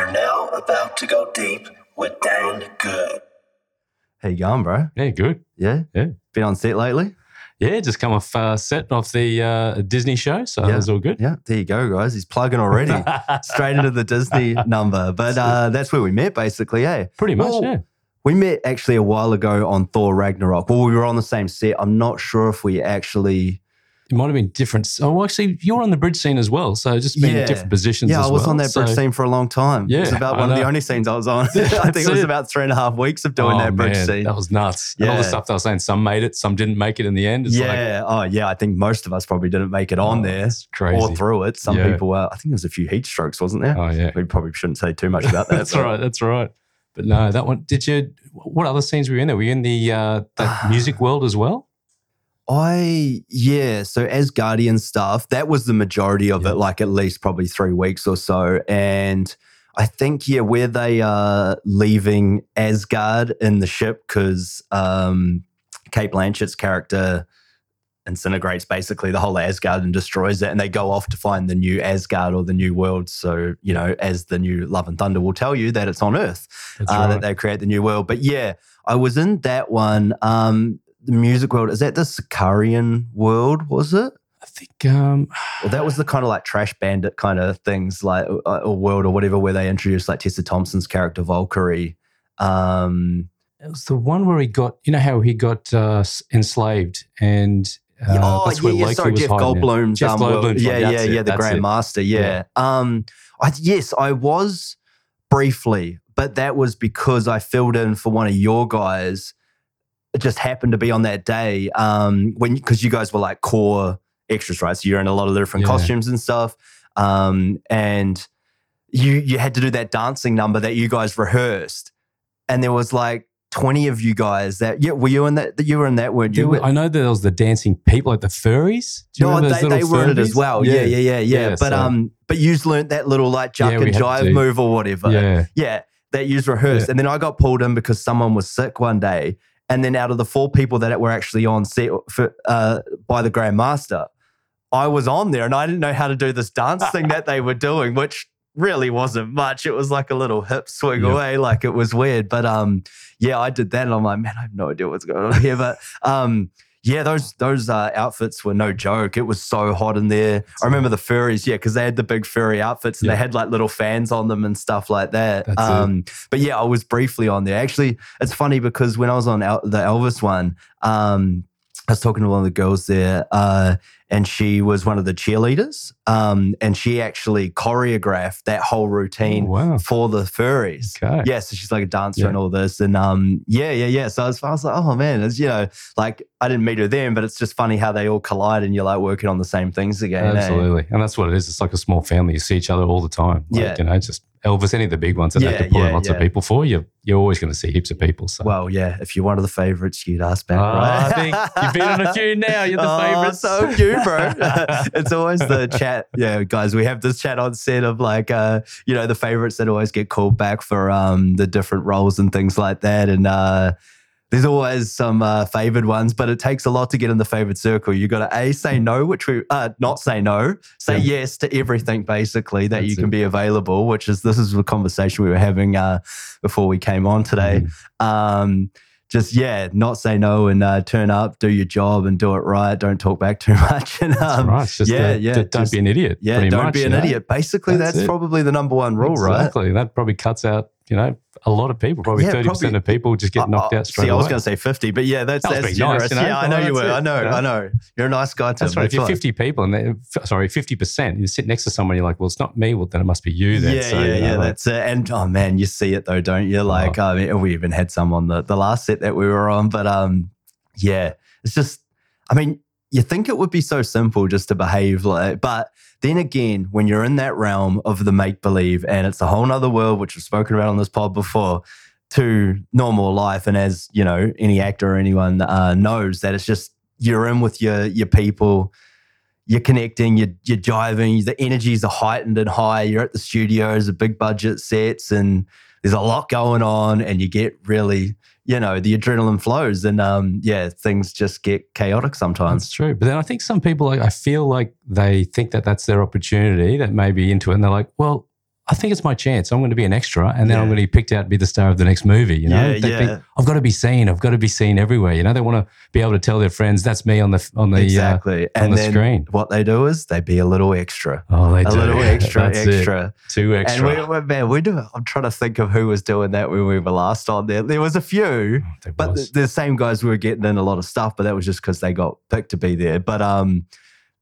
You're now about to go deep with Dan Good. How you going, bro? Yeah, good. Yeah? Yeah. Been on set lately? Yeah, just come off uh, set off the uh, Disney show, so Yeah. it was all good. Yeah, there you go, guys. He's plugging already. Straight into the Disney number. But uh, that's where we met, basically, eh? Pretty much, Well, yeah. We met actually a while ago on Thor Ragnarok. Well, we were on the same set. I'm not sure if we actually. It might have been different. Oh, actually, you were on the bridge scene as well, so just being Yeah. in different positions. Yeah, I was well, on that bridge so- scene for a long time. it was about one of the only scenes I was on. I think it was it. about three and a half weeks of doing Oh, that bridge man, scene. That was nuts. And all the stuff they were saying, some made it, some didn't make it in the end. It's like, yeah. oh, yeah. I think most of us probably didn't make it on oh, there crazy. or through it. Some Yeah. people were. I think there was a few heat strokes, wasn't there? Oh, yeah. We probably shouldn't say too much about that. that's but- right. That's right. But no, that one. Did you? What other scenes were you in there? Were you in the uh, music world as well? I yeah, so as Guardian stuff, that was the majority of Yeah. it, like at least probably three weeks or so. And I think yeah, where they are leaving Asgard in the ship because um, Cate Blanchett's character incinerates basically the whole Asgard and destroys it, and they go off to find the new Asgard or the new world. So you know, as the new Love and Thunder will tell you that it's on Earth uh, right. that they create the new world. But yeah, I was in that one. Um, the music world is that the Sakaarian world? Was it? I think. Um, Well, that was the kind of like trash bandit kind of things, like a, or world or whatever, where they introduced like Tessa Thompson's character Valkyrie. Um, It was the one where he got, you know, how he got uh, enslaved, and uh, oh that's yeah, where yeah, Loki sorry, was Jeff. Goldblum's Jeff um, yeah, yeah, it, yeah, the that's it. Grandmaster. Yeah. Um, I, yes, I was briefly, but that was because I filled in for one of your guys. It just happened to be on that day um, when because you guys were like core extras, right? So you're in a lot of different Yeah. costumes and stuff, um, and you you had to do that dancing number that you guys rehearsed, and there was like. 20 of you guys that yeah were you in that you were in that weren't you were- I know that there was the dancing people, like the furries. Do you no, they, they were in it as well. Yeah, yeah, yeah, yeah. Yeah, but so- um, but you just learned that little like juck Yeah, and jive move or whatever. yeah. Yeah, that you rehearsed, and then I got pulled in because someone was sick one day, and then out of the four people that were actually on set for, uh, by the Grandmaster, I was on there, and I didn't know how to do this dance thing that they were doing, which really wasn't much. It was like a little hip swing Yeah. away, like it was weird. But um, yeah, I did that, and I'm like, man, I have no idea what's going on here. But um, yeah, those those uh, outfits were no joke. It was so hot in there. I remember the furries, yeah, because they had the big furry outfits and Yeah. they had like little fans on them and stuff like that. Um, but yeah, I was briefly on there. Actually, it's funny because when I was on El- the Elvis one, um, I was talking to one of the girls there, uh, and she was one of the cheerleaders, um, and she actually choreographed that whole routine Oh, wow. for the furries. Okay. Yeah, so she's like a dancer Yeah. and all this, and um, yeah, yeah, yeah. So I was, I was like, oh man, it's you know, like I didn't meet her then, but it's just funny how they all collide and you're like working on the same things again. eh? Absolutely. And that's what it is. It's like a small family. You see each other all the time. Like, Yeah. You know, just Elvis, any of the big ones that they Yeah, have to pull in lots yeah. of people for, you, you're always going to see heaps of people. So. Well, yeah, if you're one of the favorites, you'd ask back, Oh, right? I think you've been on a few now. You're the oh, favourites. So cute, bro. it's always the chat. Yeah, guys, we have this chat on set of like, uh, you know, the favorites that always get called back for um the different roles and things like that. And uh, there's always some uh, favored ones, but it takes a lot to get in the favored circle. You got to a say no, which we uh, not say no, say Yeah. yes to everything basically that you can it. be available. Which is this is the conversation we were having uh, before we came on today Mm. um, just yeah, not say no and uh, turn up, do your job and do it right. Don't talk back too much. And That's um, right. Just yeah, the- yeah, the don't just- be an idiot. yeah, don't much, be an you know? idiot. Basically, That's that's, probably the number one rule, right? Exactly. That probably cuts out, you know, a lot of people. Probably Yeah, 30% probably- of people just get knocked Uh, uh, out straight See, I was going to say fifty, but yeah, that's That that's generous. nice, you know? Yeah, I know Well, you were. it, I know. I know. You're a nice guy. Tim. That's right. If you're fine. 50 people and sorry, 50%, you sit next to someone, you're like, well, it's not me. Well, then it must be you then. Yeah, So, yeah, you know, yeah. like- That's it. And oh man, you see it though, don't you? Like, Oh. I mean, we even had some on the the last set that we were on, but um, yeah, it's just. I mean, you think it would be so simple just to behave like, but then again, when you're in that realm of the make believe, and it's a whole nother world, which we've spoken about on this pod before, to normal life, and as you know, any actor or anyone uh, knows that it's just you're in with your your people you're connecting, you're, you're jiving, the energies are heightened and high. You're at the studios, the big budget sets, and there's a lot going on, and you get really, you know, the adrenaline flows, and um, yeah, things just get chaotic sometimes. That's true. But then I think some people, like, I feel like they think that that's their opportunity, that may be into it. And they're like, well, I think it's my chance. I'm going to be an extra, and then I'm going to be picked out to be the star of the next movie. You know, Yeah, they yeah. think I've got to be seen. I've got to be seen everywhere. You know, they want to be able to tell their friends that's me on the on the exactly. uh, and on the then screen. what they do is they be a little extra. Oh, they do. a do little extra, That's it. extra. Two extra. And we, we, man, we do. I'm trying to think of who was doing that when we were last on there. There was a few, There but the, the same guys were getting in a lot of stuff. But that was just because they got picked to be there. But um,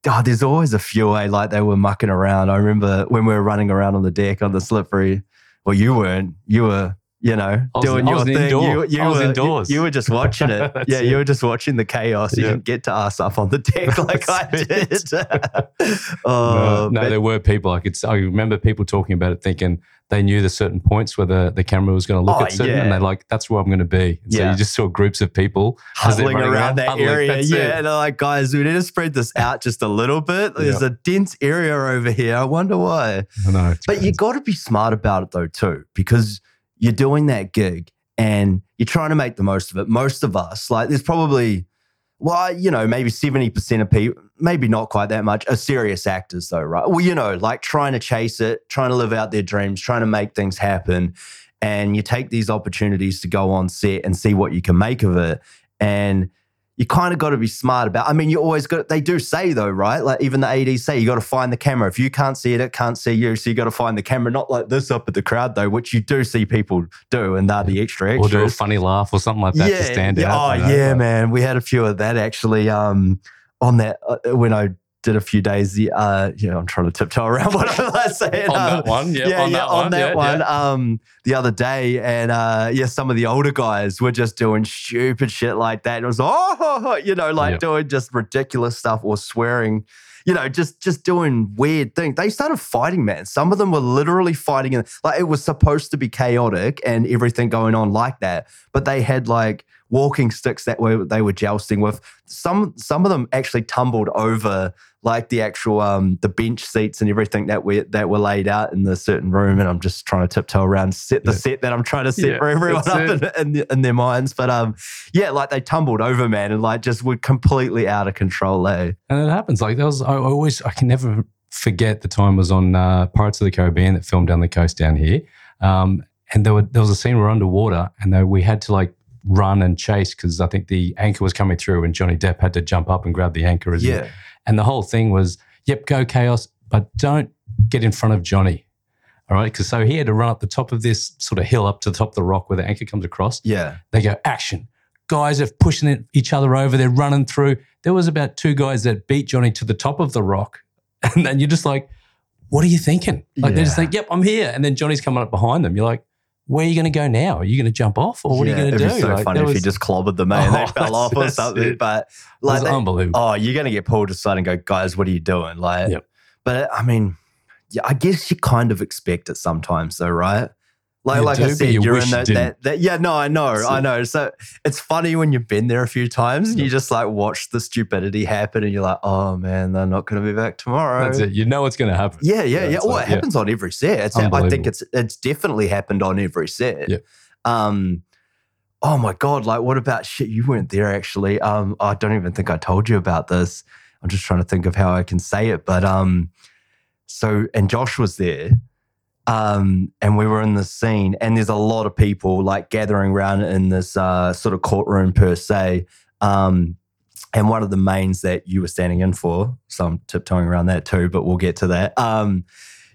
God, there's always a few. Eh, like they were mucking around. I remember when we were running around on the deck on the slippery. Well, you weren't. You were. You know, was- doing your thing. indoor. You, you I was were indoors. You, were just watching it. Yeah, it. you were just watching the chaos. You Yeah. didn't get to us up on the deck like I did. no, oh, no, but- there were people. I could. I remember people talking about it, thinking they knew the certain points where the, the camera was going to look Oh, at certain, yeah. and they're like, "That's where I'm going to be." And So you just saw groups of people huddling around, that huddling. area. Yeah, it. and they're like, guys, we need to spread this out just a little bit. There's a dense area over here. I wonder why. I know. But you crazy. got to be smart about it though, too, because you're doing that gig and you're trying to make the most of it. Most of us, like, there's probably, well, you know, maybe 70% of people, maybe not quite that much, are serious actors, though, right? Well, you know, like trying to chase it, trying to live out their dreams, trying to make things happen. And you take these opportunities to go on set and see what you can make of it. And you kind of got to be smart about. I mean, you always got. They do say though, right? Like even the ADs say, you got to find the camera. If you can't see it, it can't see you. So you got to find the camera. Not like this up at the crowd though, which you do see people do, and they're the extra or do a funny laugh or something like that to stand yeah. out. Oh you know, yeah, man. We had a few of that actually. Um, on that uh, when I did a few days. The uh, yeah, I'm trying to tiptoe around what I'm saying. On Um, that one, yeah, yeah, on yeah, that on one, that yeah, one. yeah. Um, the other day, and uh, yeah, some of the older guys were just doing stupid shit like that. And it was oh, you know, like doing just ridiculous stuff or swearing. You know, just just doing weird things. They started fighting, man. Some of them were literally fighting, and like it was supposed to be chaotic and everything going on like that. But they had like walking sticks that were they were jousting with. Some some of them actually tumbled over like the actual um the bench seats and everything that we that were laid out in the certain room and I'm just trying to tiptoe around set the Yeah. set that I'm trying to set Yeah, for everyone up in, in, in their minds but um yeah like they tumbled over man and like just were completely out of control eh? And it happens. Like that was I always I can never forget the time was on uh, Pirates of the Caribbean that filmed down the coast down here. Um, and there were there was a scene where we're underwater and they, we had to like run and chase because I think the anchor was coming through and Johnny Depp had to jump up and grab the anchor as yeah And the whole thing was, yep, go chaos, but don't get in front of Johnny. All right. Because so he had to run up the top of this sort of hill up to the top of the rock where the anchor comes across. yeah They go, action. Guys are pushing each other over. They're running through. There was about two guys that beat Johnny to the top of the rock. And then you're just like, what are you thinking? Like they're just Yeah. think, yep, I'm here. And then Johnny's coming up behind them. You're like, where are you going to go now? Are you going to jump off or what Yeah, are you going to do? so Like, funny if you just clobbered them man they Oh, fell off or something it. but like they- unbelievable. oh you're gonna get pulled aside and go guys what are you doing like Yep. but I mean yeah I guess you kind of expect it sometimes though right like You like do, I said you you're in that, didn't. that that yeah no I know So- I know so it's funny when you've been there a few times and you just like watch the stupidity happen and you're like oh man they're not gonna be back tomorrow That's it. You know what's going to happen. yeah, yeah, yeah. it's Well, like, it happens on every set. It's, I think it's it's definitely happened on every set. Yeah. Um, oh my god! Like, what about shit? You weren't there actually. Um, I don't even think I told you about this. I'm just trying to think of how I can say it. But um, so and Josh was there. Um, and we were in the scene, and there's a lot of people like gathering around in this uh, sort of courtroom per se. Um, and one of the mains that you were standing in for, so I'm tiptoeing around that too, but we'll get to that. Um,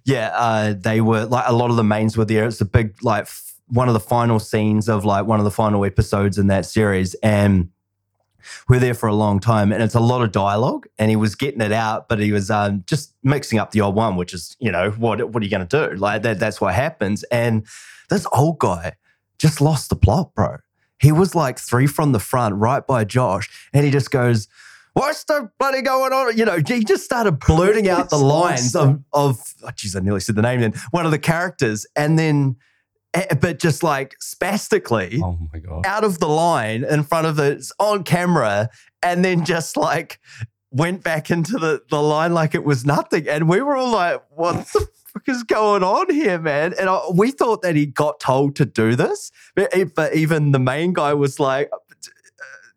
yeah, uh, they were like a lot of the mains were there. It's a big like f- one of the final scenes of like one of the final episodes in that series, and we we're there for a long time, and it's a lot of dialogue. And he was getting it out, but he was um, just mixing up the old one, which is you know what what are you going to do? Like that that's what happens. And this old guy just lost the plot, bro. He was like three from the front, right by Josh, and he just goes. What's the bloody going on? You know, he just started blurting out the lines of, of oh, geez, I nearly said the name then, one of the characters, and then, but just like spastically Oh my God. out of the line in front of it on camera, and then just like went back into the, the line like it was nothing. And we were all like, what the fuck is going on here, man? And I, we thought that he got told to do this, but, but even the main guy was like,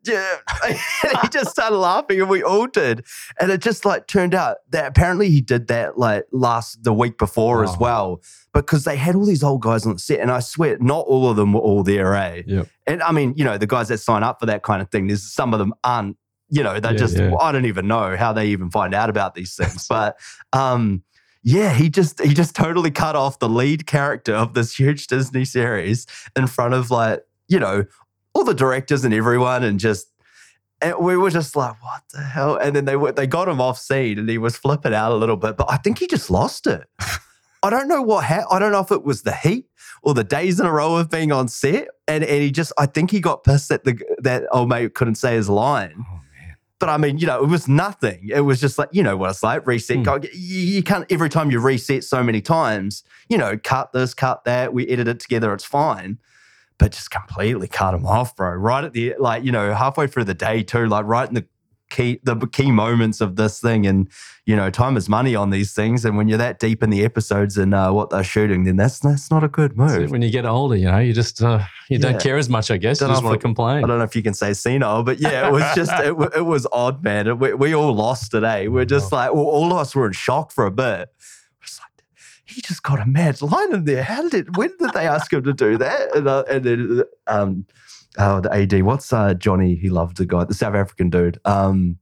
yeah. he just started laughing and we all did. And it just like turned out that apparently he did that like last, the week before as Oh. well, because they had all these old guys on the set. And I swear, not all of them were all there, eh? Yep. And I mean, you know, the guys that sign up for that kind of thing, there's some of them aren't, you know, they're Yeah, just, yeah. I don't even know how they even find out about these things. but um, yeah, he just he just totally cut off the lead character of this huge Disney series in front of like, you know, all the directors and everyone and just and we were just like, what the hell? And then they were, they got him off scene and he was flipping out a little bit, but I think he just lost it. I don't know what ha- I don't know if it was the heat or the days in a row of being on set. And and he just I think he got pissed that the that old mate couldn't say his line. Oh man. But I mean, you know, it was nothing. It was just like, you know what it's like, reset. Hmm. Go, you, you can't every time you reset so many times, you know, cut this, cut that, we edit it together, it's fine. But just completely cut him off, bro. Right at the like, you know, halfway through the day too, like right in the key the key moments of this thing. And, you know, time is money on these things. And when you're that deep in the episodes and uh, what they're shooting, then that's that's not a good it. move. When you get older, you know, you just uh, you Yeah. don't care as much. I guess you Don't just want to complain. I don't know if you can say senile, but yeah, it was just it, it was odd, man. And We, we all lost today. We're just like well, all of us were in shock for a bit. He just got a mad line in there. How did it? When did they ask him to do that? And, uh, and then um, oh, the AD. What's uh, Johnny? He loved the guy, the South African dude. Um,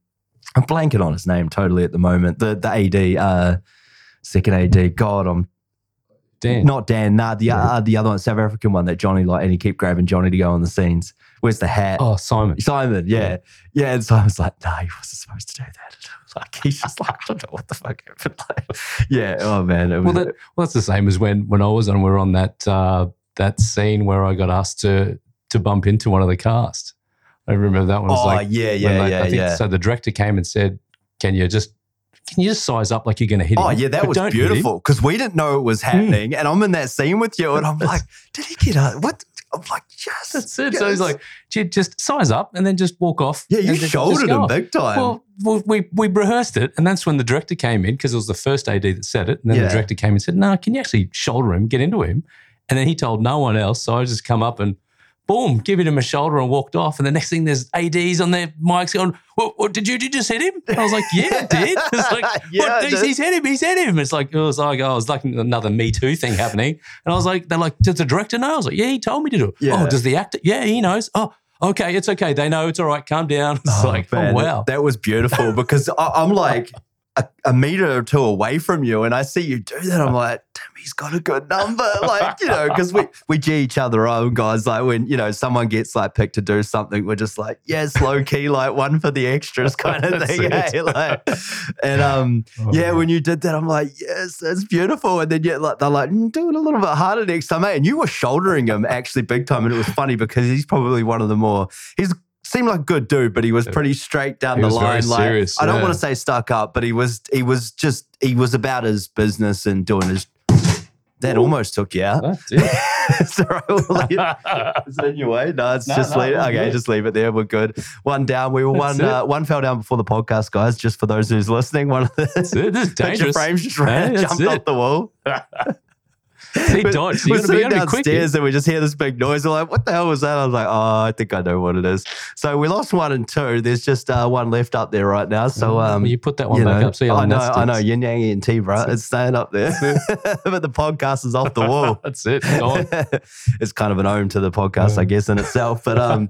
I'm blanking on his name totally at the moment. The the AD, uh, second AD. God, I'm Dan. not Dan. Nah, the Yeah. uh, the other one, South African one that Johnny like, and he kept grabbing Johnny to go on the scenes. Where's the hat? Oh, Simon. Simon, yeah. Yeah. And Simon's like, nah, he wasn't supposed to do that. Like, he's just like, I don't know what the fuck happened. Like, yeah. Oh, man. It Well, was, that, well, that's the same as when when I was on. We were on that uh, that scene where I got asked to to bump into one of the cast. I remember that one was oh, like yeah, yeah, they- yeah, I think, yeah. So the director came and said, "Can you just can you just size up like you're going to hit him?" Oh, yeah, that But was don't hit him." beautiful because we didn't know it was Hmm. happening. And I'm in that scene with you, and I'm like, did he get a what? I'm like, yes. That's it. So he's like, just size up and then just walk off. yeah, you shouldered him off." big time. Well, well, we we rehearsed it, and that's when the director came in because it was the first AD that said it. And then Yeah. the director came and said, "No, can you actually shoulder him, get into him?" And then he told no one else, so I just come up and boom, give him a shoulder and walked off. And the next thing, there's ads on their mics going, "What, what did you? Did you just hit him?" And I was like, "Yeah, I did." It's like, Yeah, he's, he's hit him. He's hit him. It's like it was like oh, it was like another Me Too thing happening. And I was like, they're like, does the director know? I was like, yeah, he told me to do it. Yeah. Oh, does the actor? Yeah, he knows. Oh. Okay, it's okay. They know it's all right. Calm down. It's Oh, like, oh, man, oh wow. That was beautiful because I, I'm like a, a meter or two away from you and I see you do that. I'm like, damn, he's got a good number. Like, you know, because we, we G each other on, guys. Like when, you know, someone gets like picked to do something, we're just like, yes, low key, like one for the extras kind of thing. hey? Like, and um, yeah, when you did that, I'm like, yes, that's beautiful. And then yeah, like they're like, mm, do it a little bit harder next time, mate. And you were shouldering him actually big time, and it was funny because he's probably one of the more he's seemed like a good dude, but he was pretty straight down He the line. Like serious, I don't yeah. want to say stuck up, but he was he was just he was about his business and doing his. That almost took you out. Sorry, we'll leave- is it in your way? No, it's No, just no, leave. Okay, good. just leave it there. We're good. One down. We were That's one. Uh, one fell down before the podcast, guys. Just for those who's listening, one of the That's it. This is dangerous. frames just ran, Hey, jumped it. off the wall. He died. So we're you to be sitting able to be quick. downstairs and we just hear this big noise. We're like, what the hell was that? I was like, oh, I think I know what it is. So we lost one and two. There's just uh, one left up there right now. So um, Well, you put that one back know, up. See how I know, I know, yin yang and tea, bro. It's staying up there, but the podcast is off the wall. That's it. Gone. it's kind of an ode to the podcast, I guess, in itself. But um,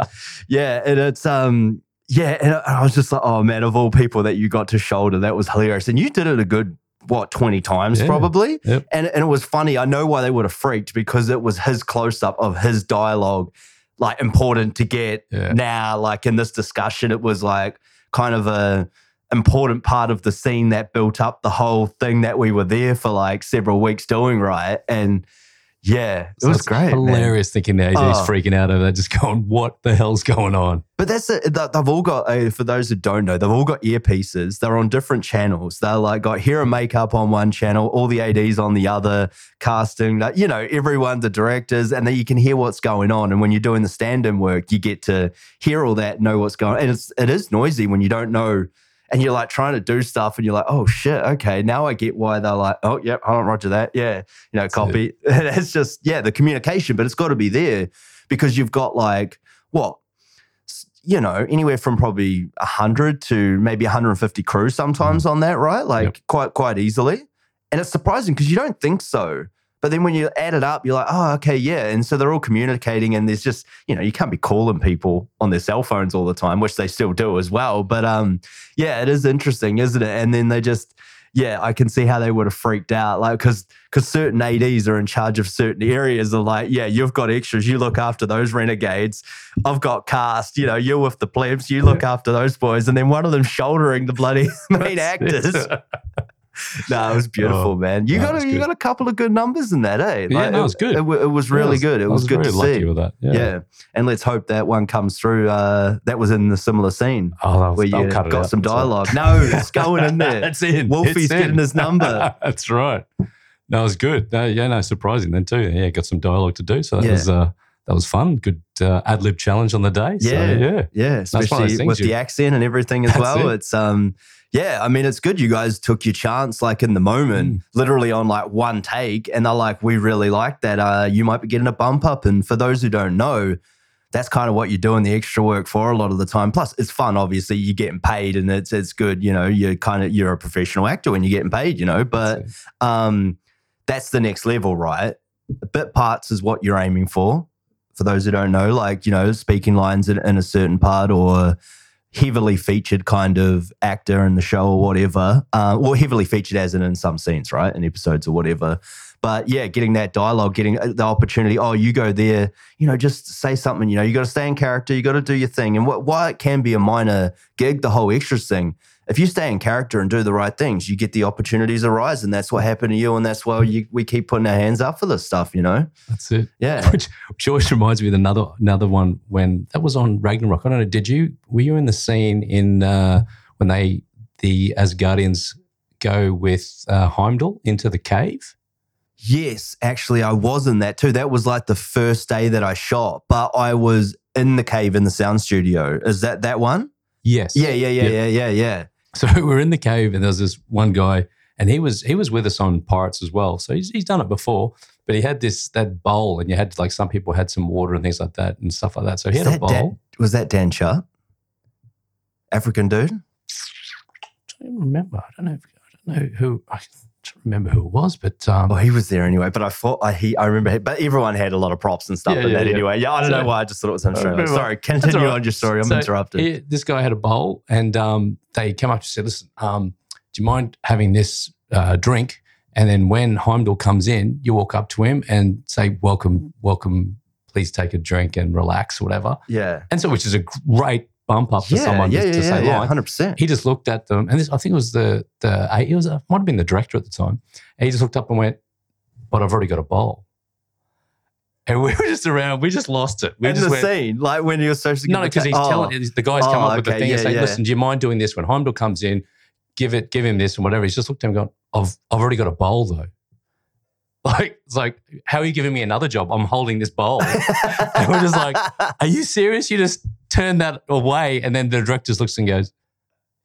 yeah, and it's um, yeah, and I was just like, oh man, of all people that you got to shoulder, that was hilarious, and you did it a good what twenty times Yeah. probably, Yep. and and it was funny. I know why they would have freaked because it was his close up of his dialogue, like important to get Yeah. now. Like in this discussion, it was like kind of a important part of the scene that built up the whole thing that we were there for like several weeks doing, right? And yeah, it So was great. man. Hilarious thinking the AD's Oh. freaking out over that, just going, what the hell's going on? But that's it. They've all got, uh, for those who don't know, they've all got earpieces. They're on different channels. They're like got hair and makeup on one channel, all the ADs on the other, casting, like, you know, everyone, the directors, and then you can hear what's going on. And when you're doing the stand in work, you get to hear all that, know what's going on. And it's, it is noisy when you don't know. And you're like trying to do stuff and you're like, oh shit, okay. Now I get why they're like, oh, yep, hold on, roger that. Yeah. You know, That's copy. it's just, yeah, the communication, but it's got to be there because you've got like, what? you know, anywhere from probably 100 to maybe 150 crew sometimes mm-hmm. on that, right? Like Yep. quite quite easily. And it's surprising because you don't think so. But then when you add it up, you're like, oh, okay, yeah. And so they're all communicating, and there's just, you know, you can't be calling people on their cell phones all the time, which they still do as well. But um, yeah, it is interesting, isn't it? And then they just, yeah, I can see how they would have freaked out, like because because certain ads are in charge of certain areas. Are like, yeah, you've got extras, you look after those renegades. I've got cast, you know, you're with the plebs, you look after those boys, and then one of them shouldering the bloody main actors. no, it was beautiful, Oh, man. You no, got a, you got a couple of good numbers in that, eh? Yeah, no, it was good. It, wa- it was Yeah, really good. It I was, good to lucky see. with that. Yeah. Yeah. and let's hope that one comes through. Uh, that was in the similar scene Oh, that was, where you got out. some dialogue. No, it's going in there. That's in. Wolfie's It's in. getting his number. That's right. No, it was good. No, yeah, no, surprising then too. Yeah, got some dialogue to do. So that Yeah. was uh, that was fun. Good uh, ad lib challenge on the day. So, Yeah. yeah. Yeah, those especially with you- the accent and everything as That's well. it. It's um yeah, I mean it's good you guys took your chance like in the moment, Mm. literally on like one take and they're like we really like that uh you might be getting a bump up and for those who don't know that's kind of what you're doing the extra work for a lot of the time. Plus, it's fun. Obviously, you're getting paid, and it's it's good. You know, you're kind of you're a professional actor when you're getting paid. You know, but That's um, that's the next level, right? Bit parts is what you're aiming for. For those who don't know, like you know, speaking lines in, in a certain part or heavily featured kind of actor in the show or whatever, uh, or heavily featured as in in some scenes, right, in episodes or whatever. But yeah, getting that dialogue, getting uh, the opportunity. Oh, you go there, you know, just say something. You know, you got to stay in character. You got to do your thing. And what, why it can be a minor gig, the whole extras thing. If you stay in character and do the right things, you get the opportunities arise, and that's what happened to you. And that's why you, we keep putting our hands up for this stuff. You know? That's it. Yeah. Which, which always reminds me of another another one when that was on Ragnarok. I don't know. Did you were you in the scene in uh, when they the Asgardians go with uh, Heimdall into the cave? Yes, actually, I was in that too. That was like the first day that I shot, but I was in the cave in the sound studio. Is that that one? Yes. Yeah, yeah, yeah, Yep. yeah, yeah, yeah. So we're in the cave, and there's this one guy, and he was he was with us on Pirates as well. So he's, he's done it before, but he had this that bowl, and you had like some people had some water and things like that and stuff like that. So he had a bowl. Dan- was that Dan Sharp? African dude? I don't remember. I don't know. If, I don't know who. I remember who it was, but um, Oh, he was there anyway. But I thought I he I remember, he, but everyone had a lot of props and stuff Yeah, yeah, that yeah. anyway. Yeah, I don't So- know why. I just thought it was interesting. remember- Sorry, continue right. on your story. I'm So interrupted. he- this guy had a bowl, and um, they came up to say, "Listen, um, do you mind having this uh, drink?" And then when Heimdall comes in, you walk up to him and say, "Welcome, welcome. Please take a drink and relax, whatever." yeah, And so, which is a great bump up for yeah, someone yeah, to, to yeah, say, yeah, "Like." Oh, hundred percent. He just looked at them, and this I think it was the the it was uh, might have been the director at the time. And he just looked up and went, "But I've already got a bowl." And we were just around. We just lost it. We In just the went, scene, like when you're give no, because he's oh, telling the guys oh, come Oh, up with the okay, thing and say. "Listen, do you mind doing this?" When Heimdall comes in, give it, give him this and whatever. He's just looked at him and gone, "I've, I've already got a bowl though." Like it's like, how are you giving me another job? I'm holding this bowl. and we're just like, are you serious? You just turn that away, and then the director just looks and goes,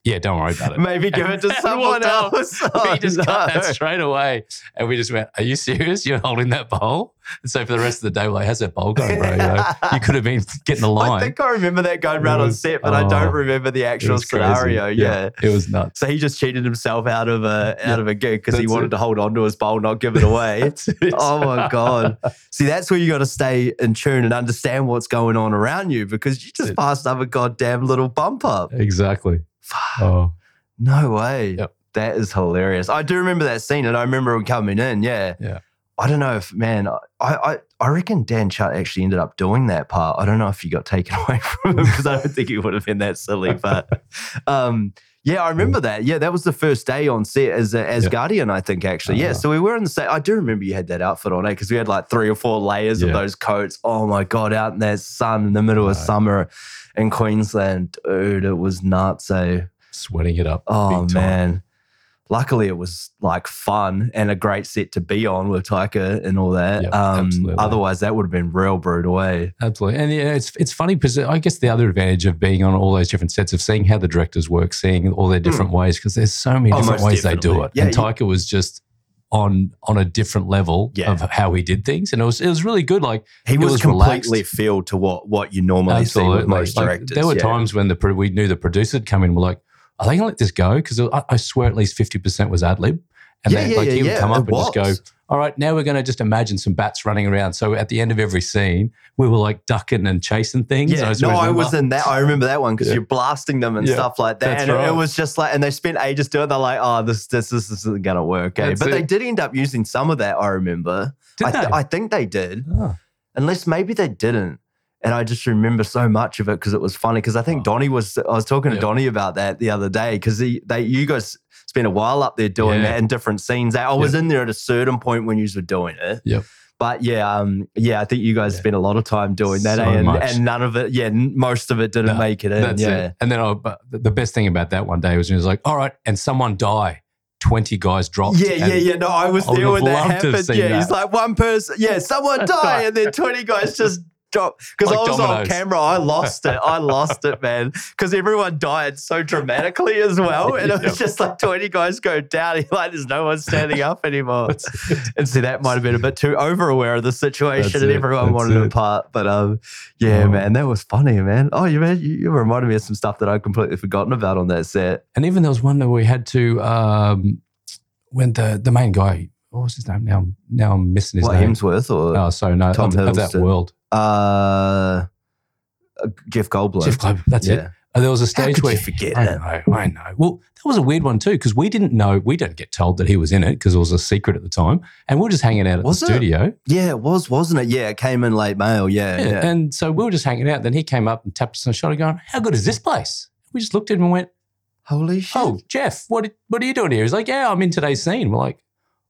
"Yeah, don't worry about it." Maybe give it to someone else. Oh, we just cut that straight away, and we just went, "Are you serious? You're holding that bowl?" And so for the rest of the day, we're like, "How's that bowl going, bro? You, know, you could have been getting the line. I line." think I remember that going around on set, but I oh, don't remember the actual scenario. Yeah. it was nuts. So he just cheated himself out of a out Yeah, of a gig because he wanted it. to hold on to his bowl, not give it away. Oh my god! See, that's where you got to stay in tune and understand what's going on around you because you just It- passed up a goddamn little bump up. Exactly. Fuck, Oh, no way. Yep. That is hilarious. I do remember that scene, and I remember him coming in. Yeah. Yeah. I don't know if man, I I, I reckon Dan Chut actually ended up doing that part. I don't know if he got taken away from him because I don't think he would have been that silly. But um, yeah, I remember that. Yeah, that was the first day on set as as Yeah. Guardian, I think actually. Yeah, Ah. so we were in the same. I do remember you had that outfit on, eh? Because we had like three or four layers of those coats. Oh my god, out in that sun in the middle of summer in Queensland, dude, it was nuts. Eh? sweating it up. Oh big time. man. Luckily, it was like fun and a great set to be on with Taika and all that. Yep, um, absolutely. otherwise, that would have been real brutal. Eh? Absolutely, and yeah, it's it's funny because I guess the other advantage of being on all those different sets of seeing how the directors work, seeing all their different ways, because there's so many Oh, different ways they do it. Yeah, and Taika was just on on a different level Yeah. of how he did things, and it was it was really good. Like He was, was completely relaxed. filled to what what you normally see with most Like, directors. there were yeah. times when the we knew the producer would come in. We're like, are they gonna let this go? Because I, I swear at least fifty percent was ad lib, and Yeah, then yeah, like yeah, he would come up it and just go, all right, now we're going to just imagine some bats running around. So at the end of every scene, we were like ducking and chasing things. Yeah, just no, I was in that. I remember that one because Yeah. you're blasting them and Yeah, stuff like that, that's and it- it was just like, and they spent ages doing. it. They're like, oh, this this this isn't gonna work, eh? But they did end up using some of that. I remember. Did I, th- they? I think they did, Oh, unless maybe they didn't. And I just remember so much of it because it was funny. Because I think. Donnie was. I was talking to Yeah. Donnie about that the other day because they you guys spent a while up there doing Yeah. that in different scenes. I was in there at a certain point when you were doing it. Yep. But yeah, um, yeah, I think you guys Yeah. spent a lot of time doing that, So and, and none of it, yeah, most of it didn't No, make it in. yeah, it. And then I, but the best thing about that one day was when it was like, all right, and someone die. 20 guys dropped. Yeah, yeah, yeah. No, I was I there when that loved to have happened. Yeah, he's like one person. Yeah, someone die, and then twenty guys just drop. Because Like I was on camera, I lost it. I lost it, man. Because everyone died so dramatically as well, and it was just like twenty guys go down. You're like, there's no one standing up anymore. And see, that might have been a bit too over aware of the situation, That's and everyone wanted it. it part. But um, yeah, Oh. man, that was funny, man. Oh, you man, you, you reminded me of some stuff that I'd completely forgotten about on that set. And even there was one that we had to, um, when the, the main guy, what was his name? Now, now I'm missing his What name. Hemsworth or Oh, sorry, no, Tom of, of that world. uh, Jeff Goldblum. Jeff Glover, that's it. yeah. Uh, there was a stage where you forget I know, I know. Well, that was a weird one too because we didn't know. We didn't get told that he was in it because it was a secret at the time, and we were just hanging out at Was the it? studio. Yeah, it was, wasn't it? Yeah, it came in late mail. Yeah, Yeah, yeah. And so we were just hanging out. Then he came up and tapped us on the shoulder, going, "How good is this place?" We just looked at him and went, Holy shit! "Oh, Jeff, what what are you doing here?" He's like, "Yeah, I'm in today's scene." We're like,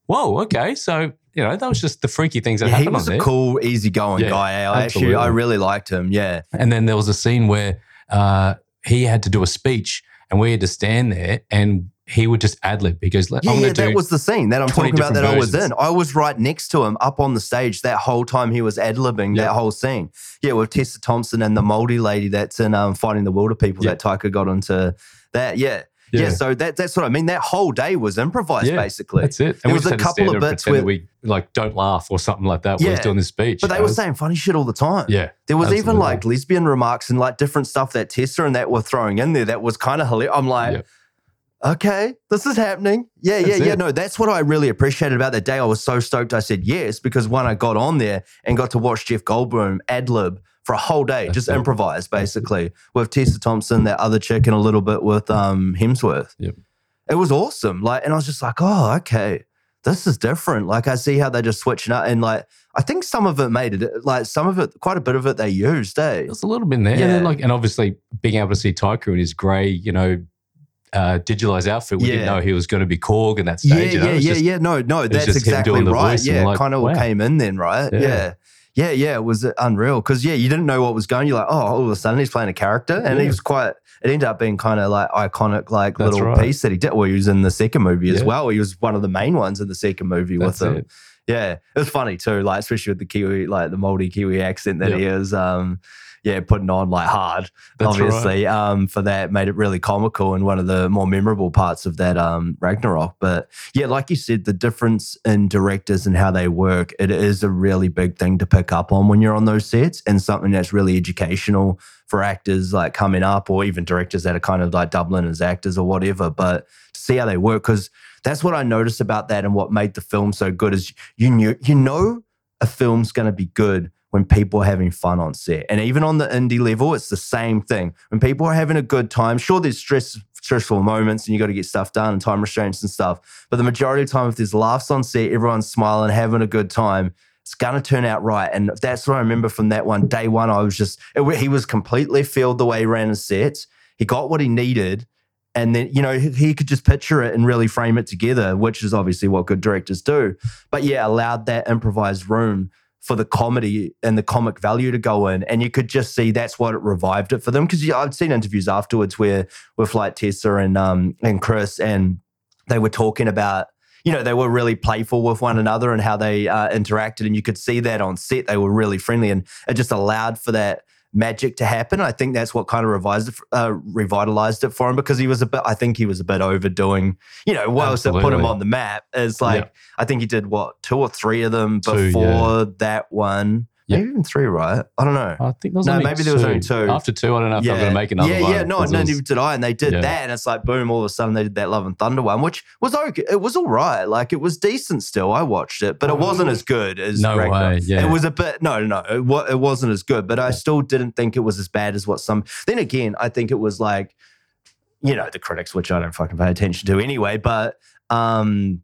"Whoa, okay." So you know, that was just the freaky things that yeah, he happened was on a there. cool, easygoing Yeah, guy. I actually, I really liked him. Yeah, And then there was a scene where uh, he had to do a speech, and we had to stand there, and he would just ad lib. He goes, yeah, "I'm yeah. That was the scene that I'm talking about. That different I was versions. in. I was right next to him, up on the stage that whole time he was ad libbing that whole scene. Yeah, with Tessa Thompson and the moldy lady that's in um, Fighting the Wilder People. That Taika got into that. Yeah. Yeah, so that that's what I mean. That whole day was improvised, Yeah, basically. That's it. There we was a couple of bits where- we like don't laugh or something like that. while he's Yeah. doing this speech. But they were saying funny shit all the time. yeah, There was even like lesbian remarks and like different stuff that Tessa and that were throwing in there that was kind of hilarious. I'm like, okay, this is happening. Yeah, yeah, That's yeah. it. No, that's what I really appreciated about that day. I was so stoked I said yes because when I got on there and got to watch Jeff Goldblum ad lib for a whole day, That's just it. improvise basically with Tessa Thompson, that other chick, and a little bit with um Hemsworth. Yep. It was awesome. Like, and I was just like, oh, okay. This is different. Like, I see how they're just switching up, and like, I think some of it made it. Like, some of it, quite a bit of it, they used. Eh? there's a little bit in there. Yeah. And like, and obviously being able to see Taika in his grey, you know, uh, digitalized outfit, we didn't know he was going to be Korg in that Yeah, stage. you know? yeah, yeah, just- yeah. No, no, that's exactly right. Yeah, like, kind of wow. came in then, right? Yeah. Yeah. Yeah. Yeah, It was unreal because, yeah, you didn't know what was going. You're like, oh, all of a sudden he's playing a character. And he was quite, it ended up being kind of like iconic, like That's little right. piece that he did. Well, he was in the second movie as well. He was one of the main ones in the second movie That's with him. it. Yeah, it was funny too, like especially with the Kiwi, like the moldy Kiwi accent that Yeah. he is. Um, yeah, putting on like hard, That's right. obviously. Um, for that made it really comical and one of the more memorable parts of that um Ragnarok. But yeah, like you said, the difference in directors and how they work, it is a really big thing to pick up on when you're on those sets, and something that's really educational for actors like coming up, or even directors that are kind of like doubling as actors or whatever. But to see how they work, because that's what I noticed about that and what made the film so good is you knew you know a film's going to be good when people are having fun on set. And even on the indie level, it's the same thing. When people are having a good time, sure there's stress stressful moments and you got to get stuff done and time restraints and stuff. But the majority of the time if there's laughs on set, everyone's smiling, having a good time, it's going to turn out right. And that's what I remember from that one. Day one, I was just, it, he was completely filled the way he ran his sets. He got what he needed and then you know he, he could just picture it and really frame it together which is obviously what good directors do but yeah allowed that improvised room for the comedy and the comic value to go in and you could just see that's what it revived it for them. Because i've seen interviews afterwards where with like tessa and um and chris and they were talking about you know they were really playful with one another and how they uh, interacted and you could see that on set. They were really friendly and it just allowed for that magic to happen. I think that's what kind of revised, uh, revitalized it for him because he was a bit. I think he was a bit overdoing. You know, what else that put him on the map is like Yeah. I think he did what two or three of them Two, before that one. Yeah. Maybe even three, right? I don't know. I think there was No, only maybe there was only two. After two, I don't know if I'm going to make another yeah, one. Yeah, no, 'cause no, was- neither did I. And they did Yeah. that, and it's like boom, all of a sudden they did that Love and Thunder one, which was okay. It was all right. Like it was decent still. I watched it, but it wasn't as good as No Ragnarok. way, yeah. It was a bit no, no, no. It, it wasn't as good, but I still didn't think it was as bad as what some. Then again, I think it was like, you know, the critics, which I don't fucking pay attention to anyway, but um.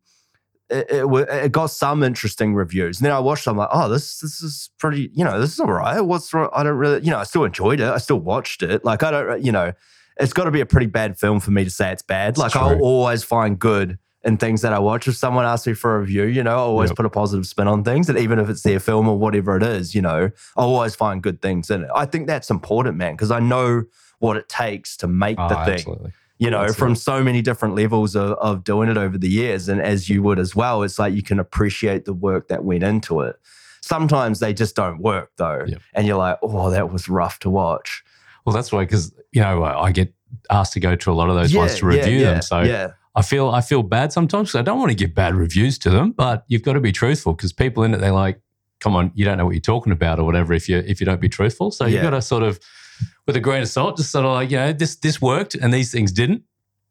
It, it, it got some interesting reviews. And then I watched. I'm like, oh, this this is pretty. You know, this is all right. What's wrong? I don't really. You know, I still enjoyed it. I still watched it. Like I don't. You know, it's got to be a pretty bad film for me to say it's bad. It's like true. I'll always find good in things that I watch. If someone asks me for a review, you know, I always Yep. put a positive spin on things. And even if it's their film or whatever it is, you know, I always find good things in it. I think that's important, man, because I know what it takes to make Oh, the ah, thing absolutely. You know, That's from so many different levels of, of doing it over the years. And as you would as well, it's like you can appreciate the work that went into it. Sometimes they just don't work though. Yep. And you're like, oh, that was rough to watch. Well, that's why, because you know, I get asked to go to a lot of those ones to review yeah, them. So yeah. I feel I feel bad sometimes 'cause I don't want to give bad reviews to them, but you've got to be truthful because people in it they're like, "Come on, you don't know what you're talking about" or whatever. If you if you don't be truthful, so Yeah. you've got to sort of, with a grain of salt, just sort of like you know this this worked and these things didn't,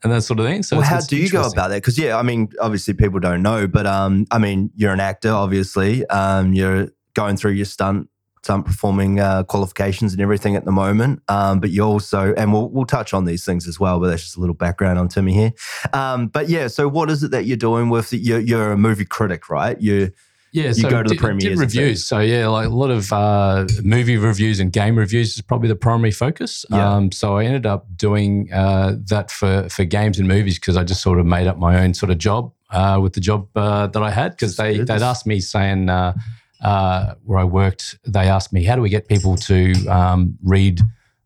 and that sort of thing. So well, how do you go about that? Because yeah, I mean, obviously people don't know, but um, I mean, you're an actor, obviously. Um, you're going through your stunt stunt performing uh, qualifications and everything at the moment. Um, but you also, and we'll we'll touch on these things as well. But that's just a little background on Timmy here. Um, but yeah, so what is it that you're doing with? You're, you're a movie critic, right? You Yeah, You so go to the did, premieres did reviews. So yeah, like a lot of uh, movie reviews and game reviews is probably the primary focus. Yeah. Um, so I ended up doing uh, that for for games and movies because I just sort of made up my own sort of job uh, with the job uh, that I had because they they'd asked me saying uh, uh, where I worked, they asked me how do we get people to um, read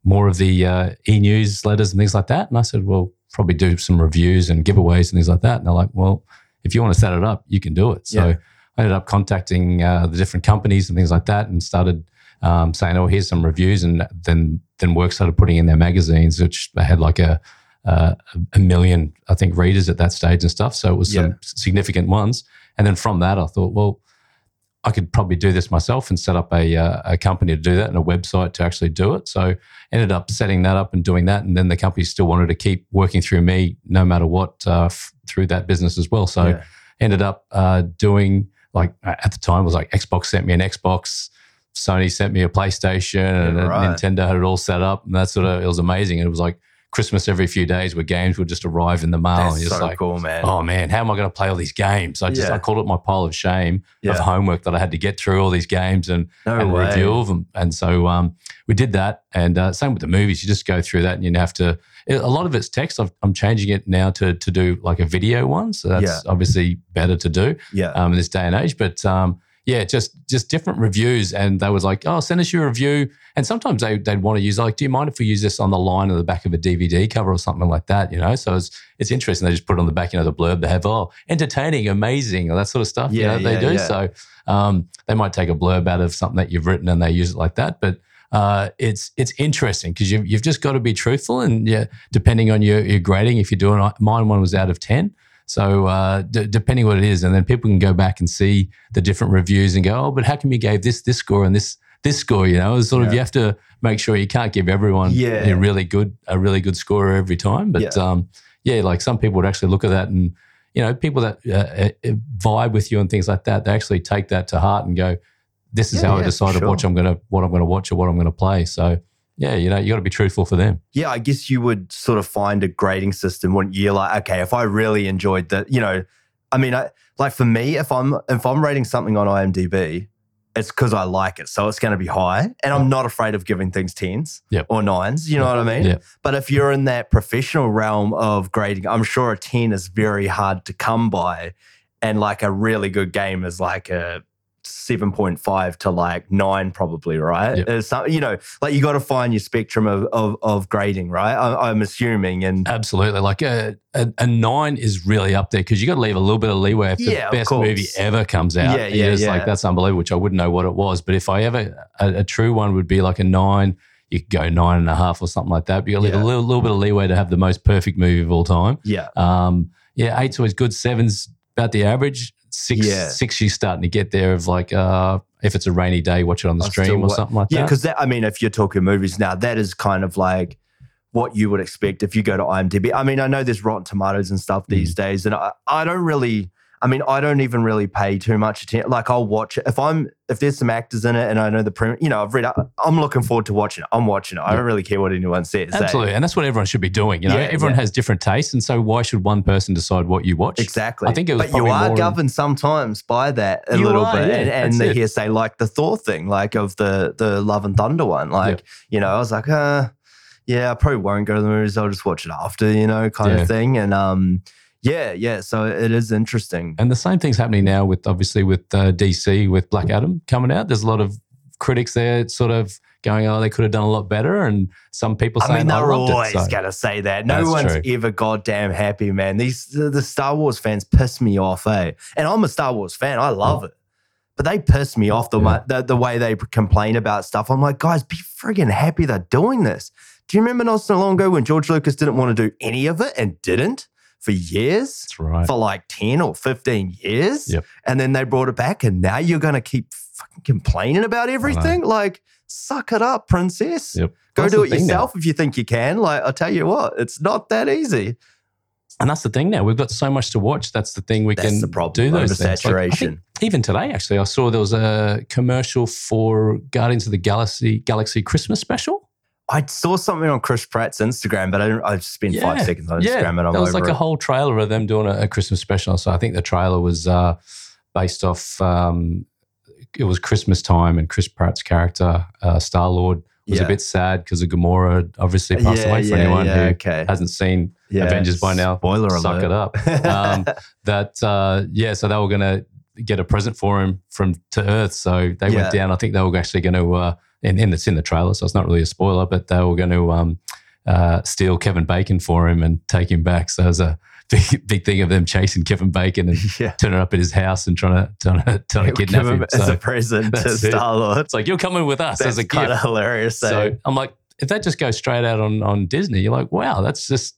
more of the uh, e newsletters and things like that, and I said, well, probably do some reviews and giveaways and things like that. And they're like, well, if you want to set it up, you can do it. So Yeah. I ended up contacting uh, the different companies and things like that, and started um, saying, "Oh, here's some reviews," and then then work started putting in their magazines, which they had like a uh, a million, I think, readers at that stage and stuff. So it was Yeah. some significant ones. And then from that, I thought, well, I could probably do this myself and set up a uh, a company to do that and a website to actually do it. So ended up setting that up and doing that, and then the company still wanted to keep working through me no matter what uh, f- through that business as well. So Yeah. ended up uh, doing like at the time it was like Xbox sent me an Xbox, Sony sent me a PlayStation, and Yeah, uh, right. Nintendo had it all set up, and that sort of it was amazing. And it was like Christmas every few days where games would just arrive in the mail. That's so like, cool, man. oh man, how am I going to play all these games? I just Yeah. I called it my pile of shame Yeah. of homework that I had to get through all these games and, no and review of them. And so um, we did that. And uh, same with the movies. You just go through that and you have to. A lot of it's text. I've, I'm changing it now to to do like a video one. So that's Yeah. obviously better to do Yeah. um, in this day and age. But um, yeah, just just different reviews, and they was like, "Oh, send us your review." And sometimes they they'd want to use like, "Do you mind if we use this on the line or the back of a DVD cover or something like that?" You know, so it's it's interesting. They just put it on the back, you know, the blurb they have, "Oh, entertaining, amazing," or that sort of stuff. you Yeah, know, they yeah, do. yeah. So um, they might take a blurb out of something that you've written and they use it like that, but. Uh, it's it's interesting because you've, you've just got to be truthful and yeah, depending on your, your grading, if you're doing mine, one was out of ten, so uh, d- depending what it is, and then people can go back and see the different reviews and go, oh, but how come you gave this this score and this this score? You know, it's sort of you have to make sure you can't give everyone Yeah. a really good a really good score every time. But Yeah. um, yeah, like some people would actually look at that and you know people that uh, uh, vibe with you and things like that, they actually take that to heart and go, this is Yeah, how I decided sure. what I'm gonna what I'm gonna watch or what I'm gonna play. So yeah, you know, you got to be truthful for them. yeah, I guess you would sort of find a grading system when you're like, okay, if I really enjoyed that, you know, I mean, I like for me, if I'm if I'm rating something on IMDb, it's because I like it, so it's going to be high, and I'm not afraid of giving things tens Yep. or nines. You know what I mean? Yep. But if you're in that professional realm of grading, I'm sure a ten is very hard to come by, and like a really good game is like a. 7.5 to like 9 probably right Yep. Some, you know like you got to find your spectrum of, of, of grading right I, i'm assuming and Absolutely. Like a, a, a nine is really up there because you got to leave a little bit of leeway if Yeah, the best movie ever comes out. Yeah, yeah, just yeah. like, that's unbelievable, which I wouldn't know what it was. But if I ever, a, a true one would be like a nine. you could go nine and a half or something like that. But you leave Yeah. a little, little bit of leeway to have the most perfect movie of all time. Yeah. Um, yeah, eight's always good. Seven's about the average. Six, Yeah. six, you're starting to get there. Of like, uh, if it's a rainy day, watch it on the I'll stream or something like Yeah, that. Yeah because I mean, if you're talking movies now, that is kind of like what you would expect if you go to IMDb. I mean, I know there's Rotten Tomatoes and stuff Mm. these days, and I, I don't really. I mean, I don't even really pay too much attention. Like, I'll watch it if I'm if there's some actors in it, and I know the pre. You know, I've read. I'm looking forward to watching it. I'm watching it. I don't really care what anyone says. eh? Absolutely, and that's what everyone should be doing. You know, Yeah, everyone yeah. has different tastes, and so why should one person decide what you watch? Exactly. I think it was but you are governed sometimes by that a little are, bit, yeah, and, and the it. hearsay, like the Thor thing, like of the the Love and Thunder one. Like you know, I was like, uh, yeah, I probably won't go to the movies. I'll just watch it after, you know, kind of thing. And um, yeah, yeah. So it is interesting. And the same thing's happening now with obviously with uh, DC with Black Adam coming out. There's a lot of critics there, sort of going, "Oh, they could have done a lot better," and some people saying, I mean, they're loved always. So, gonna say that. No That's one's true. ever goddamn happy, man. These the, Star Wars fans piss me off, eh? And I'm a Star Wars fan. I love it. But they piss me off the, Yeah. the the way they complain about stuff. I'm like, guys, be friggin' happy they're doing this. Do you remember not so long ago when George Lucas didn't want to do any of it and didn't for years? that's right. For like 10 or 15 years. Yep. And then they brought it back, and now you're gonna keep fucking complaining about everything? Like, suck it up, princess. Yep. Go That's do it thing now. yourself if you think you can. Like, I'll tell you what, it's not that easy. And that's the thing now. We've got so much to watch. That's the thing we That's can the problem, do those things. Like, even today, actually, I saw there was a commercial for Guardians of the Galaxy Galaxy Christmas special. I saw something on Chris Pratt's Instagram, but I, didn't, I spent five seconds on Yeah, Instagram and I'm there was like it. a whole trailer of them doing a, a Christmas special. So I think the trailer was uh, based off. Um, it was Christmas time, and Chris Pratt's character, uh, Star Lord, was Yeah. a bit sad because of Gamora obviously passed away. For anyone who okay. hasn't seen Yeah. Avengers by now, Spoiler suck alert. it up. Um, that uh, yeah, so they were going to get a present for him from to Earth. So they Yeah. went down. I think they were actually going to, uh, and, and it's in the trailer, so it's not really a spoiler, but they were going to um, uh, steal Kevin Bacon for him and take him back. So there's a big, big thing of them chasing Kevin Bacon and yeah. turning up at his house and trying to trying to, trying to kidnap him him. as So a present to. Star Lord. it's like you're coming with us That's as a kind of hilarious. So So, I'm like, if that just goes straight out on on Disney, you're like, wow, that's just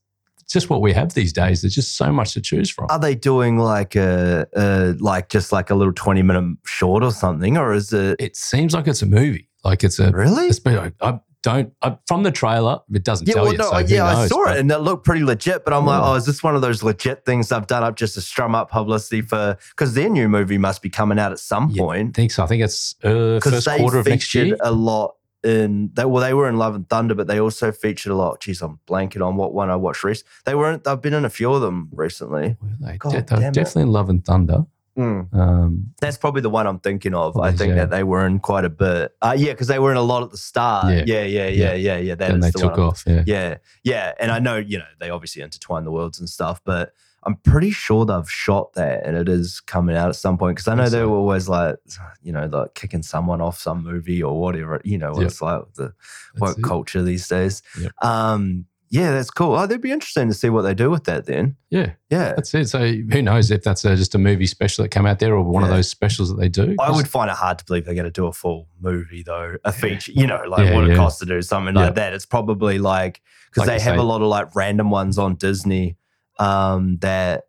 just what we have these days. There's just so much to choose from. are they doing like a, a like just like a little twenty minute short or something, or is it it seems like it's a movie. Like it's a. really? It's been, I, I don't I, from the trailer. It doesn't Yeah, tell well, you. no, so who yeah, I saw but it and it looked pretty legit. But I'm like, oh, is this one of those legit things I've done up just to strum up publicity for? Because their new movie must be coming out at some Yeah, I think so. I think it's uh, first quarter of next year. a lot in. They well, they were in Love and Thunder, but they also featured a lot. Geez, I'm blanking on what one I watched. Recently. They weren't. They've been in a few of them recently. Were they? God De- they were damn it. definitely in Love and Thunder. Um, That's probably the one I'm thinking of. It I think yeah. that they were in quite a bit. Uh, yeah, because they were in a lot at the start. Yeah. Yeah, yeah, yeah, Yeah. yeah, yeah. yeah. That then is they the took one off. Yeah. Yeah, yeah. And I know, you know, they obviously intertwine the worlds and stuff, but I'm pretty sure they've shot that and it is coming out at some point. Because I know they so. were always like, you know, like kicking someone off some movie or whatever, you know, what Yep. it's like the That's woke it. culture these days. Yep. Um, yeah, that's cool. Oh, that'd be interesting to see what they do with that then. Yeah, Yeah. that's it. So who knows if that's a, just a movie special that came out there or one of those specials that they do? I would find it hard to believe they're going to do a full movie though, a feature, you know, like Yeah, what it yeah. costs to do something Yeah. like that. It's probably like, because Like they have a lot of like random ones on Disney um, that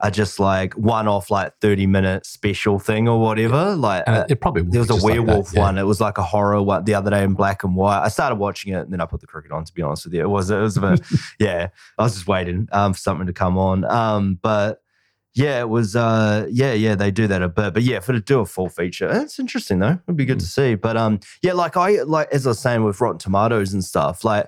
are just like one off, like 30 minute special thing or whatever. Like, uh, it, probably there was a just like that, werewolf yeah. one. It was like a horror one the other day in black and white. I started watching it and then I put the cricket on. To be honest with you, it was it was a bit, yeah. I was just waiting um, for something to come on. Um, but yeah, it was uh, yeah, yeah. They do that a bit, but yeah, for to do a full feature, it's interesting though. It'd be good to see. But um, yeah, like I like as I was saying with Rotten Tomatoes and stuff, like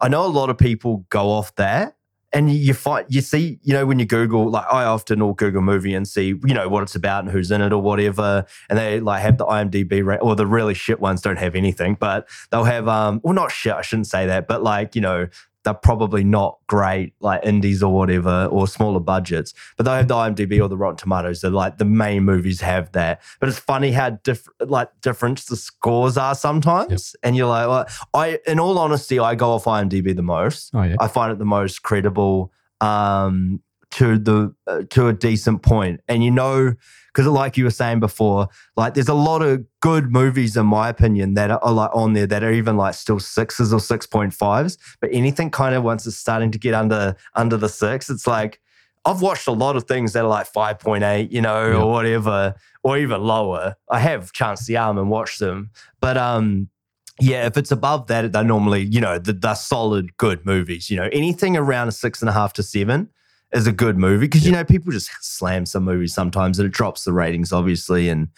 I know a lot of people go off that. And you- find you see, you know, when you Google, like I often will Google movie and see, you know, what it's about and who's in it or whatever. And they like have the IMDb ra- or the really shit ones don't have anything, but they'll have um, well, not shit. I shouldn't say that, but like you know, they're probably not great, like indies or whatever, or smaller budgets. But they'll have the IMDb or the Rotten Tomatoes. They're like the main movies have that. But it's funny how different, like different the scores are sometimes. And you're like, well, I, in all honesty, I go off IMDb the most. Oh yeah. I find it the most credible um, to the uh, to a decent point, and you know. Because, like you were saying before, like there's a lot of good movies, in my opinion, that are, like on there that are even like still sixes or six point fives. But anything kind of once it's starting to get under under the six, it's like I've watched a lot of things that are like 5.8, you know, Yeah. or whatever, or even lower. I have chanced the arm and watched them. But um, yeah, if it's above that, they're normally, you know, the, they're solid, good movies. You know, anything around a six and a half to seven is a good movie because, you know, people just slam some movies sometimes and it drops the ratings, obviously. And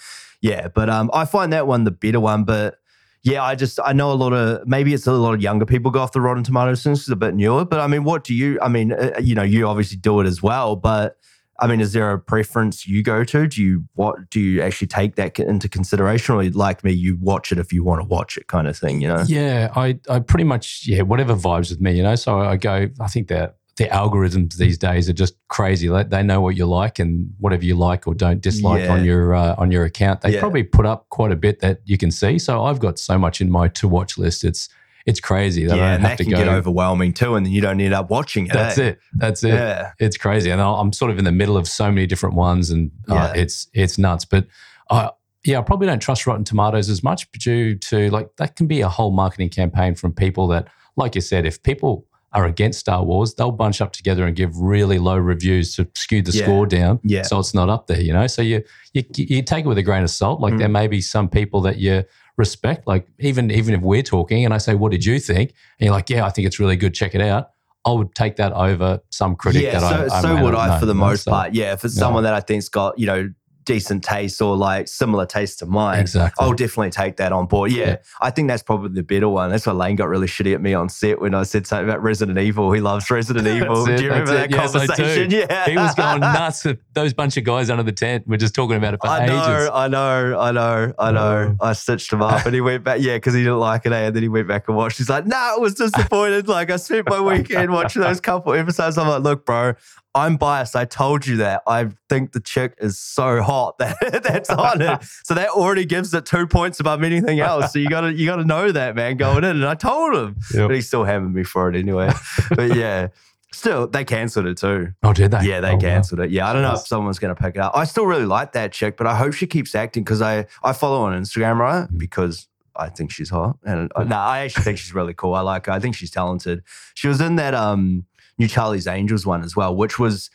yeah, but um, I find that one the better one. But yeah, I just I know a lot of maybe it's a lot of younger people go off the Rotten Tomatoes since it's a bit newer. But I mean, what do you? I mean, uh, you know, you obviously do it as well. But I mean, is there a preference you go to? Do you what do you actually take that into consideration, or like me, you watch it if you want to watch it, kind of thing? You know? Yeah, I, I pretty much yeah whatever vibes with me, you know. So I go. I think that the algorithms these days are just crazy. Like they know what you like and whatever you like or don't dislike Yeah. on your uh, on your account. They Yeah. probably put up quite a bit that you can see. So I've got so much in my to watch list. It's it's crazy that Yeah, I and have that to can go. get overwhelming too, and then you don't end up watching it. That's eh? it. That's it. Yeah. It's crazy, and I- I'm sort of in the middle of so many different ones, and uh, Yeah. it's it's nuts. But uh, yeah, I probably don't trust Rotten Tomatoes as much due to like that can be a whole marketing campaign from people that, like you said, if people are against Star Wars, they'll bunch up together and give really low reviews to skew the Yeah. score down, Yeah. so it's not up there. You know, so you you you take it with a grain of salt. Like Mm. there may be some people that you respect, like even even if we're talking and I say, "What did you think?" and you're like, "Yeah, I think it's really good. Check it out." I would take that over some critic yeah, that so, I, I so would I know, for the most so- part. Yeah, for Yeah. someone that I think's got you know decent taste or like similar taste to mine, Exactly. I'll definitely take that on board. Yeah, Yeah. I think that's probably the better one. That's why Lane got really shitty at me on set when I said something about Resident Evil. He loves Resident Evil. It, Do you remember that. Yes, conversation? Yeah, he was going nuts. with Those bunch of guys under the tent were just talking about it for ages. I ages. know, I know, I know, I know. I stitched him up and he went back, yeah, because he didn't like it, eh? And then he went back and watched. He's like, nah, I was disappointed. like, I spent my weekend watching those couple episodes. I'm like, look, bro, I'm biased. I told you that. I think the chick is so hot that that's on it. So that already gives it two points above anything else. So you gotta you gotta know that, man, going in. And I told him. Yep. But he still hammered me for it anyway. but yeah. Still, they cancelled it too. Oh, did they? Yeah, they Oh, wow. cancelled it. Yeah, I don't know if someone's going to pick it up. I still really like that chick, but I hope she keeps acting because I I follow her on Instagram, right? Mm. Because I think she's hot, and uh, no, I actually think she's really cool. I like her. I think she's talented. She was in that um New Charlie's Angels one as well, which was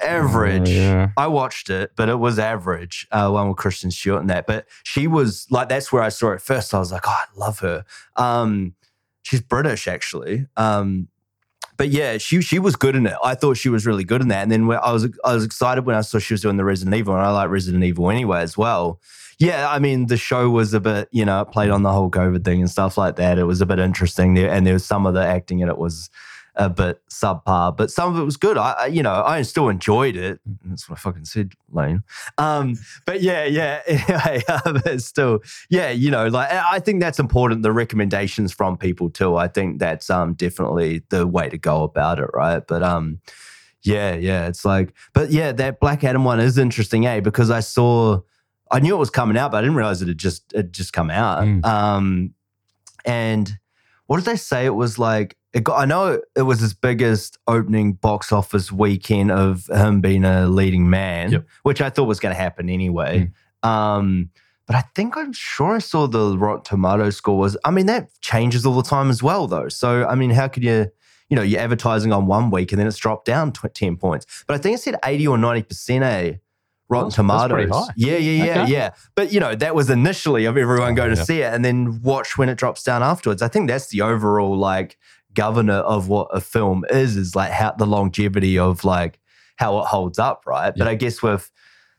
average. Oh, yeah. I watched it, but it was average. Uh, one with Kristen Stewart and that. But she was like, that's where I saw it first. I was like, oh, I love her. Um, she's British actually. Um, but yeah, she she was good in it. I thought she was really good in that. And then I was I was excited when I saw she was doing the Resident Evil, and I like Resident Evil anyway as well. Yeah, I mean the show was a bit, you know, played on the whole COVID thing and stuff like that. It was a bit interesting there, and there was some of the acting in it was a bit subpar, but some of it was good. I, you know, I still enjoyed it. That's what I fucking said, Lane. Um, but yeah, yeah. Anyway, uh, but still, yeah, you know, like I I think that's important. The recommendations from people too. I think that's um definitely the way to go about it, right? But um, yeah, yeah. It's like, but yeah, that Black Adam one is interesting, eh? Because I saw, I knew it was coming out, but I didn't realize it had just it just come out. Mm. Um, and what did they say? It was like it got. I know it was his biggest opening box office weekend of him being a leading man, Yep. which I thought was going to happen anyway. Um, but I think I'm sure I saw the Rotten Tomato score was. I mean, that changes all the time as well, though. So I mean, how could you? You know, you're advertising on one week and then it's dropped down ten points. But I think it said eighty or ninety percent. A Rotten That's- that's Tomatoes. high. Yeah, yeah, yeah, Okay. yeah. But you know, that was initially of everyone Oh, going to see it and then watch when it drops down afterwards. I think that's the overall like governor of what a film is, is like how the longevity of like how it holds up, right? But I guess with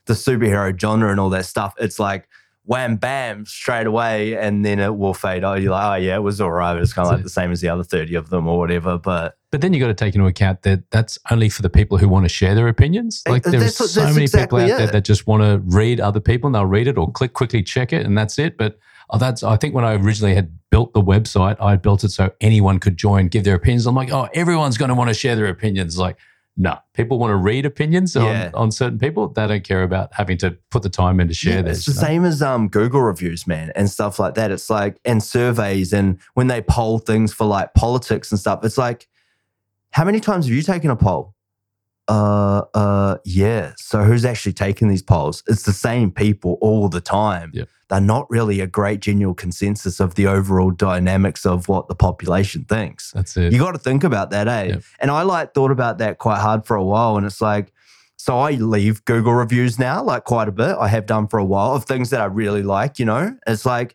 the superhero genre and all that stuff, it's like wham bam straight away and then it will fade out. You're like, oh yeah, it was all right. It's kind of like it. the same as the other 30 of them or whatever. But But then you got to take into account that that's only for the people who want to share their opinions. Like there's that's what- so many exactly people out there that just want to read other people and they'll read it or click quickly check it and that's it. But oh, that's I think when I originally had built the website, I built it so anyone could join, give their opinions. I'm like, oh, everyone's going to want to share their opinions. Like, no, people want to read opinions Yeah. on, on certain people. They don't care about having to put the time in to share Yeah, theirs. It's the same as um, Google reviews, man, and stuff like that. It's like, and surveys, and when they poll things for like politics and stuff, it's like, how many times have you taken a poll? uh, uh, yeah. So who's actually taking these polls? It's the same people all the time. Yep. They're not really a great genuine consensus of the overall dynamics of what the population thinks. That's it. You got to think about that, eh? Yep. And I like thought about that quite hard for a while. And it's like, so I leave Google reviews now, like quite a bit. I have done for a while of things that I really like, you know? It's like,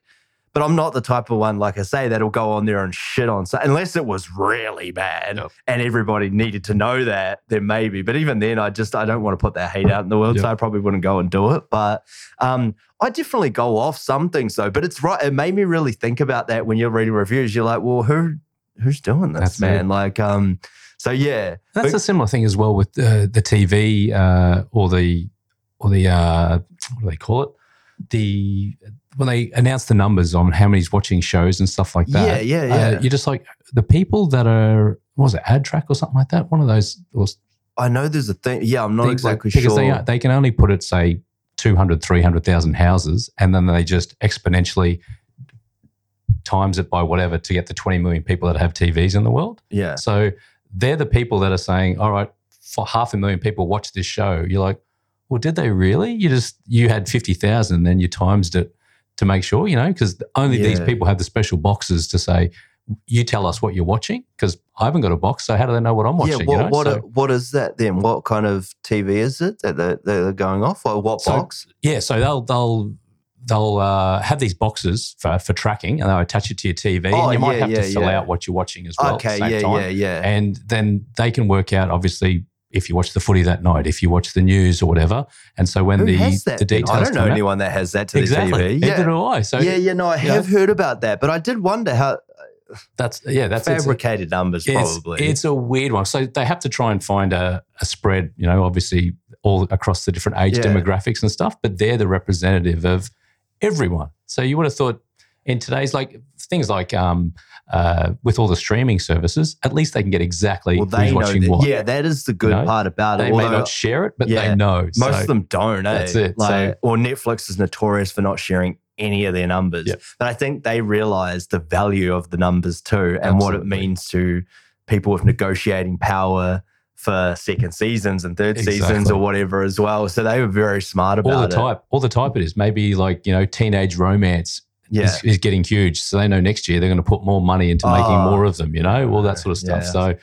but I'm not the type of one, like I say, that'll go on there and shit on so unless it was really bad Yep. and everybody needed to know that, then maybe. But even then, I just I don't want to put that hate out in the world, so I probably wouldn't go and do it. But um, I definitely go off some things though. But it's right. It made me really think about that when you're reading reviews. You're like, well, who who's doing this, That's it. man? Like, um, so yeah, That's But- a similar thing as well with uh, the TV uh, or the or the uh, what do they call it? The when they announce the numbers on how many's watching shows and stuff like yeah, that. yeah, uh, yeah. you're just like the people that are what was it ad track or something like that? One of those or I know there's a thing. Yeah, I'm not things like- exactly because sure. they they can only put it say 200 300,000 houses and then they just exponentially times it by whatever to get the 20 million people that have TVs in the world. yeah, So they're the people that are saying, all right, for half a million people watch this show. You're like, well, did they really? You just, you had 50,000 and then you times it to make sure, you know, because only these people have the special boxes to say, you tell us what you're watching because I haven't got a box. So how do they know what I'm watching? yeah. you What know? what So- what is that then? What kind of TV is it that they're, they're going off, or what So- box? Yeah, so they'll they'll they'll uh, have these boxes for, for tracking, and they'll attach it to your TV, Oh, and you might yeah, have to yeah, fill yeah. out what you're watching as well. okay, at the same yeah, time. yeah, yeah, and then they can work out obviously if you watch the footy that night, if you watch the news or whatever, and so when Who the the details I don't know come out- anyone that has that to exactly, the TV. Neither do I. So yeah, yeah. No, I yeah. have heard about that, but I did wonder how that's yeah, that's it's fabricated numbers it's, probably. it's a weird one. So they have to try and find a, a spread, you know, obviously all across the different age Yeah. demographics and stuff, but they're the representative of everyone. So you would have thought in today's like things like um, uh, with all the streaming services, at least they can get exactly well, who's watching that. what. Yeah, that is the good You know, part about they it. They may not share it, but Yeah, they know. most So- of them don't. Eh? That's it. Like, So- or Netflix is notorious for not sharing any of their numbers. Yeah. But I think they realize the value of the numbers too, and what it means to people with negotiating power for second seasons and third seasons or whatever as well. So they were very smart about it. all the it. type, all the type it is. Maybe like you know, teenage romance Yeah. is, is getting huge, so they know next year they're going to put more money into making Oh, more of them. You know, all that sort of stuff. yeah. So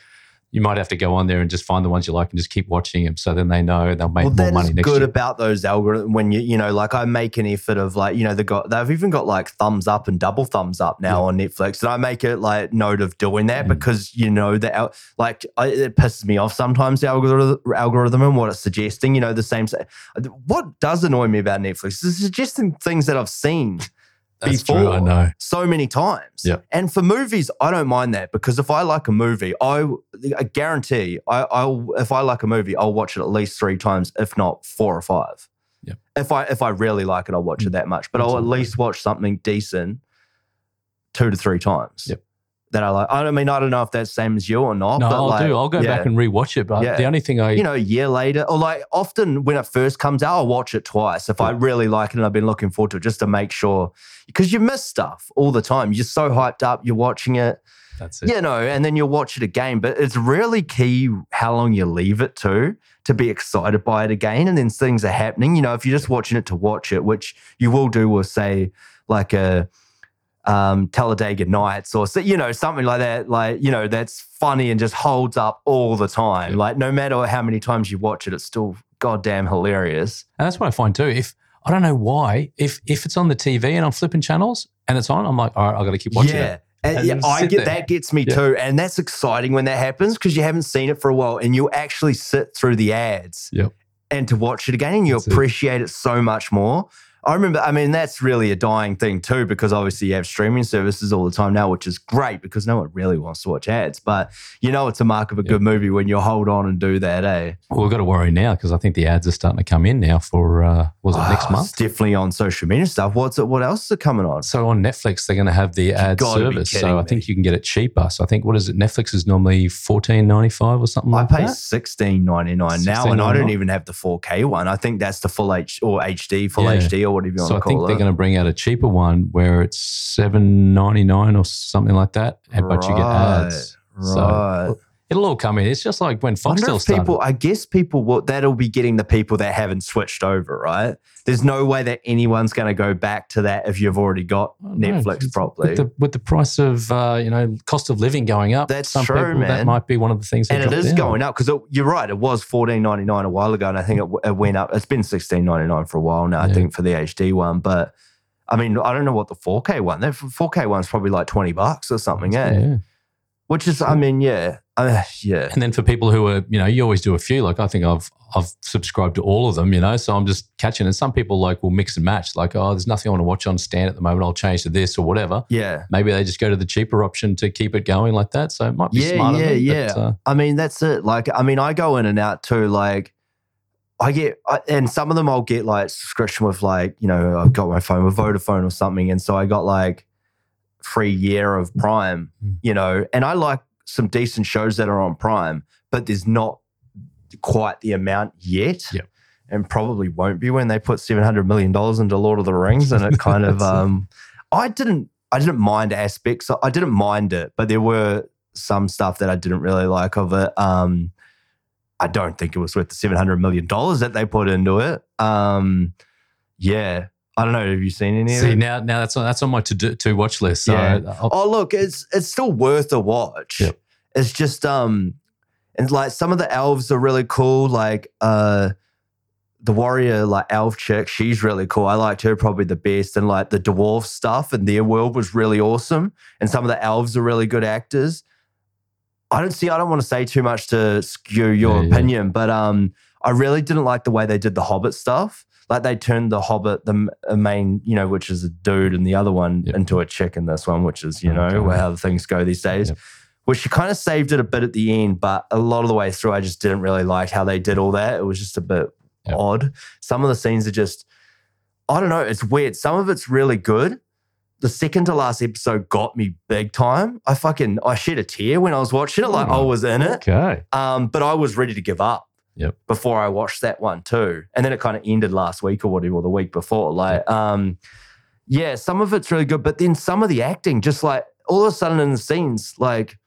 you might have to go on there and just find the ones you like and just keep watching them, so then they know they'll make well, more money next good year. about those algorithms when you you know like I make an effort of like you know they got they've even got like thumbs up and double thumbs up now Yeah. on Netflix and I make it like note of doing that Mm. because you know that like I, it pisses me off sometimes the algorithm algorithm and what it's suggesting you know the same what does annoy me about Netflix is suggesting things that I've seen That's before true. I know. so many times. Yeah. And for movies, I don't mind that because if I like a movie, I, I guarantee I, I'll if I like a movie, I'll watch it at least three times, if not four or five. Yeah. If I if I really like it, I'll watch it mm. that much. But I'll at least watch something decent two to three times. Yep. That I like. I don't mean I don't know if that's same as you or not. No, but I'll like, do. I'll go yeah. back and rewatch it. But Yeah. the only thing I you know, a year later, or like often when it first comes out, I'll watch it twice if I really like it and I've been looking forward to it just to make sure because you miss stuff all the time. You're so hyped up, you're watching it, that's it. you know, and then you'll watch it again. But it's really key how long you leave it to to be excited by it again. And then things are happening. You know, if you're just watching it to watch it, which you will do with say like a um Talladega Nights or so, you know, something like that, like, you know, that's funny and just holds up all the time. Like no matter how many times you watch it, it's still goddamn hilarious. And that's what I find too. If I don't know why, if if it's on the TV and I'm flipping channels and it's on, I'm like, all right, I got to keep watching yeah. it. And yeah, I get there. that gets me Yeah. too, and that's exciting when that happens because you haven't seen it for a while, and you actually sit through the ads Yep. and to watch it again, and you That's it. appreciate it so much more. I remember, I mean, that's really a dying thing too, because obviously you have streaming services all the time now, which is great because no one really wants to watch ads. But you know, it's a mark of a Yeah. good movie when you hold on and do that, eh? Well, we've got to worry now because I think the ads are starting to come in now for uh, was it next Oh, month? It's definitely on social media stuff. What's it? What else is it coming on? So on Netflix, they're going to have the ad service. So I think you can get it cheaper. So I think what is it? Netflix is normally fourteen ninety five or something like that. I like pay that. sixteen ninety nine now, and I don't even have the four K one. I think that's the full H or HD, full Yeah. HD, whatever you want So to I think they're going to bring out a cheaper one where it's seven ninety nine or something like that, but you get Right, ads. Right. So It'll all come in. It's just like when Foxtel started. people, I guess people will, that'll be getting the people that haven't switched over, right? There's no way that anyone's going to go back to that if you've already got Netflix it's- properly. with the with the price of uh, you know cost of living going up. That's some true, people, That might be one of the things. and it is down. going up because you're right. It was fourteen ninety nine a while ago, and I think it, it went up. It's been sixteen ninety nine for a while now. I think for the HD one, but I mean, I don't know what the four K one. The four K one's probably like twenty bucks or something, eh? Yeah. Which is, I mean, yeah, uh, yeah, And then for people who are, you know, you always do a few. Like I think I've I've subscribed to all of them, you know. So I'm just catching. And some people like will mix and match. Like, oh, there's nothing I want to watch on Stan at the moment. I'll change to this or whatever. yeah. Maybe they just go to the cheaper option to keep it going like that. So it might be Yeah, smart. of yeah, but, yeah. uh, I mean, that's it. Like, I mean, I go in and out too. Like, I get, and some of them I'll get like subscription with like, you know, I've got my phone with Vodafone or something, and so I got like free year of Prime, Mm. you know, and I like some decent shows that are on Prime, but there's not quite the amount yet. Yep. And probably won't be when they put seven hundred million dollars into Lord of the Rings, and it kind of, um, I didn't, I didn't mind aspects. I didn't mind it, but there were some stuff that I didn't really like of it. Um, I don't think it was worth the seven hundred million dollars that they put into it. Um, yeah, I don't know. Have you seen any of see it? now, now that's on that's on my to do, to watch list. So Yeah. I'll, Oh, look, it's it's still worth a watch. Yep. It's just um, and like some of the elves are really cool. Like uh, the warrior like elf chick, she's really cool. I liked her probably the best, and like the dwarf stuff in their world was really awesome. And some of the elves are really good actors. I don't see. I don't want to say too much to skew your Yeah, yeah. opinion, but um, I really didn't like the way they did the Hobbit stuff. Like they turned the Hobbit, the uh, main, you know, which is a dude, and the other one Yep. into a chick in this one, which is, you know, Okay. how things go these days. Yep. Which she kind of saved it a bit at the end, but a lot of the way through, I just didn't really like how they did all that. It was just a bit Yep. odd. Some of the scenes are just, I don't know, it's weird. Some of it's really good. The second to last episode got me big time. I fucking I shed a tear when I was watching it, like I Oh, was in it. okay. Um, but I was ready to give up. Yep. Before I watched that one too, and then it kind of ended last week or whatever, or the week before. Like, um, yeah, some of it's really good, but then some of the acting, just like all of a sudden in the scenes, like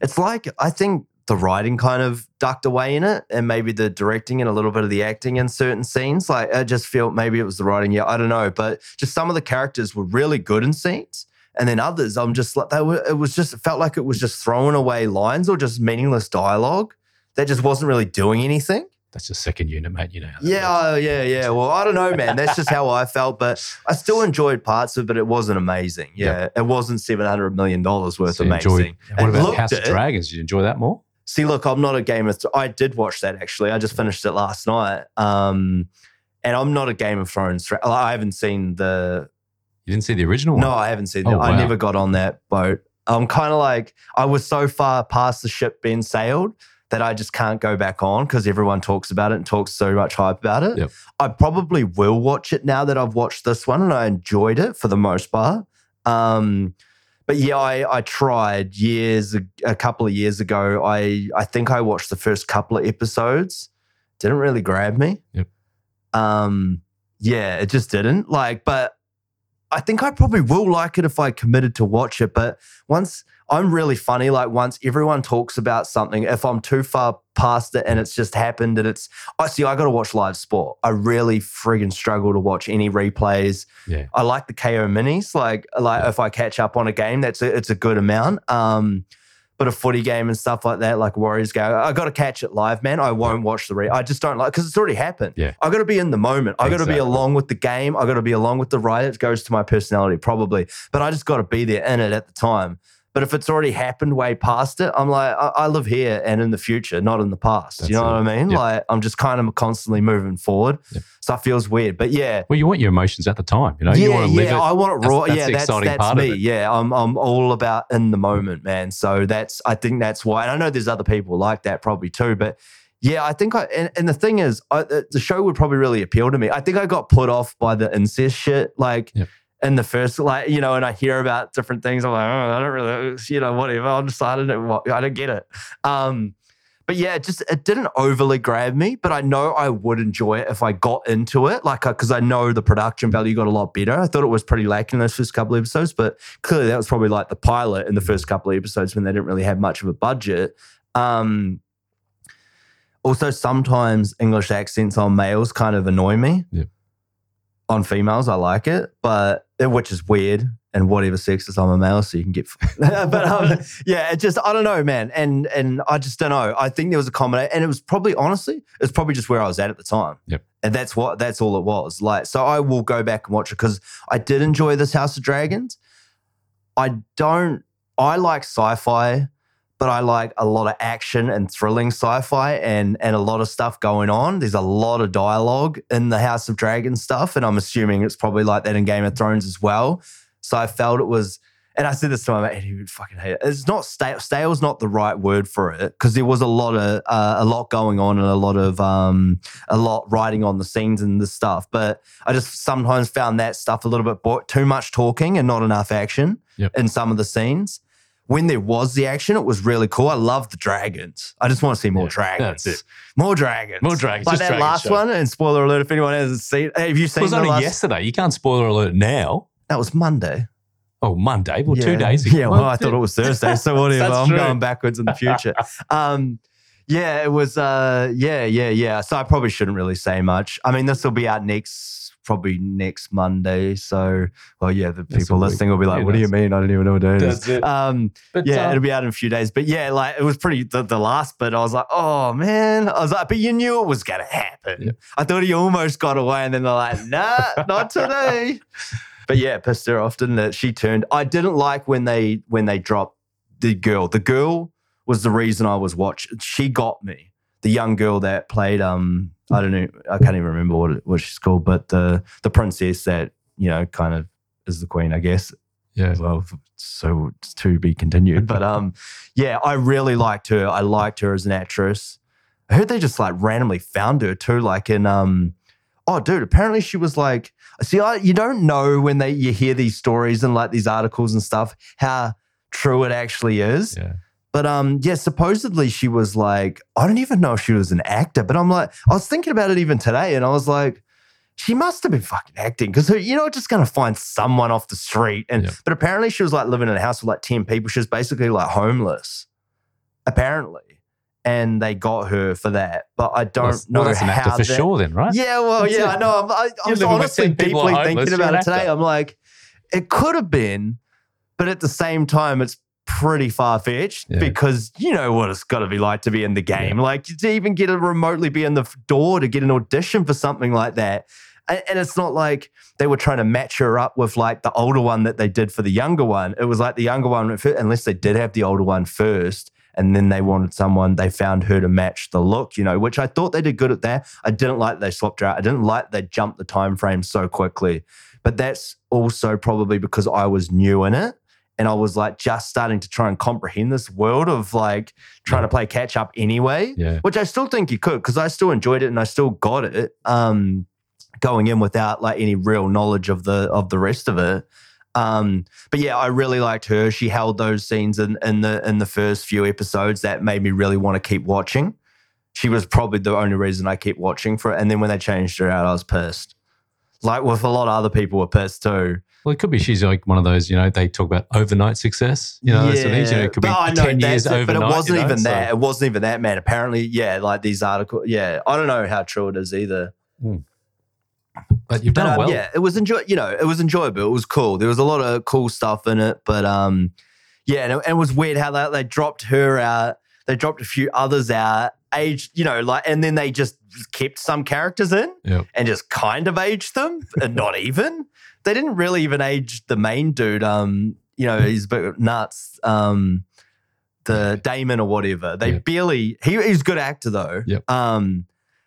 it's like I think the writing kind of ducked away in it, and maybe the directing and a little bit of the acting in certain scenes. Like I just felt maybe it was the writing. Yeah, I don't know, but just some of the characters were really good in scenes. And then others, I'm just like they were. It was just it felt like it was just throwing away lines or just meaningless dialogue that just wasn't really doing anything. That's just second unit, mate. You know. how Yeah, works. oh, yeah, yeah. Well, I don't know, man. That's just how I felt, but I still enjoyed parts of it. But it wasn't amazing. Yeah, it wasn't seven hundred million dollars worth So amazing. enjoyed- And what about House of Dragons? Did you enjoy that more? See, look, I'm not a Game of. Th- I did watch that actually. I just finished it last night. Um, and I'm not a Game of Thrones. I haven't seen the. You didn't see the original one? No, I haven't seen. Oh, the, I never got on that boat. I'm kind of like I was so far past the ship being sailed that I just can't go back on because everyone talks about it and talks so much hype about it. Yep. I probably will watch it now that I've watched this one and I enjoyed it for the most part. Um, but yeah, I, I tried years a, couple of years ago. I I think I watched the first couple of episodes. Didn't really grab me. Yep. Um, yeah, it just didn't. Like, but I think I probably will like it if I committed to watch it. But once I'm really funny, like once everyone talks about something, if I'm too far past it and it's just happened and it's, I see, I got to watch live sport. I really friggin' struggle to watch any replays. Yeah. I like the Kayo minis. Like, like if I catch up on a game, that's a, it's a good amount. Um, but a footy game and stuff like that, like Warriors go, I got to catch it live, man. I won't watch the re. I just don't like because it's already happened. Yeah. I got to be in the moment. I got to be along with the game. I got to be along with the ride. It goes to my personality probably, but I just got to be there in it at the time. But if it's already happened way past it, I'm like, I, I live here and in the future, not in the past. That's you know it. what I mean? Yep. Like I'm just kind of constantly moving forward. Yep. So it feels weird. But yeah, Well, you want your emotions at the time. You know, you yeah, want to live yeah, it. I want it raw. that's yeah, the that's exciting that's part of me. it. Yeah, I'm I'm all about in the moment, man. So that's I think that's why. And I know there's other people like that probably too, but yeah, I think I and, and the thing is, I, the the show would probably really appeal to me. I think I got put off by the incest shit, like. Yep. In the first, like you know, and I hear about different things. I'm like, oh, I don't really, you know, whatever. I decided it, what I don't get it. Um, but yeah, it just it didn't overly grab me. But I know I would enjoy it if I got into it, like because I know the production value got a lot better. I thought it was pretty lacking in those first couple of episodes, but clearly that was probably like the pilot in the first couple of episodes when they didn't really have much of a budget. Um, also, sometimes English accents on males kind of annoy me. Yep. On females, I like it, but which is weird. And whatever sex is, I'm a male, so you can get. but um, yeah, it just I don't know, man, and and I just don't know. I think there was a combination, and it was probably honestly, it's probably just where I was at at the time. Yep. And that's what that's all it was. Like, so I will go back and watch it because I did enjoy this House of Dragons. I don't. I like sci-fi but I like a lot of action and thrilling sci-fi and and a lot of stuff going on. There's a lot of dialogue in the House of Dragons stuff, and I'm assuming it's probably like that in Game of Thrones as well. So I felt it was, and I said this to my mate, and he would fucking hate it. It's not stale. Stale's not the right word for it because there was a lot of uh, a lot going on and a lot of um a lot writing on the scenes and the stuff. But I just sometimes found that stuff a little bit bo- too much talking and not enough action Yep. in some of the scenes when there was the action, it was really cool. I love the dragons. I just want to see more Yeah, dragons. that's it. More dragons. More dragons, Like that dragon last show. one. And spoiler alert if anyone hasn't seen. Have you seen? It was only last? yesterday. You can't spoiler alert now. That was Monday. Oh, Monday. Well, two days ago. Yeah, well, I thought it was Thursday. So whatever. I'm true. going backwards in the future. um, yeah, it was. Uh, yeah, yeah, yeah. So I probably shouldn't really say much. I mean, this will be out next, probably next Monday. So, well, yeah, the That's people listening will be like, "What do you mean? I don't even know what day it is." It. Um, But yeah, uh, it'll be out in a few days. But yeah, like it was pretty the, the last bit. I was like, oh man. I was like, but you knew it was gonna happen. Yeah. I thought he almost got away, and then they're like, nah, not today. But yeah, pissed her off, didn't it? She turned. I didn't like when they when they dropped the girl. The girl was the reason I was watching. She got me. The young girl that played um I don't know I can't even remember what it, what she's called, but the the princess that you know kind of is the queen, I guess yeah. well, so to be continued. But um, yeah, I really liked her. I liked her as an actress. I heard they just like randomly found her too, like in um, oh, dude, apparently she was like, see, I you don't know when they you hear these stories and like these articles and stuff how true it actually is. Yeah. But um, yeah, supposedly she was like, I don't even know if she was an actor, but I'm like, I was thinking about it even today, and I was like, she must have been fucking acting because you're not just gonna find someone off the street. And Yeah. but apparently she was like living in a house with like 10 people. She was basically like homeless, apparently. And they got her for that. But I don't Well, know well, that's an actor how for that- sure, then, right? yeah, well, That's yeah, it. I know. I'm, I, I was honestly deeply thinking about it today. I'm like, it could have been, but at the same time, it's pretty far fetched Yeah. because you know what it's got to be like to be in the game. Like to even get a remotely be in the door to get an audition for something like that. And, and it's not like they were trying to match her up with like the older one that they did for the younger one. It was like the younger one, unless they did have the older one first. And then they wanted someone, they found her to match the look, you know, which I thought they did good at that. I didn't like they swapped her out. I didn't like they jumped the time frame so quickly. But that's also probably because I was new in it and I was like just starting to try and comprehend this world of like trying to play catch up anyway Yeah. which I still think you could because I still enjoyed it and I still got it. Um, going in without like any real knowledge of the of the rest of it. Um, but yeah, I really liked her. She held those scenes in, in the in the first few episodes that made me really want to keep watching. She was probably the only reason I kept watching for it. And then when they changed her out, I was pissed. Like with a lot of other people were pissed too. Well, it could be she's like one of those, you know, they talk about overnight success. You know, those sort of. You know, it could be but I know 10 years it, overnight. But it wasn't you know, even so- that. It wasn't even that, man. Apparently, yeah, like these articles. Yeah, I don't know how true it is either. But you've But done um, well. yeah, it was enjoy. You know, it was enjoyable. It was cool. There was a lot of cool stuff in it. But um, yeah, and it, and it was weird how they, they dropped her out. They dropped a few others out. Aged, you know, like, and then they just kept some characters in Yep. and just kind of aged them, and not even. They didn't really even age the main dude. Um, you know, he's a bit nuts. Um, the Damon or whatever. They Yeah. barely. He, he's a good actor though. Yep. Um,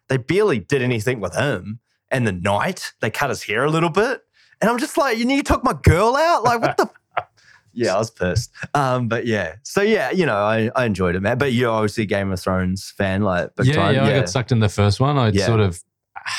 they barely did anything with him. And the night they cut his hair a little bit, and I'm just like, you need to took my girl out. Like what the. Yeah, I was pissed. Um, but yeah, so yeah, you know, I, I enjoyed it, man. But you're obviously a Game of Thrones fan, like yeah, time. yeah, I got sucked in the first one. I Yeah. sort of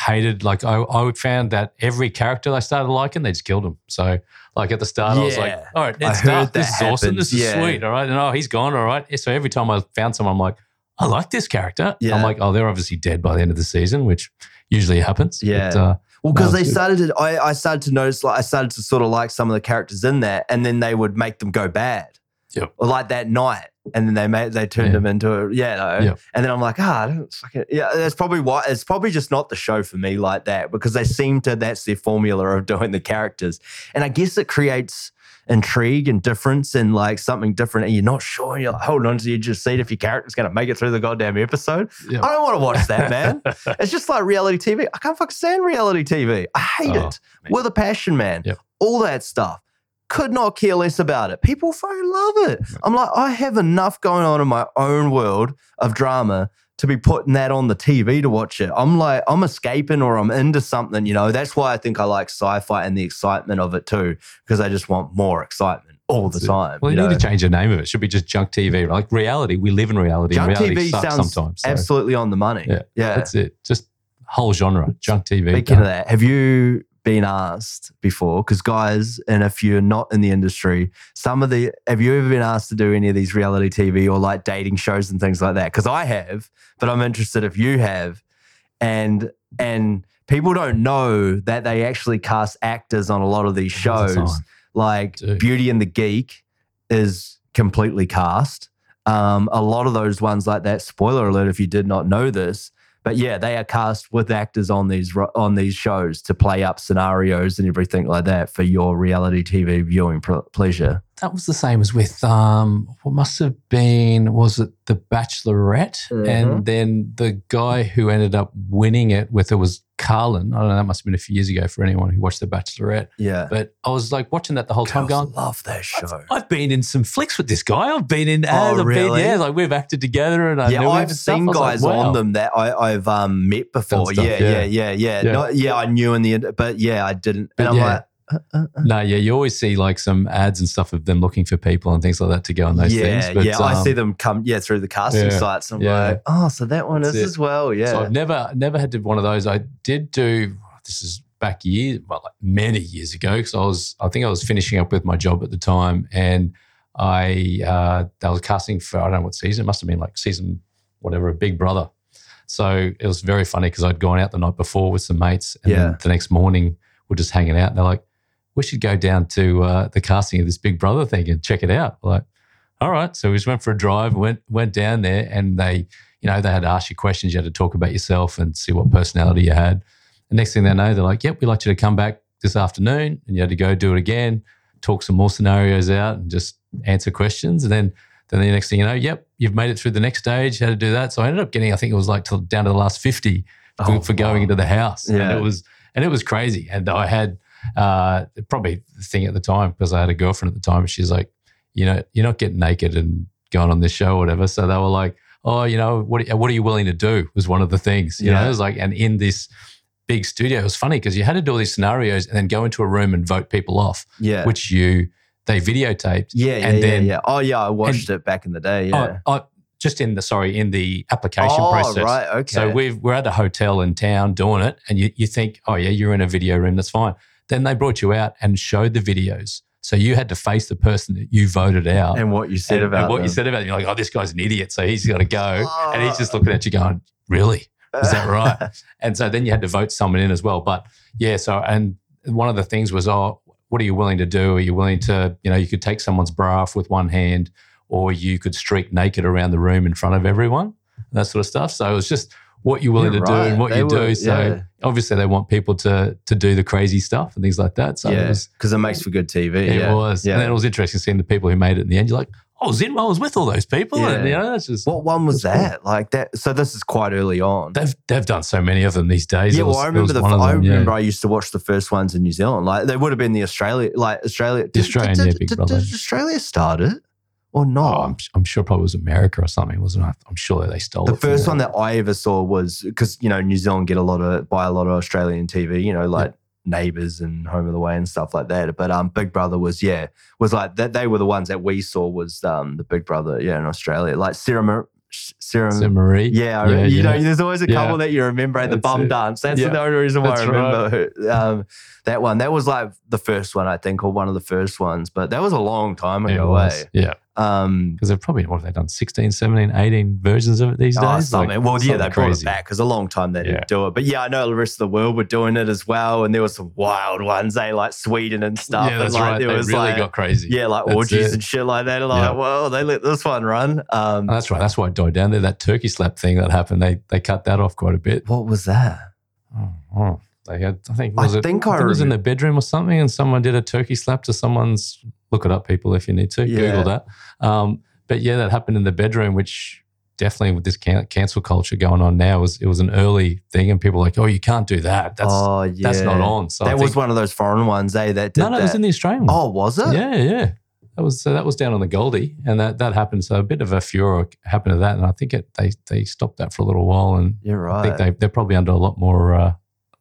hated, like, I, I found that every character I started liking, they just killed him. So, like, at the start, I was like, Yeah. all right, I Ned heard Stark, this is awesome. This is sweet. All right. And oh, he's gone. All right. So, every time I found someone, I'm like, I like this character. Yeah. I'm like, oh, they're obviously dead by the end of the season, which usually happens. Yeah. But, uh, Well, because No, they good. started to, I, I started to notice, like, I started to sort of like some of the characters in there, and then they would make them go bad. Yep. Or like that night, and then they made they turned Yeah. them into a yeah, no. Yep. And then I'm like, ah, I don't fucking yeah. That's probably why it's probably just not the show for me like that because they seem to that's their formula of doing the characters, and I guess it creates intrigue and difference and like something different, and you're not sure. You're like holding on to the edge of your seat if your character's going to make it through the goddamn episode. yeah. I don't want to watch that, man. It's just like reality TV. I can't fucking stand reality TV. I hate Oh, it man. with a passion, man. All that stuff. Could not care less about it. People fucking love it. I'm like, I have enough going on in my own world of drama to be putting that on the TV to watch it. I'm like, I'm escaping or I'm into something, you know. That's why I think I like sci-fi and the excitement of it too, because I just want more excitement all the time. Well, you you need know? to change the name of it. It should be just junk TV. Like reality, we live in reality. Junk reality TV sucks sounds sometimes. so absolutely on the money. Yeah. yeah. That's it. Just whole genre, junk TV. Speaking of that, have you been asked before? Because guys, and if you're not in the industry, some of the have you ever been asked to do any of these reality TV or like dating shows and things like that? Because I have, but I'm interested if you have, and and people don't know that they actually cast actors on a lot of these shows. Like Dude. Beauty and the Geek is completely cast. Um, a lot of those ones like that. Spoiler alert if you did not know this, but yeah, they are cast with actors on these on these shows to play up scenarios and everything like that for your reality TV viewing pl- pleasure. That was the same as with um, what must have been was it The Bachelorette, Mhm. and then the guy who ended up winning it with it was Carlin. I don't know. That must have been a few years ago for anyone who watched The Bachelorette. Yeah, But I was like watching that the whole time, Girls going, love that show. I've been in some flicks with this guy. I've been in. Oh, I've really? been, yeah, like we've acted together, and I yeah, I've seen I like, guys wow. on them that I, I've um, met before. stuff, yeah, yeah. yeah, yeah, yeah, Yeah. Not- yeah. I knew in the end, but yeah, I didn't. But And I'm yeah. like, uh, uh, uh. No, yeah, you always see like some ads and stuff of them looking for people and things like that to go on those yeah, things. But, yeah, I um, see them come yeah through the casting yeah, sites. I'm yeah. like, oh, so that one That's is it. as well. Yeah, So I've never never had to one of those. I did do this is back years, well, like many years ago, because I was I think I was finishing up with my job at the time, and I uh, I was casting for I don't know what season. It must have been like season whatever, of Big Brother. So it was very funny because I'd gone out the night before with some mates, and Yeah. then the next morning we're just hanging out. And they're like, "We should go down to uh, the casting of this Big Brother thing and check it out." Like, all right. So we just went for a drive, went went down there, and they, you know, they had to ask you questions. You had to talk about yourself and see what personality you had. And next thing they know, they're like, "Yep, we'd like you to come back this afternoon," and you had to go do it again, talk some more scenarios out, and just answer questions. And then, then the next thing you know, yep, you've made it through the next stage. You had to do that. So I ended up getting, I think it was like till down to the last fifty for, Oh, for going wow. into the house. And Yeah. it was and it was crazy. And I had uh, probably the thing at the time because I had a girlfriend at the time. She's like, you know, you're not getting naked and going on this show or whatever. So they were like, oh, you know, what what are you willing to do? Was one of the things. You know, it was like, and in this big studio, it was funny because you had to do all these scenarios and then go into a room and vote people off, yeah, which you they videotaped. yeah, yeah, and yeah, then- yeah. Oh yeah, I watched it back in the day. Yeah. Oh, oh, just in the sorry in the application oh process. right, okay. So we've, we're at a hotel in town doing it, and you, you think, oh, yeah, you're in a video room, that's fine. Then they brought you out and showed the videos. So you had to face the person that you voted out. and what you said and- about and what you said about them. You're like, oh, this guy's an idiot, so he's got to go. and he's Oh. just looking at you going, really? Is that right? And so then you had to vote someone in as well. But yeah, so, and one of the things was, oh, what are you willing to do? Are you willing to, you know, you could take someone's bra off with one hand, or you could streak naked around the room in front of everyone, that sort of stuff. So it was just what you're willing You're to do and what They you do. so yeah. obviously they want people to to do the crazy stuff and things like that. So it yeah, was, because it makes for good TV. it yeah. was. Yeah. And then it was interesting seeing the people who made it in the end. You're like, oh, I was I with all those people. And, you Yeah. know, that's just, What one was That's cool. that? Like that. So this is quite early on. They've they've done so many of them these days. yeah, was- well, I remember the. I them, yeah. remember I used to watch the first ones in New Zealand. Like they would have been the Australia, like Australia. Did, Australian, did, did, did, did Australia start it or Oh, not? I'm, I'm sure probably was America or something, wasn't it? I'm sure they stole the first one that I ever saw was because you know New Zealand get a lot of buy a lot of Australian TV. You know, like Neighbours and Home and Away and stuff like that. But um, Big Brother was yeah was like that. They were the ones that we saw was um the Big Brother yeah in Australia like Sarah Sarah. St. Marie. Yeah, Yeah, you know, there's always a Yeah. couple that you remember at the That's bum it. dance. That's Yeah. the only reason why That's I remember um, that one. That was like the first one, I think, or one of the first ones. But that was a long time ago. was. eh? Yeah. Um, Because they've probably, what have they done, 16, 17, 18 versions of it these days? oh, Like, something. well, yeah, they brought crazy. it back because a long time they didn't do it. But yeah, I know the rest of the world were doing it as well, and there were some wild ones, eh, like Sweden and stuff. Yeah, that's and like, right. There They was really like, got crazy. yeah, like That's orgies it. and shit like that. And like, Yeah. well, they let this one run. Um, And that's right. That's why it died down there. That turkey slap thing that happened, they they cut that off quite a bit. what was that? Oh, oh. They had, I think, I was it, think I it was in the bedroom or something, and someone did a turkey slap to someone's. Look it up, people, if you need to. Yeah. Google that. Um, but yeah, that happened in the bedroom, which definitely with this can- cancel culture going on now, was it was an early thing, and people were like, oh, you can't do that. That's oh, yeah. that's not on. So I that was think- one of those foreign ones, eh? That did no, no, it was in the Australian one. oh, was it? Yeah, yeah. That was so that was down on the Goldie, and that that happened. So a bit of a furor happened to that, and I think it they they stopped that for a little while, and You're I right. think they they're probably under a lot more uh,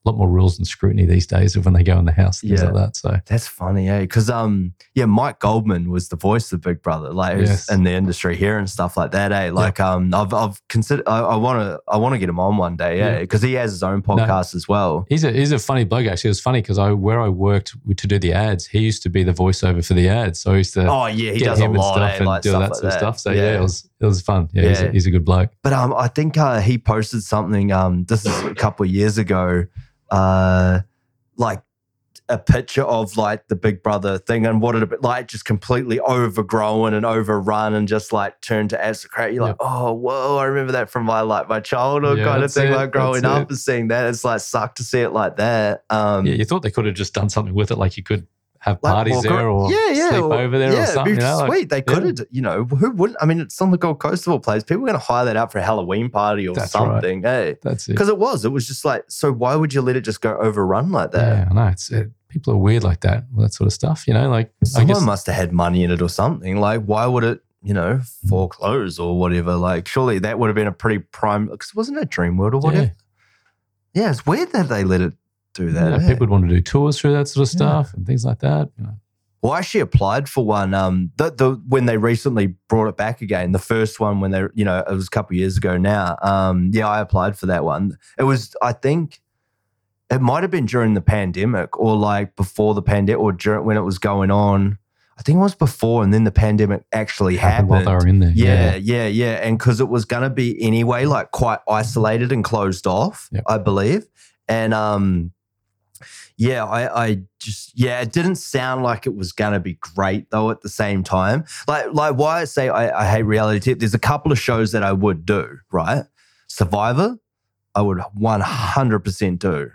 lot more rules and scrutiny these days of when they go in the house, things Yeah. like that. So That's funny, eh? Because um, yeah, Mike Goldman was the voice of Big Brother, like Yes. in the industry here and stuff like that, eh? Like um, I've I've considered I want to I want to get him on one day, yeah, Yeah. because he has his own podcast as well. he's a he's a funny bloke. Actually, it was funny because I where I worked to do the ads, he used to be the voiceover for the ads, so I used to. Oh yeah, he Get does a him and stuff eh? and like do stuff that like sort of stuff. So yeah, it was it was fun. Yeah, He's, a, he's a good bloke. But um, I think uh, he posted something. Um, this is a couple of years ago. Uh, like a picture of like the Big Brother thing and what it bit like just completely overgrown and overrun and just like turned to crap. You're like, oh, whoa! I remember that from my like my childhood Yeah, kind of thing. it, Like growing up it. and seeing that, it's like sucked to see it like that. Um, Yeah, you thought they could have just done something with it, like you could have like parties there or yeah, yeah, sleep or- over there yeah, or it'd something. Be You know, like- sweet. they could have, you know, who wouldn't? I mean, it's on the Gold Coast of all places. People are going to hire that out for a Halloween party or That's right. something. Hey, that's it. because it was. It was just like, so why would you let it just go overrun like that? Yeah, I know. It's it, people are weird like that, that sort of stuff. You know, like Someone guess must have had money in it or something. Like, why would it, you know, foreclose or whatever? Like, surely that would have been a pretty prime. Because wasn't it Dreamworld or whatever? Yeah. it's weird that they let it do that. yeah, eh? people would want to do tours through that sort of Yeah. stuff and things like that. You know. Well, I actually applied for one. Um, the, the when they recently brought it back again, the first one when they, you know, it was a couple of years ago now. Um, yeah, I applied for that one. It was, I think, it might have been during the pandemic or like before the pandemic or during when it was going on. I think it was before, and then the pandemic actually happened. while they were in there. Yeah, yeah, yeah. And because it was going to be anyway, like quite isolated and closed off, Yep. I believe. And um, yeah, I, I just, yeah, it didn't sound like it was going to be great though at the same time. Like, like why I say I, I hate reality there's a couple of shows that I would do, right? Survivor, I would 100% do.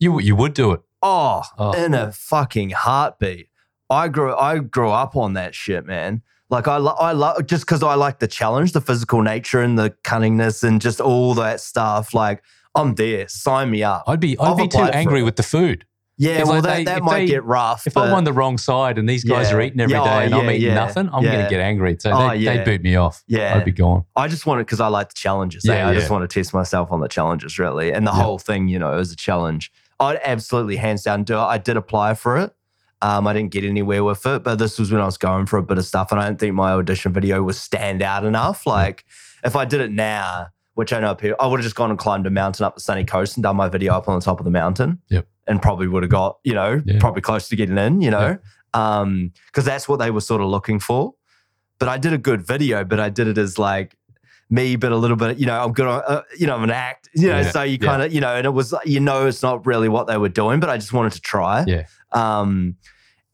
You you would do it. Oh, Oh. in a fucking heartbeat. I grew I grew up on that shit, man. Like I lo- I love just because I like the challenge, the physical nature and the cunningness and just all that stuff. Like I'm there. Sign me up. I'd be I'd I've be too angry with the food. yeah, well like, that, they- that might they- get rough. If but I'm on the wrong side and these guys Yeah. are eating every day Yeah, oh, and I'm eating yeah, nothing, I'm yeah. going to get angry. So Oh, they, would boot me off. Yeah. I'd be gone. I just want it because I like the challenges. eh? Yeah, I just want to test myself on the challenges, really. And the Yeah. whole thing, you know, is a challenge. I'd absolutely hands down do it. I did apply for it. Um, I didn't get anywhere with it, but this was when I was going for a bit of stuff, and I don't think my audition video was stand out enough. Like, if I did it now, which I know people, I would have just gone and climbed a mountain up the sunny coast and done my video up on the top of the mountain. Yep. And probably would have got, you know, Yeah. probably close to getting in, you know, um, because that's what they were sort of looking for. But I did a good video, but I did it as like me, but a little bit, you know, I'm good on, uh, you know, I'm an act, you know, Yeah, so you kind of, you know, and it was, you know, it's not really what they were doing, but I just wanted to try. Yeah. Um,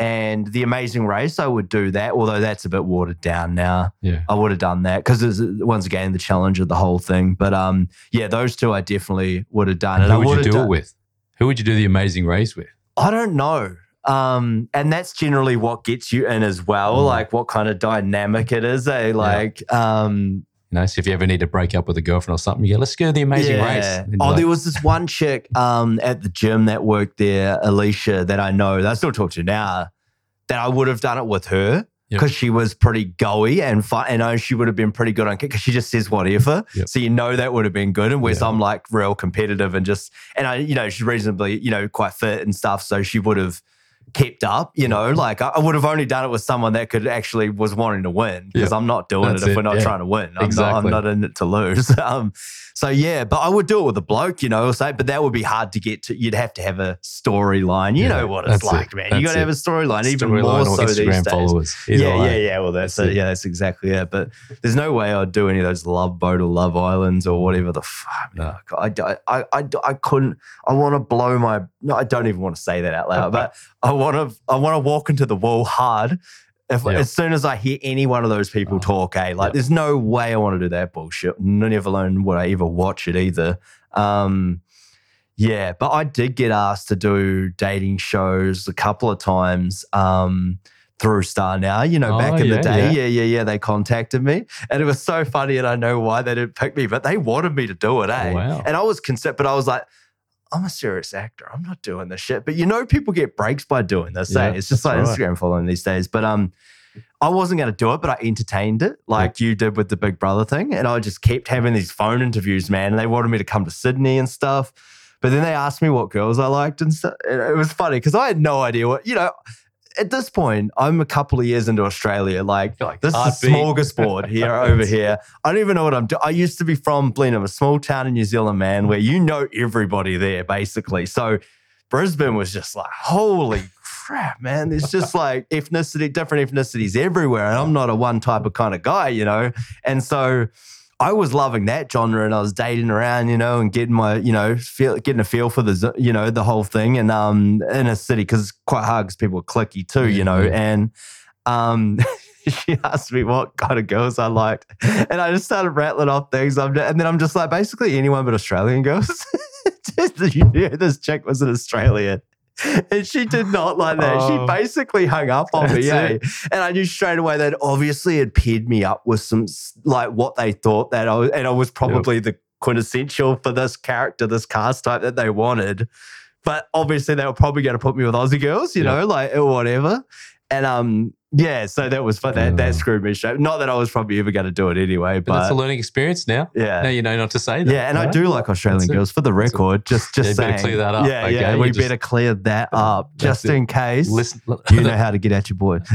and the Amazing Race, I would do that, although that's a bit watered down now. Yeah. I would have done that because once again the challenge of the whole thing. But um, yeah, those two I definitely would have done. And who would you do done- it with? Who would you do the amazing race with? I don't know. Um, and that's generally what gets you in as well, Mm. like what kind of dynamic it is. Eh? Like, um, You know, so if you ever need to break up with a girlfriend or something, you go, let's go to the amazing race. Oh, like, there was this one chick um, at the gym that worked there, Alicia, that I know that I still talk to now. That I would have done it with her Yep. because she was pretty goey and fun, and I know she would have been pretty good on kick because she just says whatever. Yep. So you know that would have been good. And whereas Yeah. I'm like real competitive and just and I, you know, she's reasonably, you know, quite fit and stuff. So she would have kept up, you know, like I, I would have only done it with someone that could actually was wanting to win because Yeah. I'm not doing That's it if we're not yeah. trying to win. I'm, Exactly. not, I'm not in it to lose. um, so yeah, but I would do it with a bloke, you know, say, but that would be hard to get to. You'd have to have a storyline. You Yeah, know what it's that's it. like, man. That's you got to have a storyline, even more or so these days. followers. Either Yeah, way. yeah, yeah. Well, that's, That's it. it. Yeah, that's exactly it. But there's no way I'd do any of those Love Boat or Love Islands or whatever the fuck. No. I, I, I, I, I couldn't. I want to blow my. No, I don't even want to say that out loud. but I want to. I want to walk into the wall hard. If. As soon as I hear any one of those people Oh, talk, eh? Like, there's no way I want to do that bullshit. Never alone would I ever watch it either. Um, yeah, but I did get asked to do dating shows a couple of times um, through StarNow. You know, Oh, back in yeah, the day, yeah. yeah, yeah, yeah. They contacted me, and it was so funny, and I know why they didn't pick me, but they wanted me to do it, eh? Wow. And I was concerned, but I was like. I'm a serious actor. I'm not doing this shit. But you know, people get breaks by doing this. Yeah, eh? It's just like right. Instagram following these days. But um, I wasn't going to do it, but I entertained it like you did with the Big Brother thing. And I just kept having these phone interviews, man. And they wanted me to come to Sydney and stuff. But then they asked me what girls I liked and stuff. And it was funny because I had no idea what, you know, at this point, I'm a couple of years into Australia. Like, like, this is a smorgasbord here over here. I don't even know what I'm doing. I used to be from Blenheim, a small town in New Zealand, man, where you know everybody there, basically. So Brisbane was just like, holy crap, man. There's just like ethnicity, different ethnicities everywhere. And I'm not a one type of kind of guy, you know? And so I was loving that genre and I was dating around, you know, and getting my, you know, feel, getting a feel for the, you know, the whole thing. And um, in a city, because it's quite hard because people are clicky too, you know. yeah. And um, she asked me what kind of girls I liked. And I just started rattling off things. I'm, and then I'm just like, basically anyone but Australian girls. Just, you knew this chick was an Australian. And she did not like that. Oh. she basically hung up on me. Eh? And I knew straight away that obviously had paired me up with some like what they thought that I was, and I was probably the quintessential for this character, this cast type that they wanted. But obviously they were probably going to put me with Aussie girls, you Yeah. know, like or whatever. And um, yeah, so that was fun. That that screwed me straight. Not that I was probably ever going to do it anyway, But that's but a learning experience now. yeah. Now you know not to say that. Yeah, and I do like Australian That's it. girls for the That's record. Just, just Yeah, you better saying. clear that up, Yeah, okay? yeah, we just- better clear that up just it. in case Listen, you know how to get at your boy.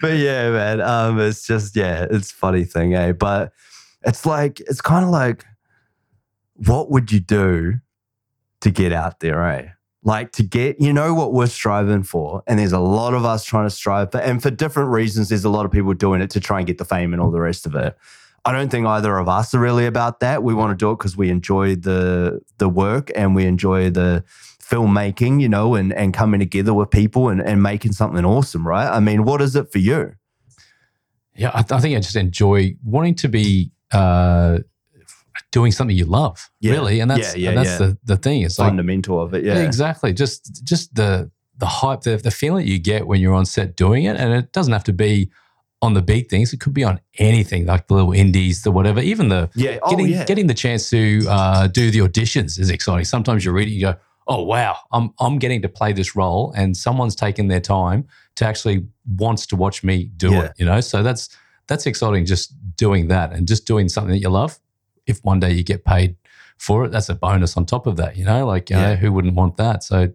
But yeah, man, um, it's just yeah, it's a funny thing, eh? But it's like it's kind of like, what would you do to get out there, eh? Like to get, you know what we're striving for, and there's a lot of us trying to strive for, and for different reasons. There's a lot of people doing it to try and get the fame and all the rest of it. I don't think either of us are really about that. We want to do it because we enjoy the the work and we enjoy the filmmaking, you know, and and coming together with people and, and making something awesome, right? I mean, what is it for you? Yeah, I, I think I just enjoy wanting to be uh, doing something you love, Yeah. really, and that's Yeah, yeah, and that's the the thing. It's like Fundamental of it, yeah. exactly just just the the hype, the the feeling you get when you're on set doing it, and it doesn't have to be on the big things. It could be on anything, like the little indies, the whatever, even the Yeah. Oh, getting yeah. getting the chance to uh, do the auditions is exciting. Sometimes you read it, you go, "Oh wow, I'm I'm getting to play this role," and someone's taken their time to actually wants to watch me do Yeah. it. You know, so that's that's exciting. Just doing that and just doing something that you love. If one day you get paid for it, that's a bonus on top of that. You know, like you Yeah. know, who wouldn't want that? So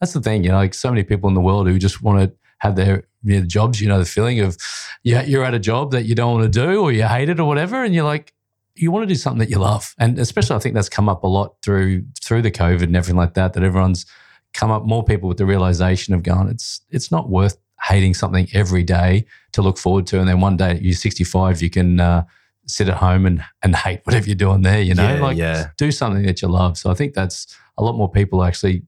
that's the thing. You know, like so many people in the world who just want to have their you know, jobs. You know, the feeling of yeah, you're at a job that you don't want to do or you hate it or whatever, and you're like, you want to do something that you love. And especially, I think that's come up a lot through through the COVID and everything like that. That everyone's come up more people with the realization of going, it's it's not worth hating something every day to look forward to, and then one day at you're 65, you can uh, sit at home and and hate whatever you're doing there. You know, Yeah, like yeah. do something that you love. So I think that's a lot more people actually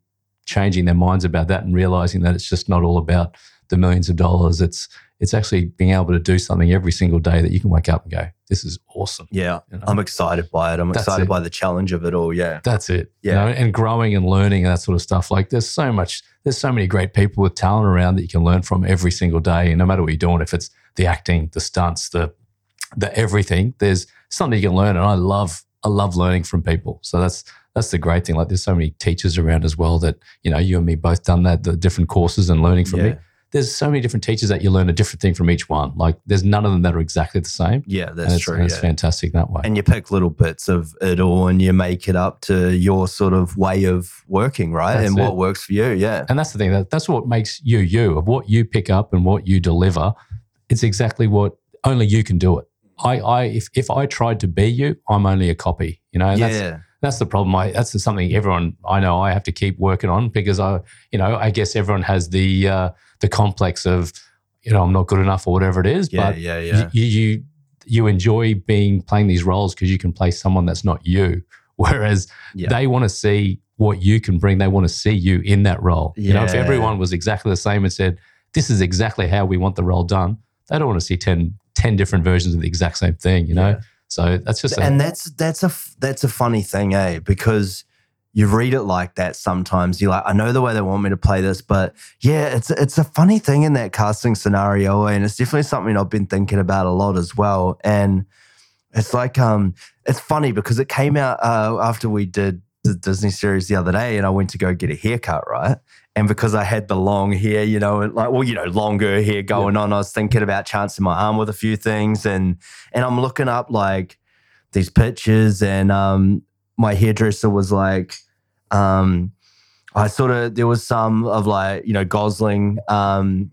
changing their minds about that and realizing that it's just not all about the millions of dollars. It's it's actually being able to do something every single day that you can wake up and go, "This is awesome." Yeah. You know? I'm excited by it. I'm That's excited it. by the challenge of it all. Yeah. That's it. Yeah. You know, and growing and learning and that sort of stuff. Like there's so much, there's so many great people with talent around that you can learn from every single day. And no matter what you're doing, if it's the acting, the stunts, the the everything, there's something you can learn. And I love, I love learning from people. So that's that's the great thing. Like there's so many teachers around as well that, you know, you and me both done that, the different courses and learning from Yeah. me. there's so many different teachers that you learn a different thing from each one. Like there's none of them that are exactly the same. Yeah, and that's it's, true. and it's yeah. fantastic that way. And you pick little bits of it all and you make it up to your sort of way of working, right? That's and what works for you. Yeah. And that's the thing. That, that's what makes you you. Of what you pick up and what you deliver, it's exactly what only you can do it. I, I if if I tried to be you, I'm only a copy. You know, and that's yeah. that's the problem. I that's something everyone I know I have to keep working on because I, you know, I guess everyone has the uh, the complex of, you know, I'm not good enough or whatever it is. Yeah. but Yeah. Yeah. you, you you enjoy being playing these roles because you can play someone that's not you. Whereas Yeah. they want to see what you can bring. They want to see you in that role. You know, if everyone was exactly the same and said, "This is exactly how we want the role done," they don't want to see 10, 10 different versions of the exact same thing. You know, Yeah. so that's just a, and that's that's a that's a funny thing, eh? Because you read it like that sometimes. You're like, I know the way they want me to play this, but yeah, it's it's a funny thing in that casting scenario, and it's definitely something I've been thinking about a lot as well. And it's like, um, it's funny because it came out uh, after we did the Disney series the other day, and I went to go get a haircut, right? And because I had the long hair, you know, and like, well, you know, longer hair going on, I was thinking about chancing my arm with a few things, and and I'm looking up like these pictures, and um, my hairdresser was like, um, I sort of there was some of like you know Gosling, um,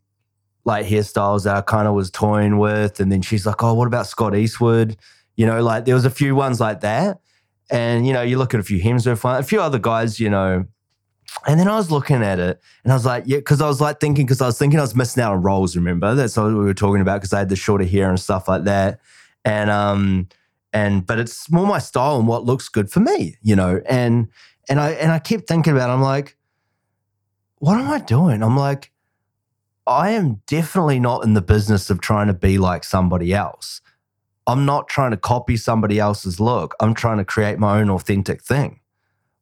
like hairstyles that I kind of was toying with, and then she's like, oh, what about Scott Eastwood? You know, like there was a few ones like that, and you know, you look at a few Hemsworth ones, a few other guys, you know. And then I was looking at it and I was like, yeah, because I was like thinking, because I was thinking I was missing out on roles, remember? That's what we were talking about because I had the shorter hair and stuff like that. And, um, and, but it's more my style and what looks good for me, you know? And, and I, and I kept thinking about it. I'm like, what am I doing? I'm like, I am definitely not in the business of trying to be like somebody else. I'm not trying to copy somebody else's look. I'm trying to create my own authentic thing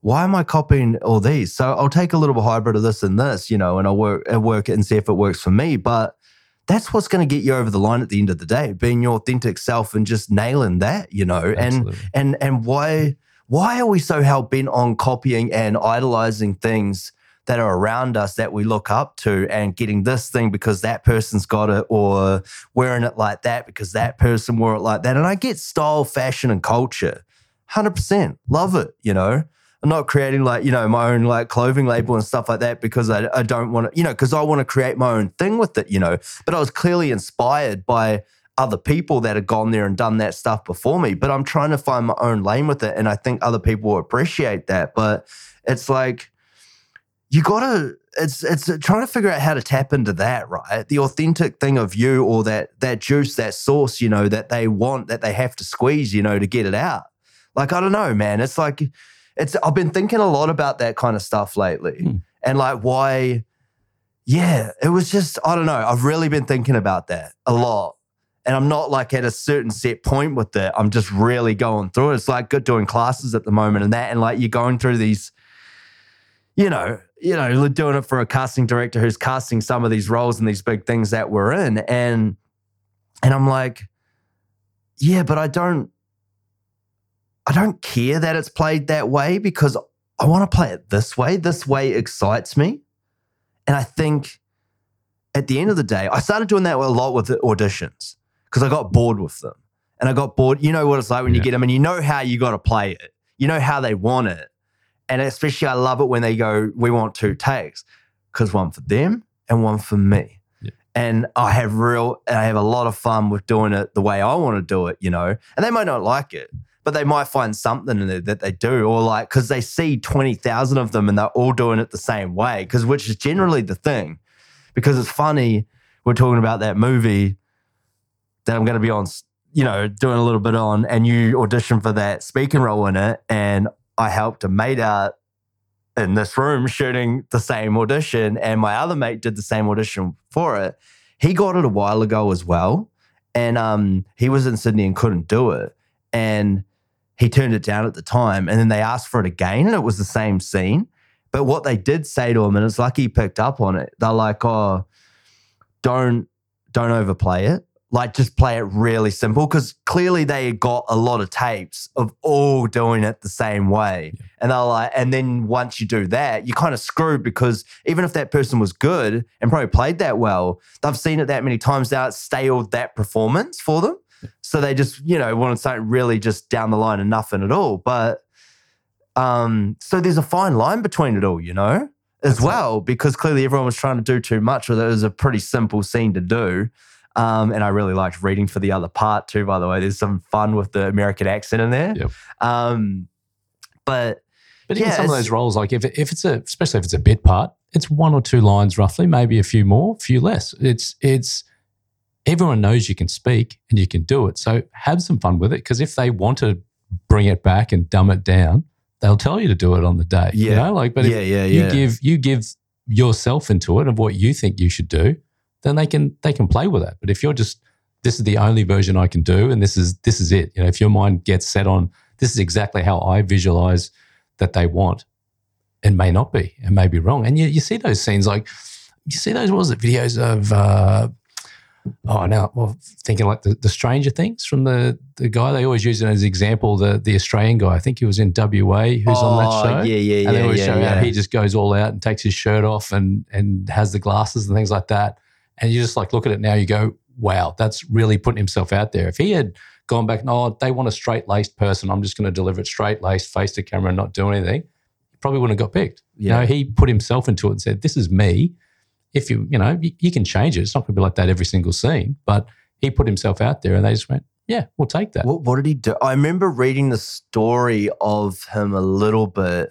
why am I copying all these? So I'll take a little bit hybrid of this and this, you know, and I'll work, I'll work it and see if it works for me. But that's what's going to get you over the line at the end of the day, being your authentic self and just nailing that, you know. And and and why why are we so hell bent on copying and idolizing things that are around us that we look up to and getting this thing because that person's got it or wearing it like that because that person wore it like that. And I get style, fashion, and culture. 100% love it, you know. I'm not creating like, you know, my own like clothing label and stuff like that because I, I don't want to, you know, because I want to create my own thing with it, you know. But I was clearly inspired by other people that had gone there and done that stuff before me. But I'm trying to find my own lane with it. And I think other people will appreciate that. But it's like, you gotta it's it's uh, trying to figure out how to tap into that right the authentic thing of you or that that juice that sauce you know that they want that they have to squeeze you know to get it out like i don't know man it's like it's i've been thinking a lot about that kind of stuff lately. Hmm. and like why yeah it was just i don't know. I've really been thinking about that a lot. And i'm not like at a certain set point with it. I'm just really going through it. It's like good doing classes at the moment and that. And like you're going through these you know, you know, doing it for a casting director who's casting some of these roles and these big things that we're in. And and I'm like, yeah, but I don't I don't care that it's played that way because I want to play it this way. This way excites me. And I think at the end of the day, I started doing that a lot with the auditions because I got bored with them. And I got bored. You know what it's like when you get them and you know how you got to play it. You know how they want it. And especially, I love it when they go, we want two takes because one for them and one for me. Yeah. And I have real, and I have a lot of fun with doing it the way I want to do it, you know. And they might not like it, but they might find something that they do, or like, because they see 20,000 of them and they're all doing it the same way, because which is generally the thing. Because it's funny, we're talking about that movie that I'm going to be on, you know, doing a little bit on, and you audition for that speaking role in it. And I helped a mate out in this room shooting the same audition, and my other mate did the same audition for it. He got it a while ago as well, and um, he was in Sydney and couldn't do it, and he turned it down at the time. And then they asked for it again, and it was the same scene. But what they did say to him, and it's lucky he picked up on it. They're like, "Oh, don't don't overplay it. like just play it really simple because clearly they got a lot of tapes of all doing it the same way. And they're like, and then once you do that, you're kind of screwed because even if that person was good and probably played that well, they've seen it that many times now, it's staled that performance for them. So they just, you know, wanted something really just down the line and nothing at all. But um, so there's a fine line between it all, you know, as That's it. well, because clearly everyone was trying to do too much with it. It was a pretty simple scene to do. Um, and I really liked reading for the other part too, by the way. There's some fun with the American accent in there. Yep. Um, but But even some of those roles, like if, it, if it's a, especially if it's a bit part, it's one or two lines roughly, maybe a few more, a few less. It's, it's, everyone knows you can speak and you can do it. So have some fun with it. Because if they want to bring it back and dumb it down, they'll tell you to do it on the day. You Yeah. know, like, but yeah, if yeah, you yeah. give, you give yourself into it of what you think you should do, then they can, they can play with that. But if you're just, this is the only version I can do, and this is, this is it. You know, if your mind gets set on, this is exactly how I visualize that they want, it may not be. It may be wrong. And you, you see those scenes like you see those what was it videos of uh, oh now well thinking like the, the Stranger Things from the the guy they always use it as an example the the Australian guy I think he was in WA who's on that Oh, show. Yeah, yeah, And yeah, yeah, yeah. he just goes all out and takes his shirt off and and has the glasses and things like that. And you just like look at it now, you go, wow, that's really putting himself out there. If he had gone back, no, they want a straight laced person, I'm just going to deliver it straight laced, face to camera, and not do anything, probably wouldn't have got picked. You know, he put himself into it and said, this is me. If you, you know, you, you can change it. It's not going to be like that every single scene, but he put himself out there and they just went, yeah, we'll take that. What, what did he do? I remember reading the story of him a little bit,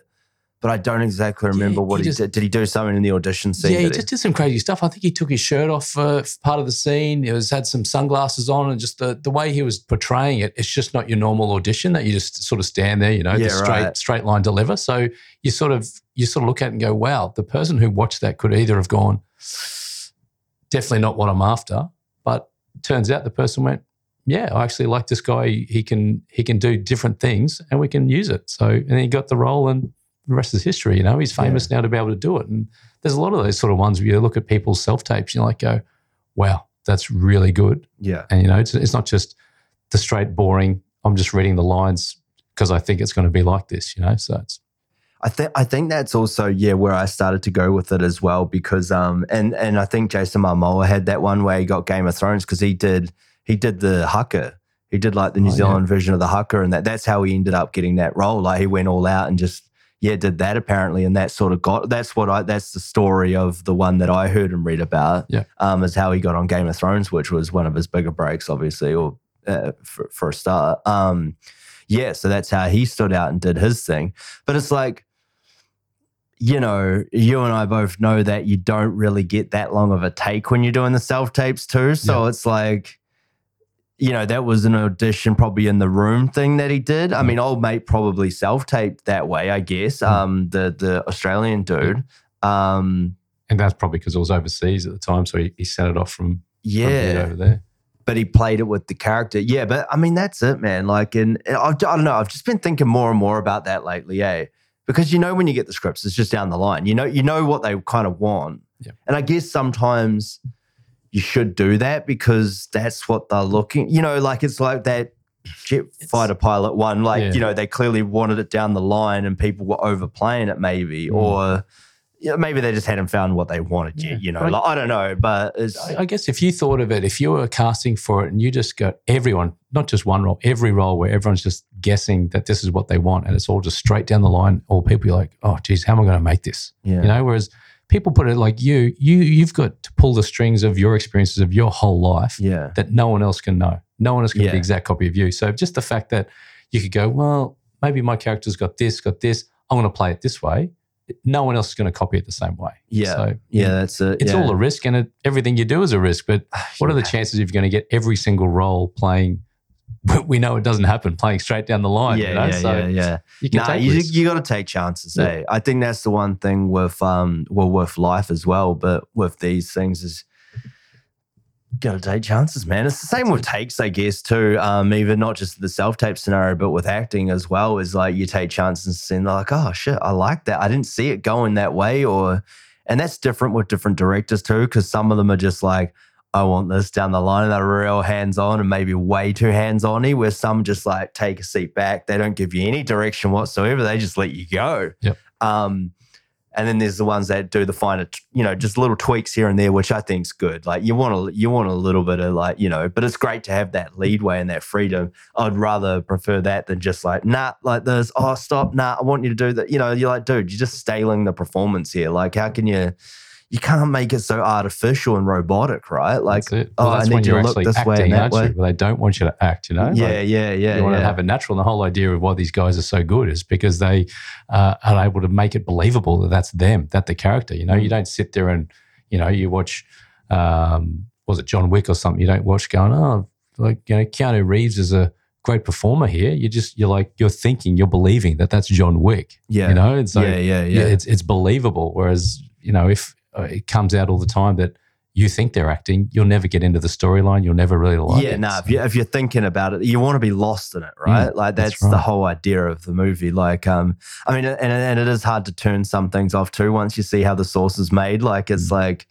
but I don't exactly remember he what he, just- did. Did he do something in the audition scene? Yeah, he just did some crazy stuff. I think he took his shirt off for, for part of the scene. He was had some sunglasses on, and just the, the way he was portraying it, it's just not your normal audition that you just sort of stand there, you know, Yeah, the straight right. straight line deliver. So you sort of you sort of look at it and go, wow, the person who watched that could either have gone, definitely not what I'm after, but turns out the person went, yeah, I actually like this guy. He can he can do different things, and we can use it. So and he got the role, and the rest is history. You know, he's famous now to be able to do it, and there's a lot of those sort of ones where you look at people's self tapes, and you like go, wow, that's really good. Yeah. And you know, it's, it's not just the straight boring. I'm just reading the lines because I think it's going to be like this. You know, so it's I think I think that's also yeah where I started to go with it as well because um and and I think Jason Momoa had that one where he got Game of Thrones because he did he did the Haka he did like the New Oh, yeah. Zealand version of the Haka and that that's how he ended up getting that role like he went all out and just yeah did that apparently and that sort of got that's what I that's the story of the one that I heard and read about Yeah. um is how he got on Game of Thrones which was one of his bigger breaks obviously or uh, for for a start um yeah so that's how he stood out and did his thing but it's like you know, you and I both know that you don't really get that long of a take when you're doing the self tapes too. So it's like, you know, that was an audition probably in the room thing that he did. I mean, old mate probably self taped that way, I guess. Um, the the Australian dude. Um, and that's probably because it was overseas at the time, so he, he sent it off from, from yeah, over there. but he played it with the character. Yeah, but I mean, that's it, man. Like, and and I, I don't know. I've just been thinking more and more about that lately, eh? Because you know, when you get the scripts, it's just down the line. You know, you know what they kind of want, Yeah. and I guess sometimes you should do that because that's what they're looking. You know, like it's like that jet It's- fighter pilot one. Like, Yeah. you know, they clearly wanted it down the line, and people were overplaying it, maybe, Mm. or. Yeah, maybe they just hadn't found what they wanted Yeah. yet. You know, Right. like, I don't know, but it's I I guess if you thought of it, if you were casting for it and you just got everyone, not just one role, every role where everyone's just guessing that this is what they want and it's all just straight down the line, all people are like, oh, geez, how am I going to make this? yeah, You know, whereas people put it like you, you, you've got to pull the strings of your experiences of your whole life yeah, that no one else can know. No one else can be Yeah. the exact copy of you. So just the fact that you could go, well, maybe my character's got this, got this. I'm going to play it this way. No one else is going to copy it the same way. Yeah. So yeah. That's it. it's yeah. all a risk, and it, everything you do is a risk. But what are the chances you're going to get every single role playing? We know it doesn't happen playing straight down the line. Yeah, you know? yeah, so yeah, yeah. you can Nah, you, you got to take chances. Yeah. Eh? I think that's the one thing with um, well, with life as well, but with these things is got to take chances, man. It's the same with takes, I guess, too. Um, even not just the self tape scenario, but with acting as well. Is like you take chances and they're like, oh shit, I like that. I didn't see it going that way, or and that's different with different directors too, because some of them are just like. I want this down the line. They're real hands on and maybe way too hands on where some just like take a seat back. They don't give you any direction whatsoever. They just let you go. Yep. Um, and then there's the ones that do the finer, you know, just little tweaks here and there, which I think's good. Like you want to, you want a little bit of like, you know, but it's great to have that leadway and that freedom. I'd rather prefer that than just like, nah, like this. Oh, stop, nah. I want you to do that. You know, you're like, dude, you're just staling the performance here. Like, how can you? You can't make it so artificial and robotic, right? Like, That's it. oh, that's I need when you you're to look this way acting, and that way. you? But they don't want you to act, you know? yeah, Like, yeah, yeah. you want to have it natural. And the whole idea of why these guys are so good is because they uh, are able to make it believable that that's them, that the character. You know, Mm. you don't sit there and, you know, you watch, um, was it John Wick or something? You don't watch going, oh, like, you know, Keanu Reeves is a great performer here. You just, you're like, you're thinking, you're believing that that's John Wick. yeah, You know, it's like, yeah, yeah, yeah, yeah. it's it's believable. Whereas you know, if it comes out all the time that you think they're acting, you'll never get into the storyline. You'll never really like yeah, it. no. if, you, if you're thinking about it, you want to be lost in it, right? like that's that's, the whole idea of the movie. Like, um, I mean, and, and it is hard to turn some things off too once you see how the sauce is made. Like, it's Mm. like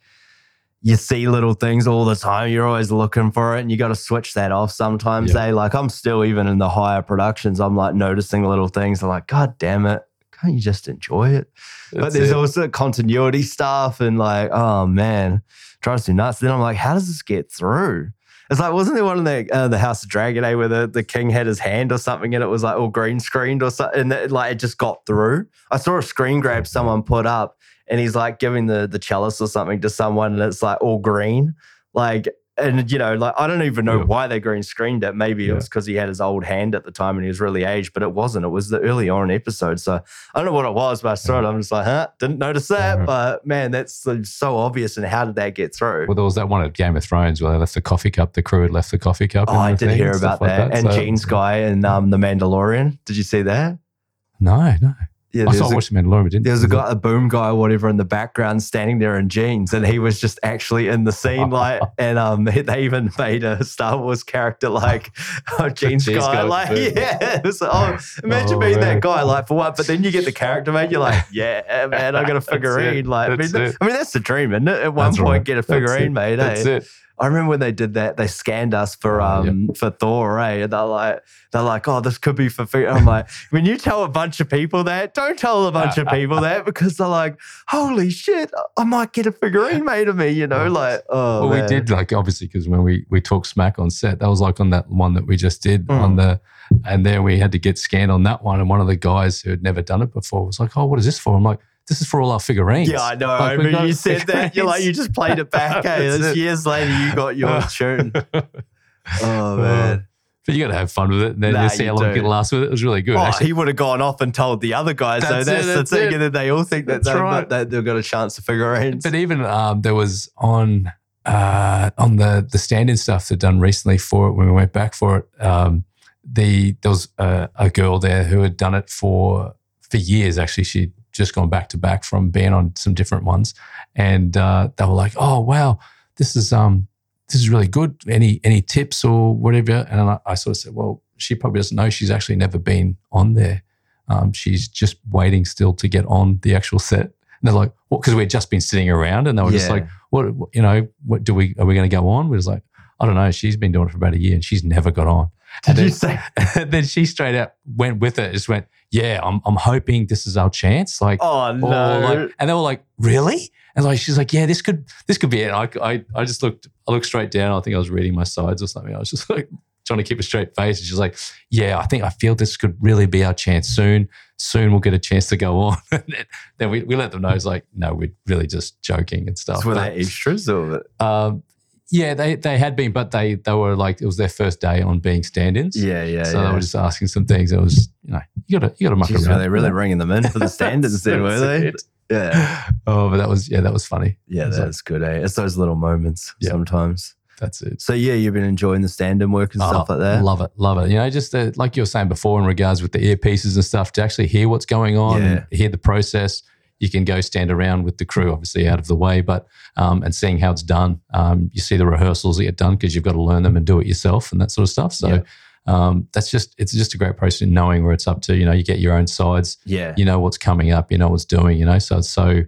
you see little things all the time. You're always looking for it, and you got to switch that off sometimes. Yeah. They like, I'm still even in the higher productions. I'm like noticing little things. I'm like, God damn it. Can't you just enjoy it? but there's it. also continuity stuff and like, oh man, drives me nuts. Then I'm like, how does this get through? It's like, wasn't there one in the uh, the House of Dragon eh, where the, the king had his hand or something and it was like all green screened or something, and it, like it just got through. I saw a screen grab someone put up, and he's like giving the the chalice or something to someone, and it's like all green, like. And you know, like I don't even know Yeah. why they green screened it. Maybe it was because he had his old hand at the time and he was really aged, but it wasn't. It was the early on episode. So I don't know what it was, but I saw it. I'm just like, huh? Didn't notice that. Yeah. But man, that's uh, so obvious. And how did that get through? Well, there was that one at Game of Thrones where they left the coffee cup. The crew had left the coffee cup. oh, I did hear and about stuff like that. And So- jeans guy and um, The Mandalorian. Did you see that? No, no. Yeah, I saw a, Watch the Mandalorian. Didn't there was a guy, a boom guy or whatever in the background standing there in jeans, and he was just actually in the scene. Like, and um, they even made a Star Wars character like oh, jeans guy. Like, yeah, it was, oh, imagine Oh, being man. that guy. Like, for what? But then you get the character, man. You're like, yeah, man, I got a That's figurine. Like, I mean, That's I mean, that's the dream, isn't it? At one That's point, right. get a That's it. figurine made. That's eh? it. I remember when they did that, they scanned us for Oh, um for Thor, eh? And they're like, they're like, oh, this could be for. Fig-. I'm like, when you tell a bunch of people that, don't tell a bunch of people that because they're like, holy shit, I might get a figurine made of me, you know? Like, oh, Well, we did like obviously because when we we talked smack on set, that was like on that one that we just did Mm. on the, and then we had to get scanned on that one. And one of the guys who had never done it before was like, "Oh, what is this for?I'm like, "This is for all our figurines." Yeah, I know. Like, I mean, you said that. You're like, you just played it back. Hey, it. years later, you got your tune. Oh man. But you got to have fun with it, and then Nah, see how long you can last with it. It was really good. Oh, actually. he would have gone off and told the other guys. so That's that's the thing. it. And they all think that, they, right. that they've got a chance to figurines. But even um, there was on uh, on the the stand-in stuff that done recently for it when we went back for it. Um, the there was a, a girl there who had done it for for years. Actually, she'd just gone back to back from being on some different ones, and uh, they were like, "Oh wow, this is um this is really good. Any any tips or whatever?" And I, I sort of said, "Well, she probably doesn't know. She's actually never been on there. Um, she's just waiting still to get on the actual set." And they're like, "Well, because we'd just been sitting around, and they were just like." what what- you know what do we are we going to go on we was like i don't know she's been doing it for about a year and she's never got on Did and you then, say? then she straight out went with it just went yeah i'm, I'm hoping this is our chance like, Oh no! like and they were like really? And like she's like yeah this could this could be it. I, I i just looked i looked straight down. I think i was reading my sides or something. I was just like trying to keep a straight face. And she's like yeah i think i feel this could really be our chance. Soon soon we'll get a chance to go on. And then, then we, we let them know it's like no we're really just joking and stuff. So were But- they extras or? um, yeah, they they had been, but they they were like it was their first day on being stand-ins. Yeah, yeah, so they yeah. were just asking some things. It was you know you gotta you gotta muck Jeez, around. were they really bringing them in for the standards then, were they? It. Yeah. Oh, but that was yeah, that was funny. Yeah, It's like- that's good. Eh? It's those little moments Yeah. sometimes. That's it. So yeah, you've been enjoying the stand-in work and stuff Oh, like that. Love it, love it. You know, just uh, like you were saying before in regards with the earpieces and stuff, to actually hear what's going on, and hear the process. You can go stand around with the crew, obviously out of the way, but um, and seeing how it's done. Um, you see the rehearsals that get done because you've got to learn them and do it yourself and that sort of stuff. So Yeah. um, that's just it's just a great process in knowing where it's up to. You know, you get your own sides. Yeah. You know what's coming up. You know what's doing. You know, so it's so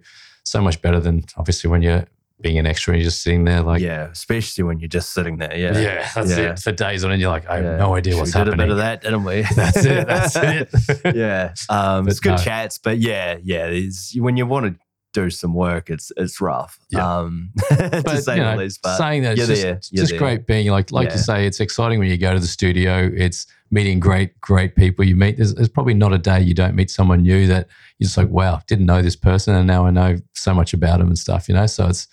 so much better than obviously when you're being an extra. and You're just sitting there like, yeah, especially when you're just sitting there. Yeah, yeah, that's Yeah. it for days on end. You're like, I have Yeah. no idea We what's did happening. a bit of that, didn't we? That's it. That's it. yeah, um, it's good no. chats, but yeah, yeah, it's, when you want to do some work, it's it's rough. Yeah. Um, to but say you know, least. But saying that it's just, there, it's you're just there. great being like like you say it's exciting when you go to the studio it's meeting great great people you meet there's, there's probably not a day you don't meet someone new that you're just like wow didn't know this person and now I know so much about them and stuff you know so it's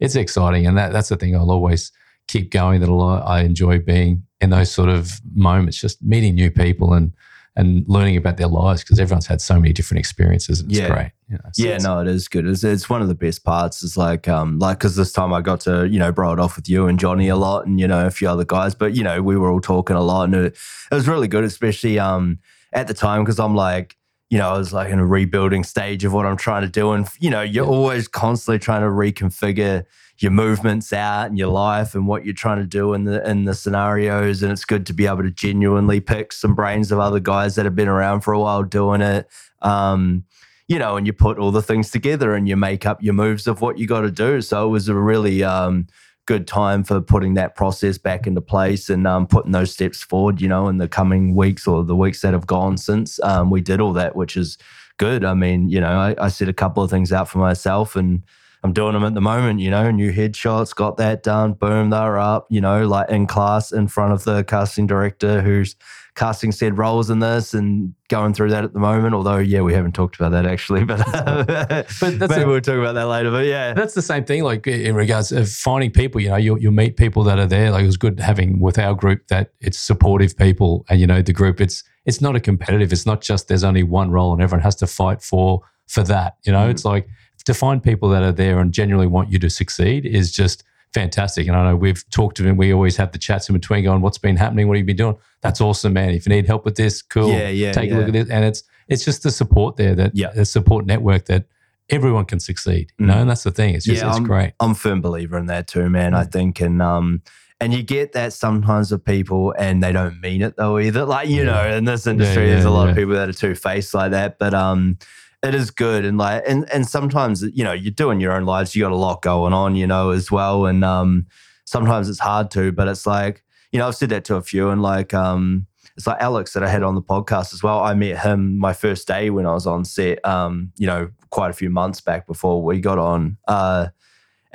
it's exciting and that that's the thing I'll always keep going that a lot I enjoy being in those sort of moments just meeting new people and and learning about their lives because everyone's had so many different experiences and it's Yeah. great you know, so Yeah, no, it is good. It's, it's one of the best parts. Is like, um, like because this time I got to you know bro it off with you and Johnny a lot, and you know a few other guys. But you know we were all talking a lot, and it, it was really good, especially um at the time because I'm like. You know, I was like in a rebuilding stage of what I'm trying to do. And, you know, you're Yeah. always constantly trying to reconfigure your movements out and your life and what you're trying to do in the in the scenarios. And it's good to be able to genuinely pick some brains of other guys that have been around for a while doing it. Um, you know, and you put all the things together and you make up your moves of what you got to do. So it was a really um, good time for putting that process back into place and um, putting those steps forward, you know, in the coming weeks or the weeks that have gone since um, we did all that, which is good. I mean, you know, I, I set a couple of things out for myself and I'm doing them at the moment, you know, new headshots, got that done, boom, they're up, you know, like in class in front of the casting director who's casting said roles in this and going through that at the moment. Although, yeah, we haven't talked about that actually, but, that's maybe a- we'll talk about that later. But yeah, That's the same thing, like in regards of finding people. You know, you'll, you'll meet people that are there. Like it was good having with our group that it's supportive people, and you know, the group it's it's not a competitive. It's not just there's only one role and everyone has to fight for for that. You know, Mhm. it's like to find people that are there and genuinely want you to succeed is just fantastic. And I know we've talked to him. We always have the chats in between, going, "What's been happening? What have you been doing? That's awesome, man. If you need help with this, cool. Yeah, yeah, Take yeah. a look at this." And it's it's just the support there that Yeah. the support network that everyone can succeed. You know, Mhm. and that's the thing. It's just Yeah, it's I'm- great. I'm a firm believer in that too, man. I think, and um, and you get that sometimes with people, and they don't mean it though either. Like you Yeah. know, in this industry, there's a lot of people that are two faced like that. But um, it is good, and like, and and sometimes you know, you're doing your own lives. You got a lot going on, you know, as well, and um, sometimes it's hard to. But it's like, you know, I've said that to a few, and like, um. It's like Alex that I had on the podcast as well. I met him my first day when I was on set, um, you know, quite a few months back before we got on. Uh,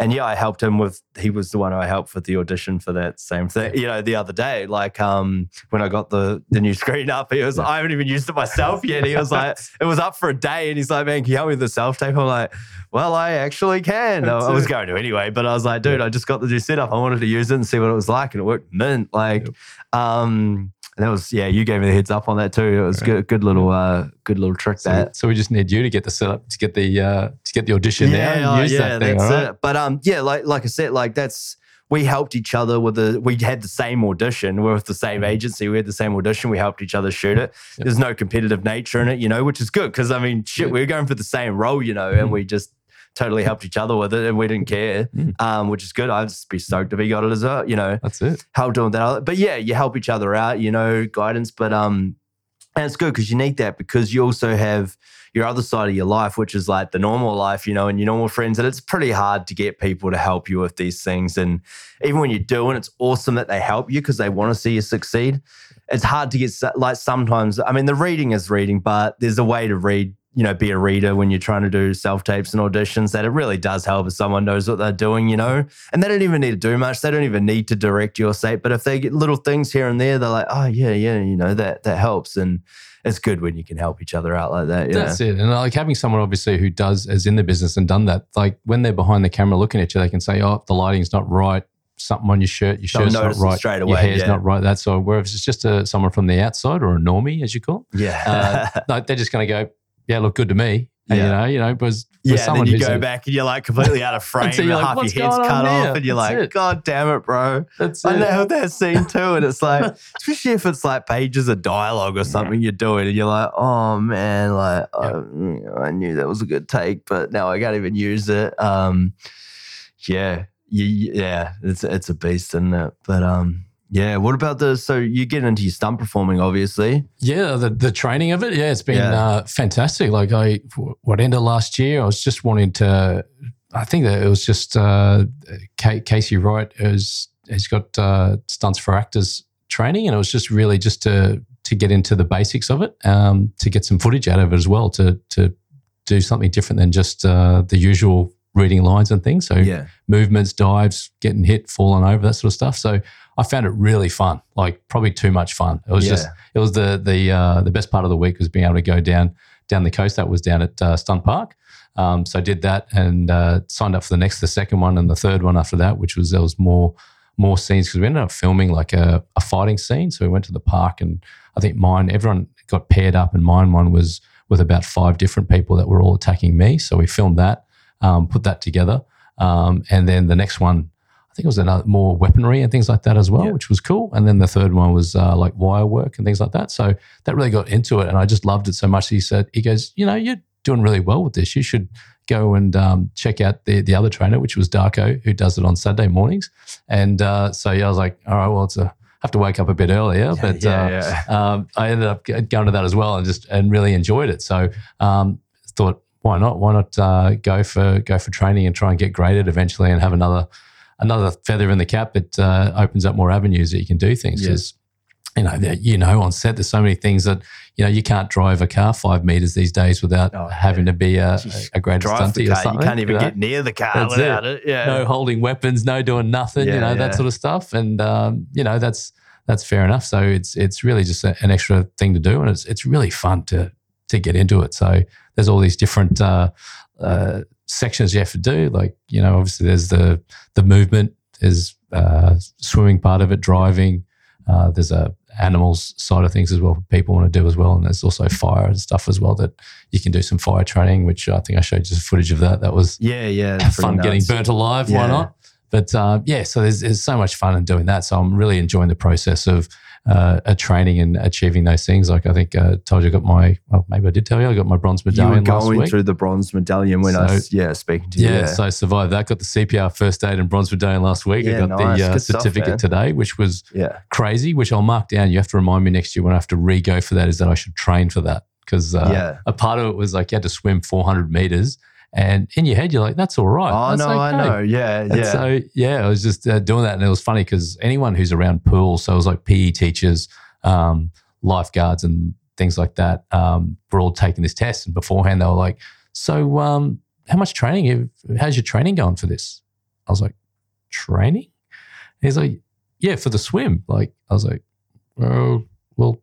and yeah, I helped him with. He was the one I helped with the audition for that same thing. You know, the other day, like um, when I got the the new screen up, he was. I haven't even used it myself yet. He was like, it was up for a day, and he's like, man, can you help me with the self tape? I'm like, well, I actually can. I, I was going to anyway, but I was like, dude, I just got the new setup. I wanted to use it and see what it was like, and it worked mint. Like, um, that was yeah. You gave me the heads up on that too. It was Right. good, good little, uh, good little trick So, that. so we just need you to get the setup to get the uh, to get the audition oh, use that thing. that's right? it. But um, yeah, like like I said, like that's we helped each other with the we had the same audition. We're with the same agency. We had the same audition. We helped each other shoot it. Yeah. There's no competitive nature in it, you know, which is good because I mean, shit, Yeah. we were going for the same role, you know, and Mhm. we just totally helped each other with it, and we didn't care, Mm. um, which is good. I'd just be stoked if he got it as well, you know That's it. help doing that. But yeah, you help each other out, you know, guidance. But um, and it's good because you need that because you also have your other side of your life, which is like the normal life, you know, and your normal friends. And it's pretty hard to get people to help you with these things. And even when you're doing, it's awesome that they help you because they want to see you succeed. It's hard to get like sometimes. I mean, the reading is reading, but there's a way to read. You know, be a reader when you're trying to do self tapes and auditions. That it really does help if someone knows what they're doing. You know, and they don't even need to do much. They don't even need to direct your set. But if they get little things here and there, they're like, oh yeah, yeah, you know that that helps, and it's good when you can help each other out like that. Yeah, That's it. And like having someone obviously who does is in the business and done that, like when they're behind the camera looking at you, they can say, "Oh, the lighting's not right. Something on your shirt, your shirt's not right. straight Your hair's yeah. not right." That's all. Whereas it's just a, someone from the outside or a normie, as you call, it, yeah, uh, like they're just going to go, "Yeah, look good to me." Yeah. You know, you know, because yeah. with And then you go back and you're like completely out of frame, So and you're like, half "What's your head's cut on off, and you're That's like, it. God damn it, bro. That's I it. know that scene too, and it's like, especially if it's like pages of dialogue or something you're doing, and you're like, oh man, like I, I knew that was a good take, but now I can't even use it. Um, yeah, you, yeah, it's it's a beast, isn't it? But um, yeah. What about the? So you get into your stunt performing, obviously. Yeah, the, the training of it, yeah, it's been Yeah. uh, fantastic. Like I, what ended last year, I was just wanting to I think that it was just uh, Ca- Casey Wright has has got uh, stunts for actors training, and it was just really just to to get into the basics of it, um, to get some footage out of it as well, to to do something different than just uh, the usual reading lines and things. So Yeah. movements, dives, getting hit, falling over, that sort of stuff. So I found it really fun, like probably too much fun. It was Yeah. just, it was the the uh, the best part of the week was being able to go down down the coast. That was down at uh, Stunt Park. Um, so I did that and uh, signed up for the next, the second one, and the third one after that, which was there was more more scenes because we ended up filming like a, a fighting scene. So we went to the park, and I think mine everyone got paired up, and mine one was with about five different people that were all attacking me. So we filmed that, um, put that together, um, and then the next one. I think it was another more weaponry and things like that as well, Yeah. which was cool. And then the third one was uh, like wire work and things like that. So that really got into it, and I just loved it so much. He said, "He goes, you know, you're doing really well with this. You should go and um, check out the the other trainer, which was Darko, who does it on Saturday mornings." And uh, so yeah, I was like, "All right, well, it's a have to wake up a bit earlier, but yeah, uh, yeah. um, I ended up going to that as well and just and really enjoyed it. So um, thought, why not? Why not uh, go for go for training and try and get graded eventually and have another another feather in the cap. It uh, opens up more avenues that you can do things Yeah. because you know you know on set there's so many things that you know you can't drive a car five meters these days without Oh, having to be a, a Drive stunty or car. You can't even you know? get near the car That's without it. Yeah. no holding weapons, no doing nothing, you Yeah, know, yeah. that sort of stuff. And um, you know, that's that's fair enough. So it's it's really just a, an extra thing to do, and it's it's really fun to to get into it. So there's all these different uh, uh, sections you have to do. Like you know, obviously there's the the movement, there's uh, swimming part of it, driving. Uh, there's a animals side of things as well. People want to do as well, and there's also fire and stuff as well that you can do some fire training, which I think I showed you some footage of that. That was yeah, yeah. fun getting burnt alive. Why not? But uh, yeah, so there's, there's so much fun in doing that. So I'm really enjoying the process of uh, a training and achieving those things. Like I think uh, told you I got my, well, maybe I did tell you I got my bronze You were medallion last going week. through the bronze medallion when I was yeah speaking to you. yeah, so I survived that. Got the CPR first aid and bronze medallion last week. I got nice. the uh, Good stuff, certificate today, which was yeah. crazy. Which I'll mark down. You have to remind me next year when I have to re-go for that. Is that I should train for that because uh, Yeah. a part of it was like you had to swim 400 meters, and in your head you're like, "That's all right." Oh That's no, I know. Yeah, And yeah. so yeah, I was just uh, doing that, and it was funny because anyone who's around pools, so it was like PE teachers, um, lifeguards, and things like that, um, were all taking this test. And beforehand, they were like, "So, um, how much training? Have, how's your training going for this?" I was like, "Training?" He's like, "Yeah, for the swim." Like I was like, "Oh, well,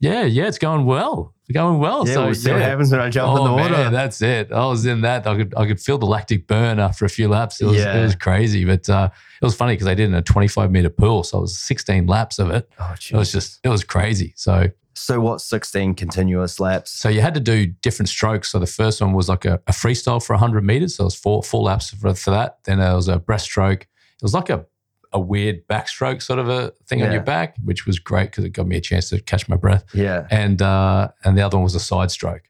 yeah, yeah, it's going well. It's going well." yeah, so we'll see what happens when I jump in the Oh, water. Man, that's it. I was in that. I could I could feel the lactic burn after a few laps. It was Yeah. it was crazy, but uh, it was funny because I did in a 25 meter pool, so it was 16 laps of it. oh, It was just it was crazy. So so what? Sixteen continuous laps. so you had to do different strokes. So the first one was like a, a freestyle for 100 meters. So it was four four laps for, for that. Then there was a breaststroke. It was like a a weird backstroke sort of a thing on your back, which was great because it got me a chance to catch my breath Yeah, and uh, and the other one was a side stroke.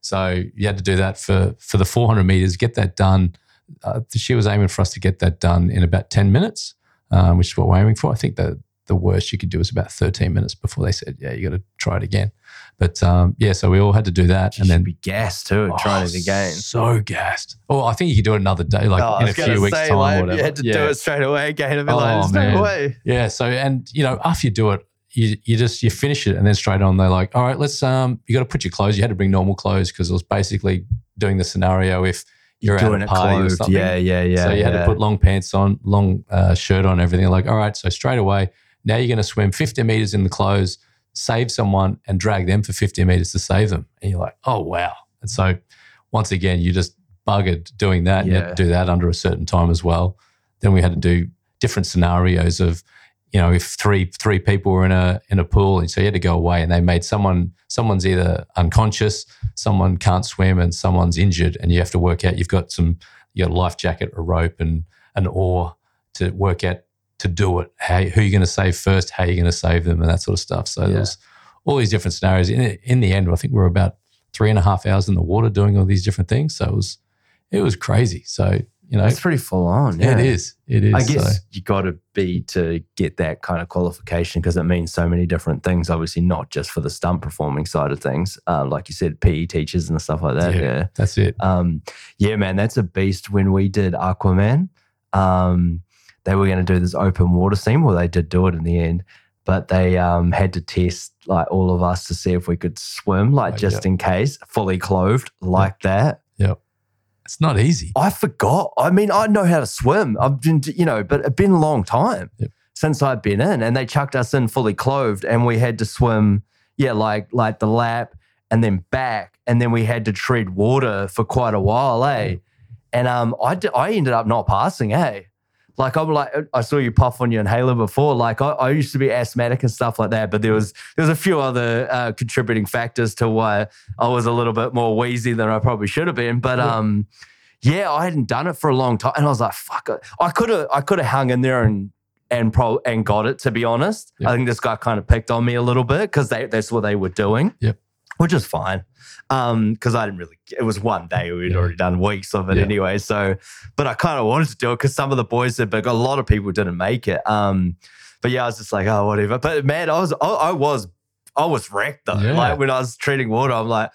So you had to do that for for the 400 meters. Get that done. Uh, she was aiming for us to get that done in about 10 minutes, um, which is what we're aiming for. I think that the worst you could do is about 13 minutes before they said, "Yeah, you got to try it again." But um, yeah, so we all had to do that, and and then be gassed too, trying Oh, it again. So gassed. Oh, I think you could do it another day, like Oh, in a few weeks' say, time, like, or whatever. You had to yeah. do it straight away again. Be Oh, like, there's man. no way. Yeah. So, and you know, after you do it, you, you just you finish it, and then straight on they're like, all right, let's um, you got to put your clothes. You had to bring normal clothes because it was basically doing the scenario if you're out Doing at it a party or something. Yeah, yeah, yeah. so you had yeah. to put long pants on, long uh, shirt on, everything. Like, all right, so straight away, now you're going to swim 50 meters in the clothes, save someone, and drag them for 50 meters to save them. And you're like, oh wow. And so once again, you just buggered doing that. And you Yeah. had to do that under a certain time as well. Then we had to do different scenarios of, you know, if three three people were in a in a pool, and so you had to go away, and they made someone someone's either unconscious, someone can't swim, and someone's injured, and you have to work out. You've got some, you got a life jacket, a rope, and an oar to work out to do it. How who you're going to save first, how you're going to save them, and that sort of stuff. So Yeah. there's all these different scenarios. In in the end, I think we were about three and a half hours in the water doing all these different things. So it was it was crazy. So You know, It's pretty full on. Yeah, Yeah, it is. It is. I guess So, you got to be to get that kind of qualification because it means so many different things. Obviously, not just for the stunt performing side of things, um, like you said, PE teachers and stuff like that. Yeah. Yeah, that's it. um, yeah, man, that's a beast. When we did Aquaman, um, they were going to do this open water scene. Well, they did do it in the end, but they um, had to test like all of us to see if we could swim, like Oh, just in case, fully clothed like that. Yep. It's not easy. I forgot. I mean, I know how to swim. I've been, you know, but it's been a long time Yep. since I've been in, and they chucked us in fully clothed, and we had to swim, yeah, like like the lap and then back, and then we had to tread water for quite a while, eh? And um, I I ended up not passing, eh? Like I'm like I saw you puff on your inhaler before. Like I, I used to be asthmatic and stuff like that, but there was there was a few other uh, contributing factors to why I was a little bit more wheezy than I probably should have been. But Yeah. um, yeah, I hadn't done it for a long time, and I was like, fuck it. I could have I could have hung in there and and pro and got it. To be honest, Yep. I think this guy kind of picked on me a little bit because that's what they were doing. Yep. Which is fine. Um, because I didn't really it was one day we'd Yeah. already done weeks of it Yeah. anyway. So but I kind of wanted to do it because some of the boys did, but a lot of people didn't make it. Um, but yeah, I was just like, oh, whatever. But man, I was I, I was I was wrecked though. Yeah. Like when I was treating water, I'm like,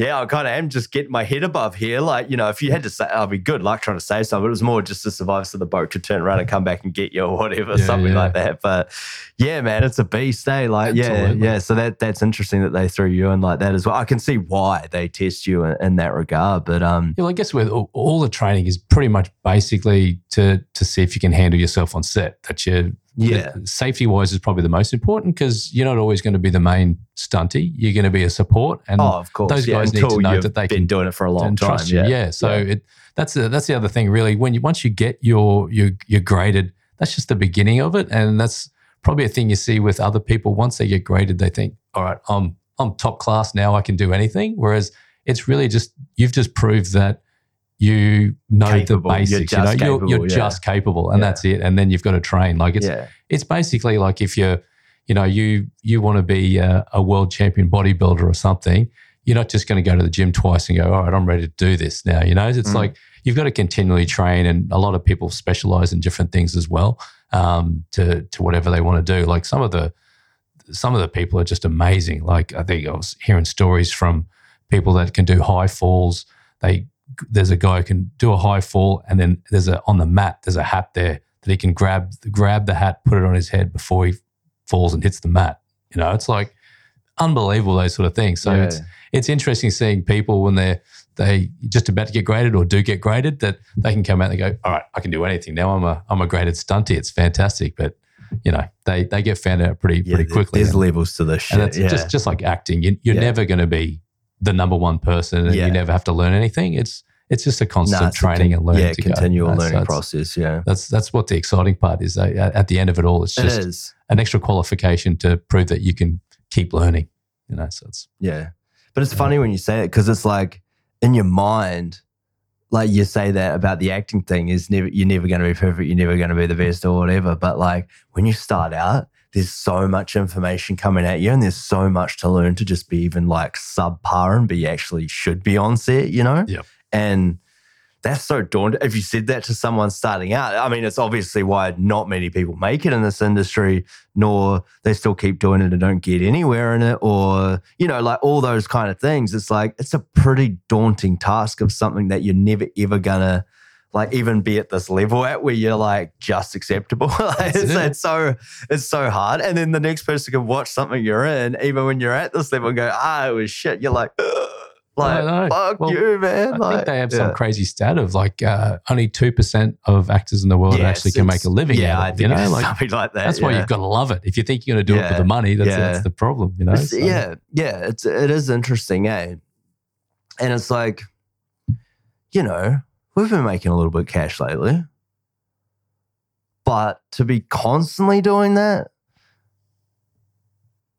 yeah, I kind of am just getting my head above here. Like, you know, if you had to say, I'd be good luck trying to say something. It was more just to survive so the boat could turn around and come back and get you or whatever, Yeah, something yeah. like that. But yeah, man, it's a beast, eh? Like, Absolutely. yeah, yeah. So that that's interesting that they threw you in like that as well. I can see why they test you in, in that regard. But um, Yeah, well, I guess with all, all the training is pretty much basically to to see if you can handle yourself on set. That you yeah, safety wise is probably the most important because you're not always going to be the main stunty. You're going to be a support, and oh, of course. those yeah, guys need to know that they've been can- doing it for a long time. trust you. Yeah. Yeah. So Yeah. it that's the that's the other thing really. When you once you get your your your graded, that's just the beginning of it, and that's probably a thing you see with other people. Once they get graded, they think, all right, I'm I'm top class now. I can do anything. Whereas it's really just you've just proved that you know Capable. the You're basics. You know, just you're, you're yeah. just capable, and Yeah. that's it. And then you've got to train. Like it's yeah. it's basically like if you're, you know, you you want to be a, a world champion bodybuilder or something. You're not just going to go to the gym twice and go, all right, I'm ready to do this now. You know, it's Mm. like you've got to continually train, and a lot of people specialize in different things as well um, to to whatever they want to do. Like some of the some of the people are just amazing. Like I think I was hearing stories from people that can do high falls. They there's a guy who can do a high fall, and then there's a on the mat there's a hat there that he can grab grab the hat, put it on his head before he falls and hits the mat. You know, it's like unbelievable those sort of things. So Yeah. it's it's interesting seeing people when they're they just about to get graded or do get graded that they can come out and go, all right, I can do anything now. I'm a I'm a graded stunty. It's fantastic, but you know they they get found out pretty Yeah, pretty quickly. There's levels to this shit. and it's yeah. just just like acting. You, you're Yeah. never going to be the number one person, and you never have to learn anything. It's it's just a constant Nah, a training con- and learning. Yeah, to go, continual you know, so learning it's- process. Yeah, That's that's what the exciting part is. uh, At the end of it all, it's just is. an extra qualification to prove that you can keep learning. You know, so it's Yeah, but it's funny when you say it because it's like in your mind, like you say that about the acting thing is never you're never going to be perfect. You're never going to be the best or whatever. But like when you start out, there's so much information coming at you, and there's so much to learn to just be even like subpar and be actually should be on set. You know. Yep. And that's so daunting. If you said that to someone starting out, I mean, it's obviously why not many people make it in this industry, nor they still keep doing it and don't get anywhere in it, or, you know, like all those kind of things. It's like, it's a pretty daunting task of something that you're never ever gonna like even be at this level at where you're like just acceptable. like, it's, it. it's so it's so hard. And then the next person can watch something you're in, even when you're at this level, and go, ah, it was shit. You're like, "Ugh." Like, fuck Well, you, man. I like, think they have yeah. some crazy stat of like uh, only two percent of actors in the world Yes, actually can make a living. Yeah, out I of it, think you know, like something like that. that's why you've got to love it. If you think you're going to do it for the money, that's, Yeah. that's the problem. You know, So- yeah, yeah, it's it is interesting, eh? And it's like, you know, we've been making a little bit of cash lately, but to be constantly doing that,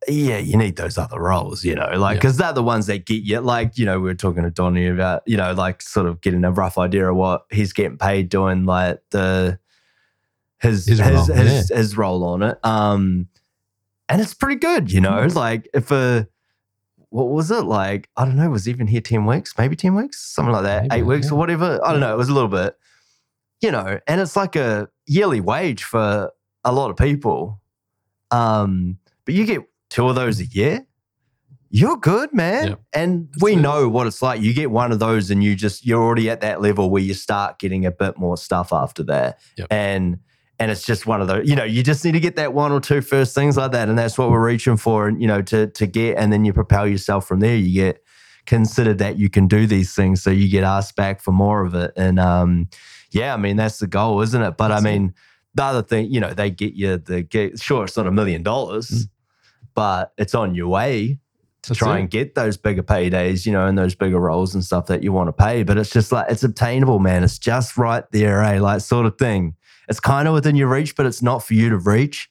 yeah, you need those other roles, you know, like Yeah. because they're the ones that get you. Like, you know, we were talking to Donnie about, you know, like sort of getting a rough idea of what he's getting paid doing, like the his His his role, his, his role on it. Um, and it's pretty good, you know. Mm-hmm. Like if a what was it like? I don't know. Was even here ten weeks, maybe ten weeks, something like that, Maybe, eight weeks yeah. or whatever. I don't know. It was a little bit. you know, and it's like a yearly wage for a lot of people. Um, but you get two of those a year, you're good, man. And That's we it. know what it's like. You get one of those and you just you're already at that level where you start getting a bit more stuff after that. Yep. And and it's just one of those, you know, you just need to get that one or two first things like that. And that's what we're reaching for, and you know, to to get and then you propel yourself from there. You get considered that you can do these things. So you get asked back for more of it. And um, yeah, I mean, that's the goal, isn't it? But That's I it. mean, the other thing, you know, they get you the get sure it's not a million dollars, Mm. But it's on your way to That's try it. and get those bigger paydays, you know, and those bigger roles and stuff that you want to pay. But it's just like it's obtainable, man. It's just right there, eh? Like sort of thing. It's kind of within your reach, but it's not for you to reach.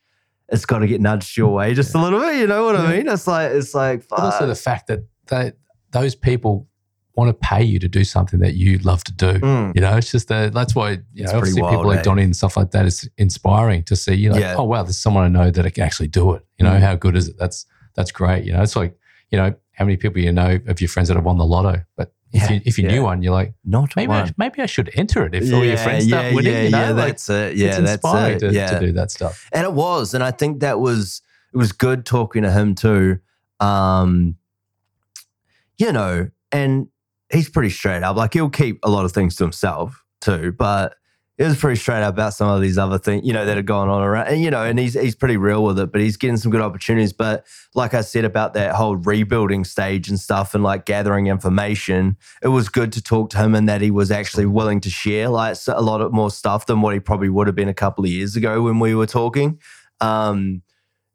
It's got to get nudged your way just a little bit. You know what I mean? It's like it's like But also the fact that they, those people want to pay you to do something that you love to do. Mm. You know, it's just that that's why, you It's know, pretty obviously wild, people eh? like Donnie and stuff like that is inspiring to see, you know, Yeah. oh, wow, there's someone I know that can actually do it. You know, Mm. how good is it? That's, that's great. You know, it's like, you know, how many people you know of your friends that have won the lotto, but if Yeah, you, if you yeah. knew one, you're like, not maybe, I, maybe I should enter it if all your friends start winning. yeah, you know? yeah, like, that's it. Yeah, it's that's inspiring it. to, yeah. to do that stuff. And it was, and I think that was it was good talking to him too. Um, you know, and he's pretty straight up. Like he'll keep a lot of things to himself too, but it was pretty straight up about some of these other things, you know, that are going on around. And you know, and he's he's pretty real with it, but he's getting some good opportunities. But like I said about that whole rebuilding stage and stuff and like gathering information, it was good to talk to him and that he was actually willing to share like a lot of more stuff than what he probably would have been a couple of years ago when we were talking. Um,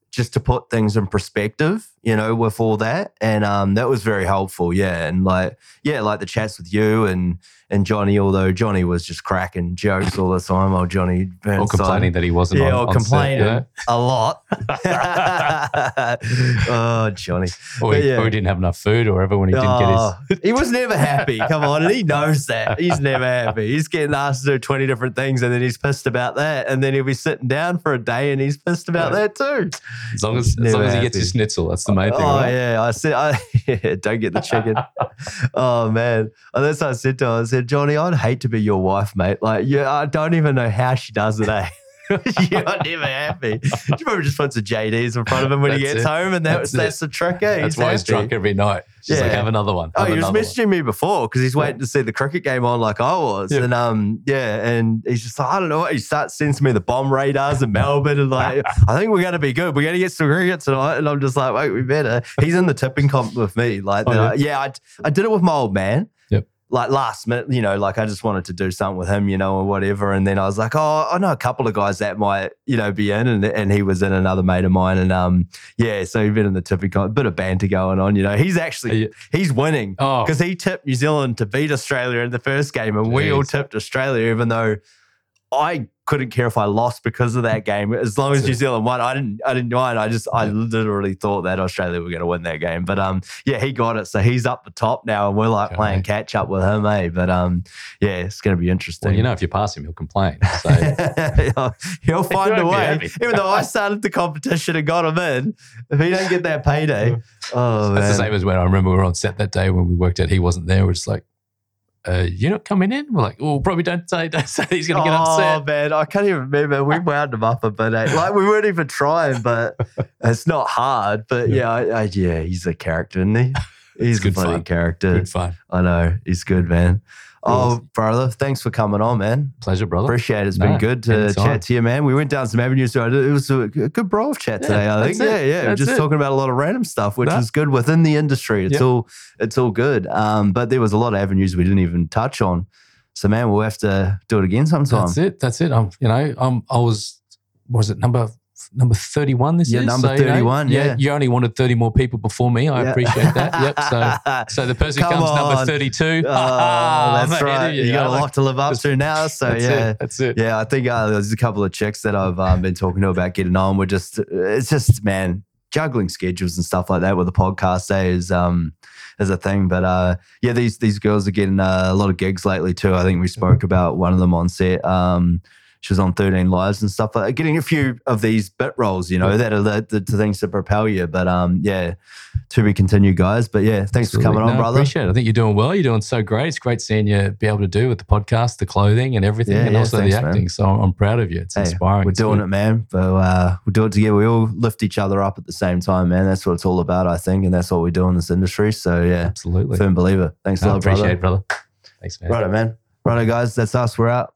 just to put things in perspective, you know, with all that. And um, that was very helpful. Yeah. And like, yeah, like the chats with you and and Johnny, although Johnny was just cracking jokes all the time. Oh, Johnny Or complaining that he wasn't Yeah, on, or set, complaining know? a lot. oh, Johnny. or, he, yeah. or he didn't have enough food, or ever when he didn't get his. Oh, he was never happy. Come on, and he knows that. He's never happy. He's getting asked to do 20 different things and then he's pissed about that. And then he'll be sitting down for a day and he's pissed about Yeah. that too. As long as, as, long as he gets his schnitzel, that's the thing. Oh right? yeah, I said, I yeah, don't get the chicken. oh man, and that's what I said to him. I said, Johnny, I'd hate to be your wife, mate. Like, yeah, I don't even know how she does it. Eh? You're never happy. She probably just puts a JDs in front of him when he gets it. home, and that, That's that's, the trick. Eh? That's why he's drunk every night. She's like, have another one. Oh, he was another one." messaging me before because he's waiting to see the cricket game on like I was. Yeah. And um, yeah, and he's just like, I don't know what. He starts sending me the BOM radars in Melbourne and like, I think we're going to be good. We're going to get some cricket tonight. And I'm just like, wait, we better. He's in the tipping comp with me. Like, Oh, yeah? yeah, I, I did it with my old man. Like last minute, you know, like I just wanted to do something with him, you know, or whatever. And then I was like, oh, I know a couple of guys that might, you know, be in. And, and he was in another mate of mine. And um, yeah, so he's been in the tipping comp, bit of banter going on, you know. He's actually, Yeah. he's winning Oh, because he tipped New Zealand to beat Australia in the first game, and we all tipped Australia, even though I couldn't care if I lost because of that game. As long as New. Zealand won, I didn't. I didn't mind. I just, I literally thought that Australia were going to win that game. But um, yeah, he got it, so he's up the top now, and we're like Okay. playing catch up with him, eh? But um, yeah, it's going to be interesting. well, you know, if you pass him, he'll complain. So, he'll, he'll find a way. Even though I started the competition and got him in, if he don't get that payday, oh man, that's the same as when I remember we were on set that day when we worked out he wasn't there. We're just like, uh, you're not coming in? We're like, oh, probably don't say, don't say he's going to get oh, upset. man, I can't even remember. We wound him up a bit. eh? Like we weren't even trying, but it's not hard. But yeah, I, I, yeah, he's a character, isn't he? He's a funny fun. character. Good fun. I know he's good, man. Oh, brother, thanks for coming on, man. Pleasure, brother. Appreciate it. It's No, been good to anytime. chat to you, man. We went down some avenues. So it was a good bro of chat Yeah, today. I think. that's Yeah, yeah. That's just it. talking about a lot of random stuff, which No. is good within the industry. It's Yep. all it's all good. Um, but there was a lot of avenues we didn't even touch on. So man, we'll have to do it again sometime. That's it. That's it. I'm, you know, um, I was, what was it number number 31 this Yeah, year? number you know, 31, yeah. You only wanted 30 more people before me. I Yeah. appreciate that. Yep. So, so the person who Come comes number 32. Oh, that's ahead right. of You, got a lot to live up to now. So that's yeah. it. That's it. Yeah, I think uh, there's a couple of chicks that I've um, been talking to about getting on. We're just, it's just, man, juggling schedules and stuff like that with the podcast day is um is a thing. But uh, yeah, these these girls are getting uh, a lot of gigs lately too. I think we spoke about one of them on set. Um, she was on 13 Lives and stuff like that. Getting a few of these bit roles, you know, Yeah. that are the, the, the things that propel you. But um, yeah, to be continued, guys. But yeah, thanks for coming Absolutely. on, No, I brother. Appreciate it. I think you're doing well. You're doing so great. It's great seeing you be able to do with the podcast, the clothing, and everything, Yeah, and yeah, also thanks, the man. acting. So I'm, proud of you. It's Hey, inspiring. We're It's doing good. it, man. But uh, we do it together. We all lift each other up at the same time, man. That's what it's all about, I think, and that's what we do in this industry. So yeah, Absolutely. firm believer. Thanks a I lot, appreciate brother. it, brother. Thanks, man. Righto, man. Righto, guys. That's us. We're out.